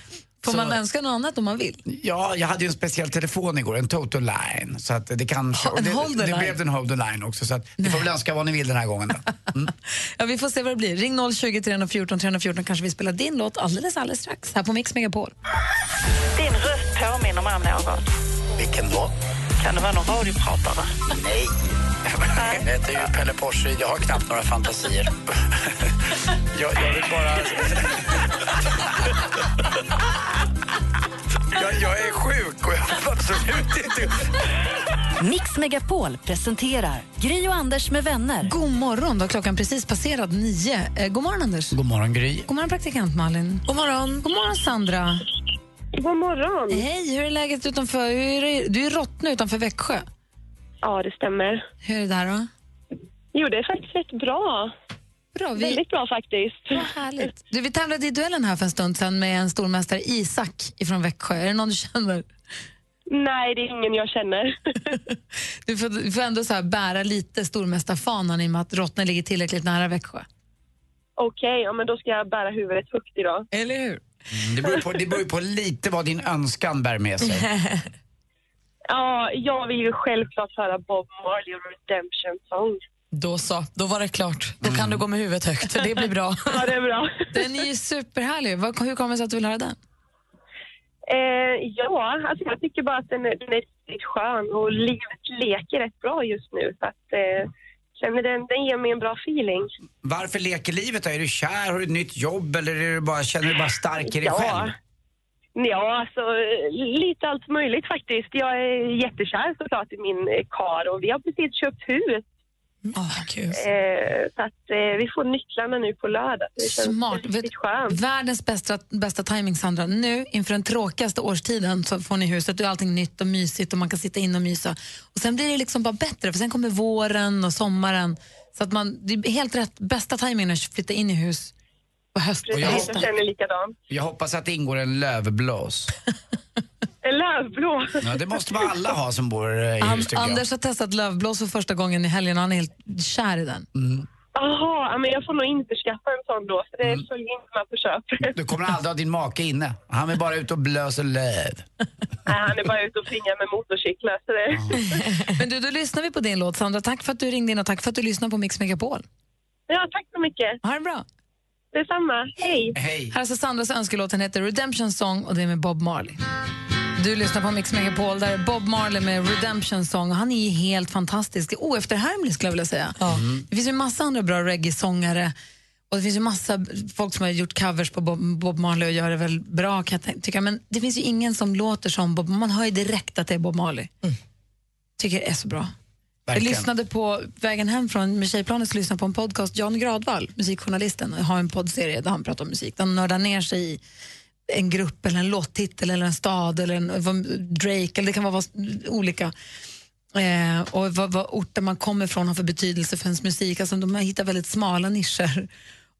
[SPEAKER 1] Får
[SPEAKER 2] Så-
[SPEAKER 1] man önska något annat om man vill?
[SPEAKER 2] Ja, jag hade ju en speciell telefon igår, en Total Line. Så att det kanske,
[SPEAKER 1] Ha- en
[SPEAKER 2] och det, blev en Holder Line också. Så att ni får väl önska vad ni vill den här gången. Då. <laughs>
[SPEAKER 1] Ja, vi får se vad det blir. Ring 020 314 314 kanske vi spelar din låt alldeles, alldeles strax här på Mix Megapol.
[SPEAKER 7] Din röst påminner mig om någon.
[SPEAKER 2] Vilken då?
[SPEAKER 7] Kan det vara någon radiopratare?
[SPEAKER 2] Nej. Jag <laughs> heter ju Pelle Porsche, jag har knappt några fantasier. <laughs> jag, jag vill bara... <laughs> jag, jag är sjuk och jag vill absolut inte...
[SPEAKER 5] Mix Megapol presenterar Gry och Anders med vänner.
[SPEAKER 1] God morgon, då klockan precis passerat nio. Eh, god morgon, Anders.
[SPEAKER 2] God morgon, Gry.
[SPEAKER 1] God morgon, praktikant Malin. God morgon. God morgon, Sandra.
[SPEAKER 17] God morgon.
[SPEAKER 1] Hej, hur är läget utanför? Är det? Du är Rottne utanför Växjö.
[SPEAKER 17] Ja, det stämmer.
[SPEAKER 1] Hur är det där då?
[SPEAKER 17] Jo, det är faktiskt rätt bra.
[SPEAKER 1] Bra, vi-
[SPEAKER 17] Väldigt bra faktiskt.
[SPEAKER 1] Vad härligt. Du, vi tävlade i duellen här för en stund sedan med en stormästare, Isak från Växjö. Är det någon du känner?
[SPEAKER 17] Nej, det är ingen jag känner. <laughs>
[SPEAKER 1] Du får, du får ändå så här bära lite stormästarfanan i och med att Rottne ligger tillräckligt nära Växjö.
[SPEAKER 17] Okej, ja, men då ska jag bära huvudet högt idag.
[SPEAKER 1] Eller hur?
[SPEAKER 2] Mm, Det beror, på, det beror på lite vad din önskan bär med sig. <laughs>
[SPEAKER 17] Ja, jag vill ju självklart höra Bob Marley och Redemption Song.
[SPEAKER 3] Då så, då var det klart. Då kan du gå med huvudet högt. Det blir bra. <laughs>
[SPEAKER 17] Ja, det är bra. <laughs>
[SPEAKER 1] Den är ju superhärlig. Vad- Hur kommer det sig att du vill höra den?
[SPEAKER 17] Eh, ja, alltså jag tycker bara att den är, den är riktigt skön och livet leker rätt bra just nu. Så att, eh, känner den, den ger mig en bra feeling.
[SPEAKER 2] Varför leker livet då? Är du kär, har du ett nytt jobb eller är du bara, känner du bara stark i dig
[SPEAKER 17] Ja.
[SPEAKER 2] själv?
[SPEAKER 17] Ja, alltså lite allt möjligt faktiskt. Jag är jättekär såklart i min kar och vi har precis köpt hus. Eh, så att eh, vi får nycklarna nu på lördag. Det känns
[SPEAKER 1] Smart.
[SPEAKER 17] riktigt skönt.
[SPEAKER 1] Världens bästa, bästa timing Sandra. Nu inför den tråkigaste årstiden så får ni huset. Är allting nytt och mysigt och man kan sitta inne och mysa. Och sen blir det liksom bara bättre för sen kommer våren och sommaren. Så att man, det är helt rätt. Bästa timingen att flytta in i hus på hösten.
[SPEAKER 2] Och jag
[SPEAKER 17] Precis, jag känner likadant.
[SPEAKER 2] Jag hoppas att det ingår en lövblås. <laughs>
[SPEAKER 17] En lövblå.
[SPEAKER 2] Ja, det måste man alla ha som bor eh, i
[SPEAKER 1] An-
[SPEAKER 2] hus tycker jag.
[SPEAKER 1] Anders har testat lövblås för första gången i helgen och han är helt kär i den.
[SPEAKER 17] Jaha, ja, men jag får nog inte skaffa en sån då, för det
[SPEAKER 2] Mm.
[SPEAKER 17] följer inte med på köp.
[SPEAKER 2] Du kommer aldrig ha din make inne. Han är bara ute och blöser löv.
[SPEAKER 17] Nej, han är bara ute och fingrar med motorcyklar. Så det... <laughs>
[SPEAKER 1] Men du, då lyssnar vi på din låt Sandra. Tack för att du ringde in och tack för att du lyssnar på Mix Megapol.
[SPEAKER 17] Ja, tack så mycket.
[SPEAKER 1] Ha det bra.
[SPEAKER 17] Detsamma. Hej.
[SPEAKER 2] Hej.
[SPEAKER 1] Här är alltså Sandras önskelåt, den heter Redemption Song och det är med Bob Marley. Du lyssnar på Mix Megapol, där är Bob Marley med Redemption Song och han är ju helt fantastisk. Oefterhärmlig skulle jag vilja säga. Det finns ju massa andra bra reggae-sångare och det finns ju massa folk som har gjort covers på Bob, Bob Marley och gör det väl bra kan jag tycka. Men det finns ju ingen som låter som Bob Man hör ju direkt att det är Bob Marley. Tycker det är så bra. Jag lyssnade på vägen hem från med Tjejplanet så lyssnade på en podcast. Jan Gradvall, musikjournalisten, har en poddserie där han pratar om musik. Han nördar ner sig i en grupp eller en låttitel eller en stad eller en Drake eller det kan vara olika. Eh, och vad, vad orter man kommer ifrån har för betydelse för ens musik. Alltså, de hittat väldigt smala nischer.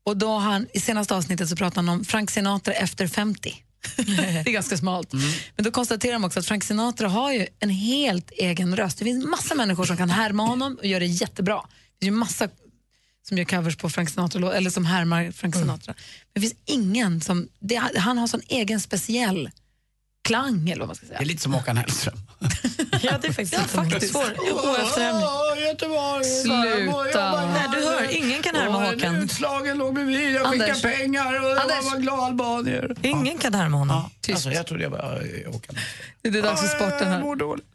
[SPEAKER 1] Och då han, I senaste avsnittet så pratar han om Frank Sinatra efter 50. <laughs> det är ganska smalt. Men då konstaterar de också att Frank Sinatra har ju en helt egen röst. Det finns massa människor som kan härma honom och gör det jättebra. Det finns ju massa som gör covers på Frank Sinatra eller som härmar Frank Sinatra. Men det finns ingen som... Det, han har sån egen speciell klang eller vad man ska säga.
[SPEAKER 2] Det är lite som Håkan Hellström. <laughs>
[SPEAKER 3] Ja, det är faktiskt
[SPEAKER 1] Ja, faktiskt.
[SPEAKER 3] Svår, oefterhärmlig.
[SPEAKER 2] Göteborg.
[SPEAKER 1] Sluta.
[SPEAKER 3] Nej, du hör, ingen kan härma Håkan.
[SPEAKER 2] utslagen låg bredvid, jag
[SPEAKER 1] Anders.
[SPEAKER 2] skickade pengar och jag
[SPEAKER 1] Anders.
[SPEAKER 2] var glad albanier.
[SPEAKER 3] Ingen kan härma honom.
[SPEAKER 2] Ja, alltså, jag trodde jag var Håkan.
[SPEAKER 1] Det är dags för sporten här.
[SPEAKER 2] Jag mår dåligt.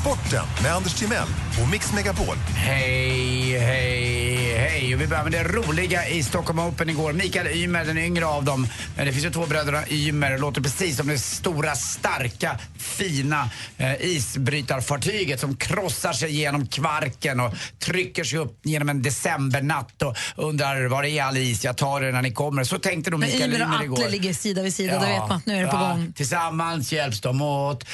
[SPEAKER 22] Sporten med Anders Timell och Mix Megapol.
[SPEAKER 2] Hej, hej, hej. Och vi börjar med det roliga i Stockholm Open igår. Mikael Ymer, den yngre av dem. Men Det finns ju två bröderna Ymer. Låter precis som det stora, starka, fina eh, isbrytarfartyget som krossar sig genom Kvarken och trycker sig upp genom en decembernatt och undrar var är all is? Jag tar det när ni kommer. Så tänkte nog Mikael
[SPEAKER 1] Ymer och
[SPEAKER 2] Ymer igår.
[SPEAKER 1] Atle ligger sida vid sida, då vet man att nu är det på
[SPEAKER 2] ja.
[SPEAKER 1] gång.
[SPEAKER 2] Tillsammans hjälps de åt,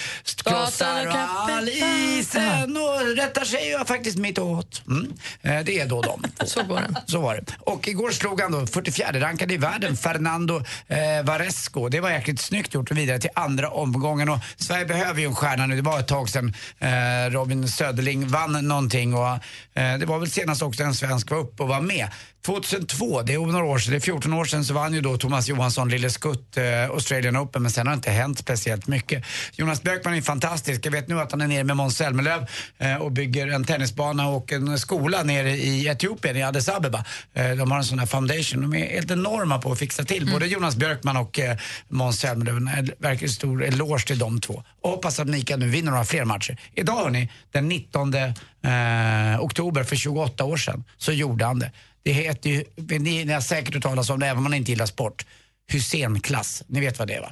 [SPEAKER 2] krossar
[SPEAKER 1] och
[SPEAKER 2] all is Sen och rättar sig jag faktiskt mitt åt. Mm. Eh, Det är då de. <laughs>
[SPEAKER 3] Så går det.
[SPEAKER 2] Så var det. Och igår slog han då 44 rankad i världen, Fernando eh, Varesco. Det var jäkligt snyggt gjort och vidare till andra omgången. Och Sverige behöver ju en stjärna nu. Det var ett tag sedan eh, Robin Söderling vann någonting och eh, det var väl senast också en svensk var uppe och var med. 2002, det är några år sedan, det är 14 år sedan, så vann ju då Thomas Johansson Lille Skutt eh, Australian Open men sen har det inte hänt speciellt mycket. Jonas Björkman är fantastisk. Jag vet nu att han är nere med Måns Zelmerlöw eh, och bygger en tennisbana och en skola nere i Etiopien, i Addis Abeba. Eh, de har en sån här foundation. De är helt enorma på att fixa till. Både Jonas Björkman och eh, Måns Zelmerlöw. En verkligen stor eloge till de två. Och hoppas att Mikael nu vinner några fler matcher. Idag hörni, den 19 eh, oktober för 28 år sedan, så gjorde han det. Det heter ju, ni, ni har säkert hört talas om det även om man inte gillar sport, Hussein-klass. Ni vet vad det är va?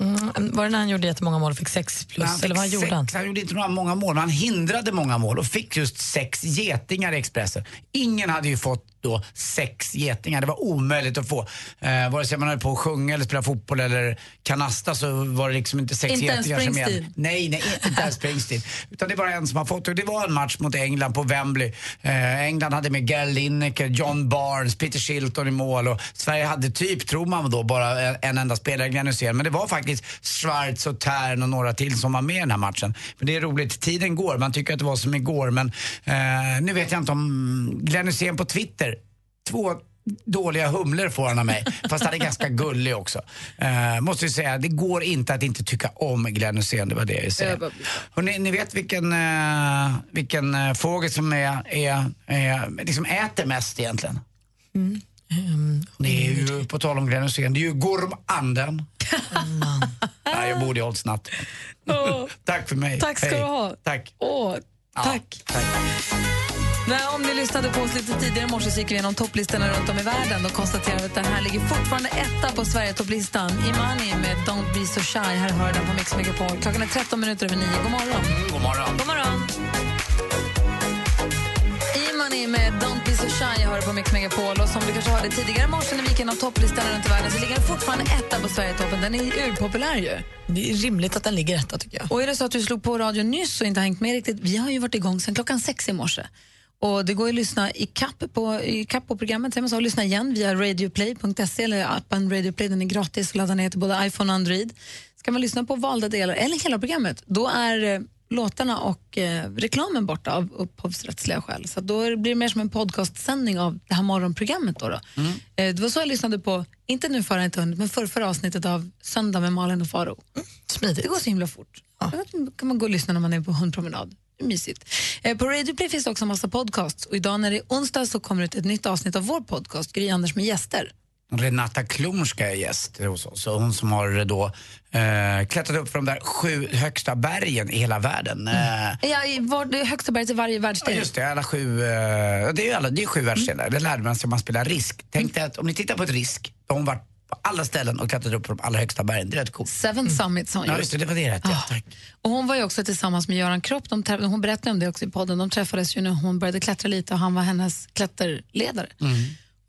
[SPEAKER 3] Mm, var det när han gjorde jättemånga mål och fick sex plus?
[SPEAKER 2] Han fick
[SPEAKER 3] eller vad gjorde
[SPEAKER 2] sex,
[SPEAKER 3] han?
[SPEAKER 2] han gjorde inte några många mål, men han hindrade många mål och fick just sex getingar i Expressen. Ingen hade ju fått då sex getingar. Det var omöjligt att få. Eh, vare sig man höll på att sjunga eller spela fotboll eller kanasta så var det liksom inte sex
[SPEAKER 1] Inte
[SPEAKER 2] getingar som gällde. Nej, nej, inte ens <laughs> Springsteen. Utan det var en som har fått och det var en match mot England på Wembley. Eh, England hade med Gary Lineker, John Barnes, Peter Shilton i mål och Sverige hade typ, tror man då, bara en, en enda spelare, Glenn Hysén. Men det var faktiskt Schwarz och Tern och några till som var med i den här matchen. Men det är roligt, tiden går, man tycker att det var som igår men eh, nu vet jag inte om Glenn Hysén på Twitter, två dåliga humlor får han av mig. <laughs> Fast han är ganska gullig också. Eh, måste jag säga, det går inte att inte tycka om Glenn Hysén, det var det jag säger. Och ni, ni vet vilken, eh, vilken eh, fågel som är, är, är, liksom äter mest egentligen? Det är ju, på tal om Glenn Hysén, det är ju gormanden. Nej, jag borde ju hållit snabbt. Tack för mig.
[SPEAKER 1] Tack ska
[SPEAKER 2] Hej.
[SPEAKER 1] du ha.
[SPEAKER 2] Tack.
[SPEAKER 1] Åh, tack. Nej, om ni lyssnade på oss lite tidigare i morse så gick vi igenom topplistorna runt om i världen. Då konstaterar vi att den här ligger fortfarande etta på Sverige-topplistan. Imani med Don't be so shy. Här hör den på Mix Megapol. Klockan är 13 minuter över 9. God morgon.
[SPEAKER 2] God morgon.
[SPEAKER 1] God morgon. Imani med Don't be so shy hör på Mix Megapol. Och som du kanske hörde tidigare i morse när vi gick igenom topplistan runt i världen så ligger den fortfarande etta på Sverigetoppen. Den är urpopulär ju.
[SPEAKER 3] Det är rimligt att den ligger etta tycker jag.
[SPEAKER 1] Och är det så att du slog på radio nyss och inte har hängt med riktigt, vi har ju varit igång sedan klockan sex i morse. Och det går att lyssna i kapp på, i kapp på programmet, man så, lyssna igen via radioplay.se eller appen Radioplay, den är gratis att ladda ner till både iPhone och Android. Ska man lyssna på valda delar eller hela programmet, då är eh, låtarna och eh, reklamen borta av upphovsrättsliga skäl. Så då blir det mer som en podcastsändning av det här morgonprogrammet. Då då.
[SPEAKER 2] Mm.
[SPEAKER 1] Eh, det var så jag lyssnade på, inte nu förra inte hunnit, men för, förra avsnittet av Söndag med Malin och Faro.
[SPEAKER 3] Smidigt.
[SPEAKER 1] Det går så himla fort. Då kan man gå och lyssna när man är på hundpromenad. Mysigt. Eh, på Radio Play finns det också en massa podcasts. Och idag när det är onsdag så kommer det ut ett nytt avsnitt av vår podcast, Gry Anders med gäster.
[SPEAKER 2] Renata Klumska är gäst hos oss. Hon som har då eh, klättrat upp för de där sju högsta bergen i hela världen. Eh,
[SPEAKER 1] Ja, i var, högsta berget i varje
[SPEAKER 2] Ja,
[SPEAKER 1] världsdel.
[SPEAKER 2] just det, alla sju, eh, det är ju alla, det är sju världsdelar. Det lärde man sig om man spelar risk. Tänk dig att om ni tittar på ett risk, de har varit på alla ställen och klättrat upp på de allra högsta bergen. Det är rätt coolt.
[SPEAKER 1] Seven Summits har hon
[SPEAKER 2] Ja, just det, det var det rätt. Ja, tack.
[SPEAKER 1] Och hon var ju också tillsammans med Göran Kropp. De träff- hon berättade om det också i podden. De träffades ju när hon började klättra lite och han var hennes klätterledare.
[SPEAKER 2] Mm.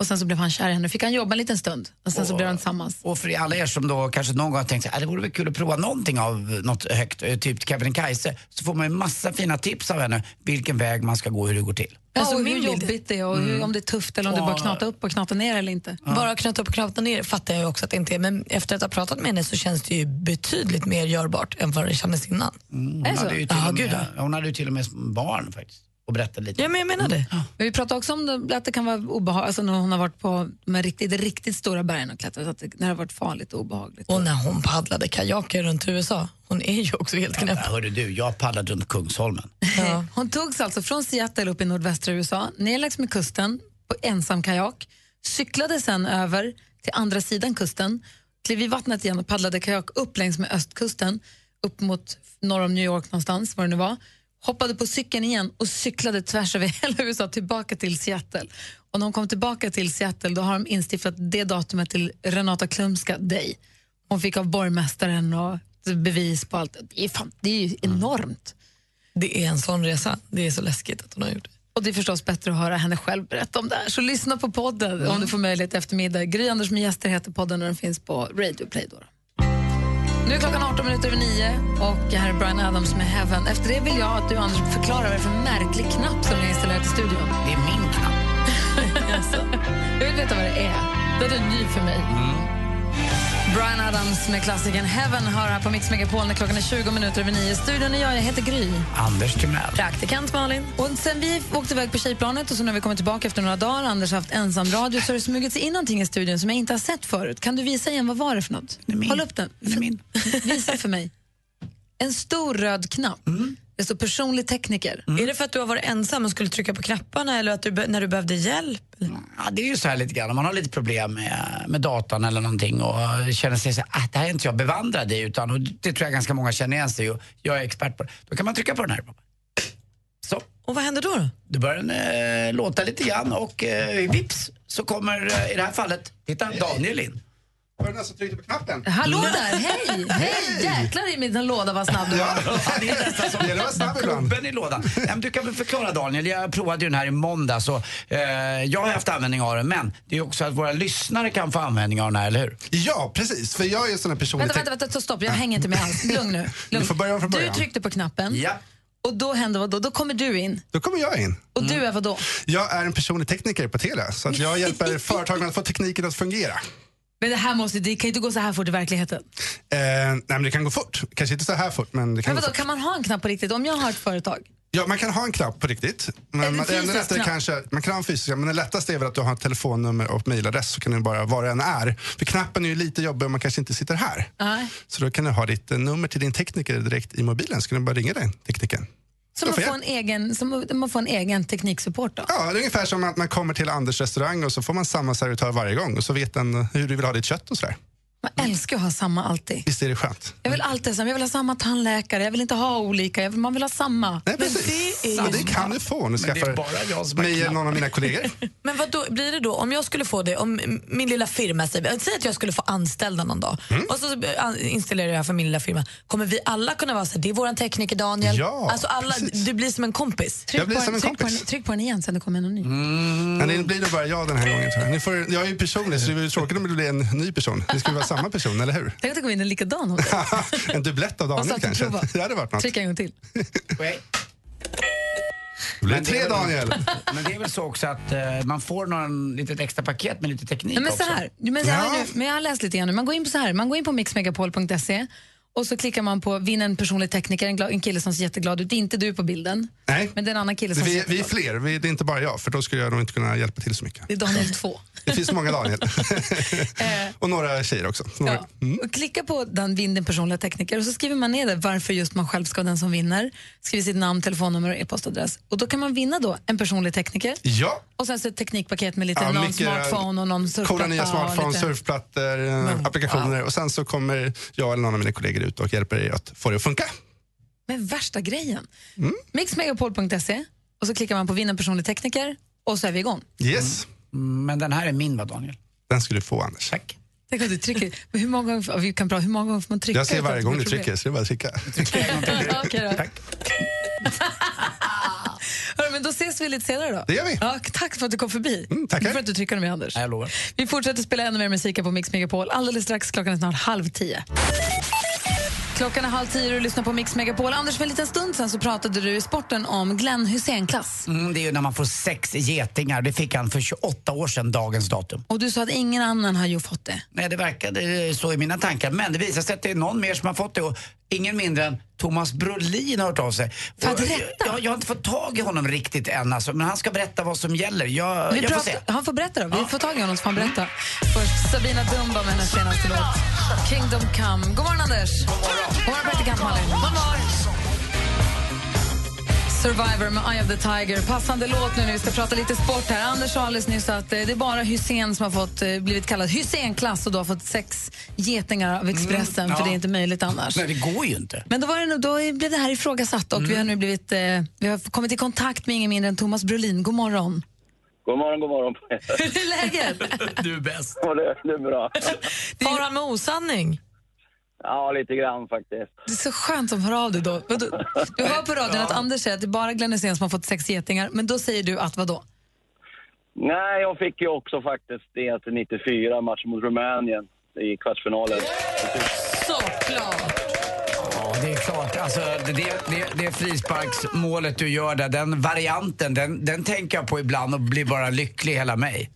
[SPEAKER 1] Och sen så blev han kär i henne. Fick han jobba en liten stund och sen så blev de tillsammans.
[SPEAKER 2] Och för alla er som då kanske någon gång har tänkt att det vore väl kul att prova någonting av något högt, eh, typ Kebnekaise, så får man ju massa fina tips av henne vilken väg man ska gå och hur det går till.
[SPEAKER 1] Ja,
[SPEAKER 3] Alltså,
[SPEAKER 1] och hur jobbigt det är och hur,
[SPEAKER 2] Mm.
[SPEAKER 1] om det är tufft eller om du
[SPEAKER 2] Ja.
[SPEAKER 1] bara knata upp och knata ner eller inte.
[SPEAKER 3] Bara knata upp och knata ner fattar jag också att det inte är, men efter att ha pratat med henne så känns det ju betydligt mer görbart än vad det kändes innan.
[SPEAKER 2] Hon,
[SPEAKER 1] Är det så?
[SPEAKER 2] hade ju till och med, hon hade ju till och med barn faktiskt och berättade lite.
[SPEAKER 3] Ja, men jag menar det.
[SPEAKER 1] Men vi pratade också om det, att det kan vara obehagligt, alltså när hon har varit på de riktigt, riktigt stora bergen och klättrat, att det, när det har varit farligt och obehagligt.
[SPEAKER 3] Och när hon paddlade kajaker runt USA. Hon är ju också helt knäpp.
[SPEAKER 2] Ja, hörde du, jag paddlade runt Kungsholmen.
[SPEAKER 1] Hon togs alltså från Seattle upp i nordvästra USA, ner längs med kusten på ensam kajak, cyklade sen över till andra sidan kusten, klev i vattnet igen och paddlade kajak upp längs med östkusten, upp mot norr om New York någonstans, var det nu var, hoppade på cykeln igen och cyklade tvärs över hela USA tillbaka till Seattle. Och när hon kom tillbaka till Seattle då har de instiftat det datumet till Renata Klumska Day. Hon fick av borgmästaren och bevis på allt. Det är, fan, det är ju enormt.
[SPEAKER 3] Det är en sån resa. Det är så läskigt att hon har gjort det.
[SPEAKER 1] Och det är förstås bättre att höra henne själv berätta om det här. Så lyssna på podden om du får möjlighet eftermiddag. Gry Anders med gäster heter podden och den finns på Radio Play. Då. Nu är klockan 18 minuter över nio och här är Brian Adams med Heaven. Efter det vill jag att du, Anders, förklarar vad det är för märklig knapp som är installerad i studion.
[SPEAKER 2] Det är min knapp. <laughs>
[SPEAKER 1] Jaså? Jag vill veta vad det är. Det är ny för mig. Brian Adams med klassikern Heaven hör här på Mix Megapol när klockan är 20 minuter över nio. Studion är jag, jag heter Gry.
[SPEAKER 2] Anders Timell.
[SPEAKER 1] Praktikant Malin. Och sen vi åkte iväg på tjejplanet och så när vi kommer tillbaka efter några dagar, Anders har haft ensamradio, så har det smugit sig in någonting i studion som jag inte har sett förut. Kan du visa igen, vad var det för något? Håll upp den. <laughs> Visa för mig. En stor röd knapp. Det står personlig tekniker.
[SPEAKER 3] Är det för att du har varit ensam och skulle trycka på knapparna eller att du, när du behövde hjälp?
[SPEAKER 2] Ja, det är ju så här lite grann, om man har lite problem med, med datan eller någonting och känner sig så här, ah, det här är inte jag bevandrad i utan, och det tror jag ganska många känner igen sig och jag är expert på det. Då kan man trycka på den här. Så.
[SPEAKER 3] Och vad händer då? Då,
[SPEAKER 2] då börjar den eh, låta lite grann och eh, vips så kommer eh, i det här fallet, titta, Daniel in.
[SPEAKER 23] Var det någon som tryckte på knappen?
[SPEAKER 1] Hallå där, hej! Hej! Jäklar i min låda vad snabb du var.
[SPEAKER 2] Ja, det är nästan som
[SPEAKER 23] Det vara snabb ibland.
[SPEAKER 2] i lådan. Nej, men du kan väl förklara Daniel, jag provade ju den här i måndag så eh, jag har haft användning av den men det är också att våra lyssnare kan få användning av den här, eller hur?
[SPEAKER 23] Ja, precis. För jag är en sån här personlig...
[SPEAKER 1] Vänta, vänta, vänta, stopp. Jag hänger inte med alls. Lugn nu. <laughs> Lugn.
[SPEAKER 23] Du får börja från
[SPEAKER 1] Du
[SPEAKER 23] början.
[SPEAKER 1] tryckte på knappen
[SPEAKER 2] Ja.
[SPEAKER 1] och då hände vad då? Då kommer du in.
[SPEAKER 23] Då kommer jag in.
[SPEAKER 1] Och du är vad då?
[SPEAKER 23] Jag är en personlig tekniker på Telia, så att jag hjälper <laughs> företagen att få tekniken att fungera.
[SPEAKER 1] Men det här måste, det kan ju inte gå så här fort i verkligheten.
[SPEAKER 23] Eh, nej, men det kan gå fort. Kanske inte så här fort, men det kan
[SPEAKER 1] Men
[SPEAKER 23] gå
[SPEAKER 1] vadå,
[SPEAKER 23] fort.
[SPEAKER 1] kan man ha en knapp på riktigt? Om jag har ett företag,
[SPEAKER 23] Ja, man kan ha en knapp på riktigt.
[SPEAKER 1] En
[SPEAKER 23] Men man,
[SPEAKER 1] fysisk
[SPEAKER 23] lättare kanske, man kan ha en fysisk, men det lättaste är väl att du har ett telefonnummer och mejladress så kan du bara, var det än är. För knappen är ju lite jobbig om man kanske inte sitter här.
[SPEAKER 1] Nej.
[SPEAKER 23] Så då kan du ha ditt eh, nummer till din tekniker direkt i mobilen, så kan du bara ringa den teknikern.
[SPEAKER 1] Som man, får en egen, som man får en egen tekniksupport då?
[SPEAKER 23] Ja, det är ungefär som att man kommer till Anders restaurang och så får man samma servitör varje gång och så vet den hur du vill ha ditt kött och sådär.
[SPEAKER 1] Man älskar att ha samma alltid.
[SPEAKER 23] Visst är det skönt?
[SPEAKER 1] Jag vill alltid ha samma. Jag vill ha samma tandläkare, jag vill inte ha olika. Jag vill, man vill ha samma.
[SPEAKER 23] Nej, precis. ja, det kan du få om du
[SPEAKER 2] Men det är
[SPEAKER 23] skaffar
[SPEAKER 2] bara jag som
[SPEAKER 23] mig någon av mina kollegor. <laughs>
[SPEAKER 3] Men vad då, blir det då, om jag skulle få det, om min lilla firma säger, säg att jag skulle få anställda någon dag
[SPEAKER 23] Mm.
[SPEAKER 3] och så installerar jag det för min lilla firma. Kommer vi alla kunna vara så här, det är våran tekniker Daniel.
[SPEAKER 23] Ja,
[SPEAKER 3] alltså alla, du blir som en kompis.
[SPEAKER 23] Jag blir
[SPEAKER 1] på,
[SPEAKER 23] som en
[SPEAKER 1] tryck, på
[SPEAKER 23] kompis.
[SPEAKER 1] den, tryck på den igen sen det kommer någon ny.
[SPEAKER 23] Men det blir nog bara jag den här gången tror jag. Ni får, jag är ju personlig så det vore tråkigt om det blir en ny person. Det skulle vara samma person, eller hur?
[SPEAKER 1] Tänk att det kommer in en likadan hos <laughs> dig.
[SPEAKER 23] en dubblett av Daniel kanske. Det hade varit något.
[SPEAKER 1] Tryck en gång till.
[SPEAKER 23] Det blir
[SPEAKER 2] Men
[SPEAKER 23] tre
[SPEAKER 2] väl-
[SPEAKER 23] Daniel. <laughs>
[SPEAKER 2] Men det är väl så också att eh, man får någon litet extra paket med lite teknik
[SPEAKER 1] Nej, men
[SPEAKER 2] också.
[SPEAKER 1] så här, men, så här nu, men jag har läst lite grann nu. Man går in på så här, man går in på mixmegapol.se och så klickar man på vinna en personlig tekniker, en, glad, en kille som ser jätteglad ut. Det är inte du på bilden,
[SPEAKER 23] Nej,
[SPEAKER 1] men det är en annan kille som
[SPEAKER 23] vi, vi är fler. Vi, det är inte bara jag, för då skulle jag nog inte kunna hjälpa till så mycket.
[SPEAKER 1] Det är Daniel 2.
[SPEAKER 23] Det finns många Daniel. <laughs> och några tjejer också. Några.
[SPEAKER 1] Ja. Och klicka på den vinn din personliga tekniker och så skriver man ner det varför just man själv ska vara den som vinner. Skriver sitt namn, telefonnummer och e-postadress. Och då kan man vinna då en personlig tekniker
[SPEAKER 23] Ja.
[SPEAKER 1] och sen så ett teknikpaket med lite
[SPEAKER 23] Ja,
[SPEAKER 1] någon
[SPEAKER 23] mycket
[SPEAKER 1] smartphone och någon surfplatta.
[SPEAKER 23] Coola nya
[SPEAKER 1] lite-
[SPEAKER 23] surfplattor, eh, applikationer och sen så kommer jag eller någon av mina kollegor ut och hjälper er att få det att funka.
[SPEAKER 1] Men värsta grejen.
[SPEAKER 23] Mm.
[SPEAKER 1] Mixmegapol.se och så klickar man på vinna personlig tekniker och så är vi igång.
[SPEAKER 23] Yes.
[SPEAKER 2] Mm, Men den här är min va Daniel?
[SPEAKER 23] Den ska du få Anders.
[SPEAKER 2] Tack.
[SPEAKER 1] Tänk om du trycker. Men hur många gånger, vi kan prata, hur många gånger får man trycka?
[SPEAKER 23] Jag ser varje gång
[SPEAKER 1] det
[SPEAKER 23] du trycker, så det är bara att trycka. <laughs> <laughs>
[SPEAKER 1] Hörru, men då ses vi lite senare då.
[SPEAKER 23] Det gör vi.
[SPEAKER 1] Ja, tack för att du kom förbi.
[SPEAKER 23] Mm, tackar.
[SPEAKER 1] för att du tryckte med Anders.
[SPEAKER 2] Jag lovar.
[SPEAKER 1] Vi fortsätter spela ännu mer musik på Mix Megapol. Alldeles strax, klockan är snart halv tio. Klockan är halv tio och du lyssnar på Mix Megapol. Anders, för en liten stund sen så pratade du i sporten om Glenn Hussein-klass.
[SPEAKER 2] Mm, det är ju när man får sex getingar. Det fick han för 28 år sedan, dagens datum.
[SPEAKER 1] Och du sa att ingen annan har ju fått det.
[SPEAKER 2] Nej, det verkade så i mina tankar. Men det visar sig att det är någon mer som har fått det och ingen mindre än Thomas Brolin har hört av sig.
[SPEAKER 1] För att rätta?
[SPEAKER 2] Jag, jag har inte fått tag i honom riktigt än alltså, men han ska berätta vad som gäller. Jag,
[SPEAKER 1] Vi
[SPEAKER 2] jag får se.
[SPEAKER 1] pratar, han får berätta då. Vi får tag i honom så får han berätta. Först Sabina Dumba med hennes senaste låt Kingdom Come. God morgon, Anders. God morgon. God morgon, praktikant Malin. God morgon. Survivor med Eye of the Tiger. Passande låt nu när vi ska prata lite sport här. Anders sa alldeles nyss att eh, det är bara Hussein som har fått, eh, blivit kallad Hussein-klass och du har fått sex getingar av Expressen,
[SPEAKER 2] Mm,
[SPEAKER 1] för
[SPEAKER 2] ja.
[SPEAKER 1] det är inte möjligt annars.
[SPEAKER 2] Nej, det går ju inte.
[SPEAKER 1] Men då, var det, nog- då blev det här ifrågasatt och
[SPEAKER 2] Mm.
[SPEAKER 1] vi har nu blivit, eh, vi har kommit i kontakt med ingen mindre än Thomas Brolin. God morgon.
[SPEAKER 24] God morgon, god morgon på <laughs> er.
[SPEAKER 1] Hur är läget?
[SPEAKER 2] Du är bäst.
[SPEAKER 24] Ja, det, det är bra.
[SPEAKER 3] Far han med osanning?
[SPEAKER 24] Ja, lite grann faktiskt.
[SPEAKER 1] Det är så skönt som hör av dig då. Vadå? Du hör på radion att Anders säger att det är bara Glenn Hysén som har fått sex getingar, men då säger du att vadå?
[SPEAKER 24] Nej, jag fick ju också faktiskt det till 94, matchen mot Rumänien. i kvartsfinalen.
[SPEAKER 1] Såklart!
[SPEAKER 2] Ja, det är klart. Alltså, det, det, det, det frisparksmålet du gör där, den varianten, den, den tänker jag på ibland och blir bara lycklig hela mig.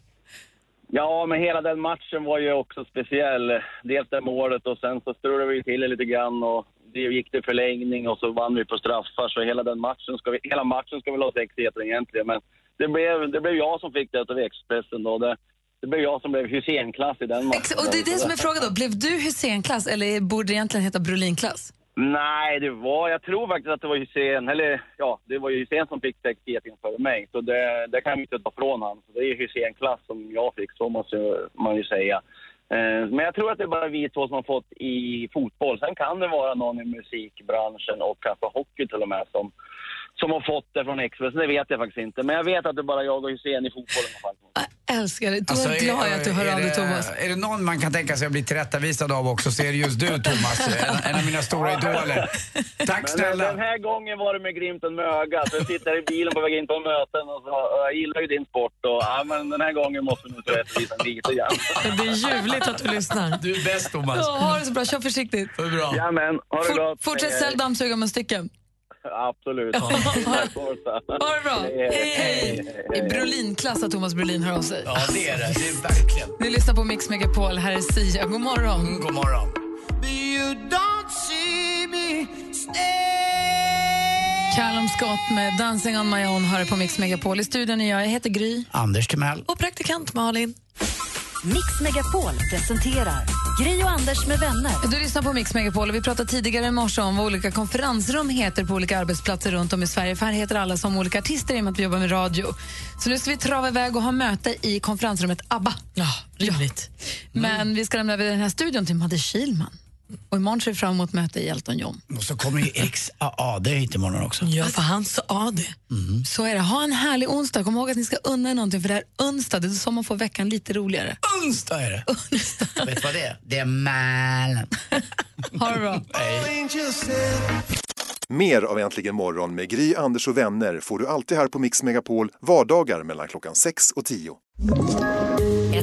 [SPEAKER 24] Ja, men hela den matchen var ju också speciell. Dels det målet och sen så strulade vi till det lite grann och det gick till förlängning och så vann vi på straffar. Så hela den matchen ska vi, hela matchen ska väl ha sexheten egentligen. Men det blev, det blev jag som fick det av Expressen då. Det, det blev jag som blev Hysén-klass i den matchen.
[SPEAKER 1] Ex- Och det är det som är frågan då. Blev du Hysén-klass eller borde det egentligen heta Brolin-klass?
[SPEAKER 24] Nej, det var, jag tror faktiskt att det var Hysén, eller ja, det var Hussein som fick sexheten före mig. Så det, det kan vi inte ta från honom. Så det är ju Hysén-klass som jag fick, så måste man ju säga. Eh, men jag tror att det är bara vi två som har fått i fotboll. Sen kan det vara någon i musikbranschen och kanske hockey till och med som, som har fått det från Expressen. Det vet jag faktiskt inte. Men jag vet att det är bara jag och Hysén i fotbollen.
[SPEAKER 1] Älskar det. Då
[SPEAKER 2] Alltså,
[SPEAKER 1] är jag glad att du hör
[SPEAKER 2] är
[SPEAKER 1] av dig,
[SPEAKER 2] det-
[SPEAKER 1] Thomas.
[SPEAKER 2] Är det någon man kan tänka sig att bli tillrättavisad av också så är det just du Thomas, en, en av mina stora idoler. Tack
[SPEAKER 24] Men
[SPEAKER 2] snälla.
[SPEAKER 24] Den här gången var det med glimten med ögat. Jag sitter i bilen på väg in på möten och så, och jag gillar ju din sport. Och, ja, men den här gången måste vi nog rättvisa lite grann.
[SPEAKER 1] Det är ljuvligt att du lyssnar.
[SPEAKER 2] Du är bäst Thomas.
[SPEAKER 1] Ja, ha det så bra. Kör försiktigt.
[SPEAKER 2] För bra.
[SPEAKER 24] Jajamän, ha det
[SPEAKER 1] Fort-
[SPEAKER 24] gott.
[SPEAKER 1] Fortsätt
[SPEAKER 24] Hej, hej.
[SPEAKER 1] sälj dammsugarmunstycken.
[SPEAKER 24] Absolut. <laughs>
[SPEAKER 1] Ha det bra.
[SPEAKER 24] Hej, hej,
[SPEAKER 1] I Brolin-klass att Thomas Brolin hör av sig.
[SPEAKER 2] Ja, det är det. Det är verkligen.
[SPEAKER 1] Ni lyssnar på Mix Megapol. Här är Sia. God morgon.
[SPEAKER 2] God morgon.
[SPEAKER 1] Callum Scott med Dancing on my own hör på Mix Megapol. I studion är jag. Jag heter Gry.
[SPEAKER 2] Anders Timell.
[SPEAKER 1] Och praktikant Malin.
[SPEAKER 5] Mix Megapol presenterar Gri och Anders med vänner.
[SPEAKER 1] Du lyssnar på Mix Megapol och vi pratade tidigare i morse om vad olika konferensrum heter på olika arbetsplatser runt om i Sverige. För här heter alla som olika artister i och med att vi jobbar med radio. Så nu ska vi trava iväg och ha möte i konferensrummet ABBA. Ja, rimligt. Men vi ska lämna över den här studion till Madde Kilman. Och imorgon ser vi fram emot möte i Elton John.
[SPEAKER 2] Och så kommer ju XAAD hit imorgon också.
[SPEAKER 1] Ja, för han sa det. Så är det. Ha en härlig onsdag. Kom ihåg att ni ska unna er någonting för det är onsdag. Det är så man får veckan lite roligare.
[SPEAKER 2] Onsdag är det. Vet du vad det är? Det är Mälen. <laughs>
[SPEAKER 1] Ha det bra.
[SPEAKER 22] Mer av Äntligen morgon med Gry, Anders och vänner får du alltid här på Mix Megapol vardagar mellan klockan 6 och 10.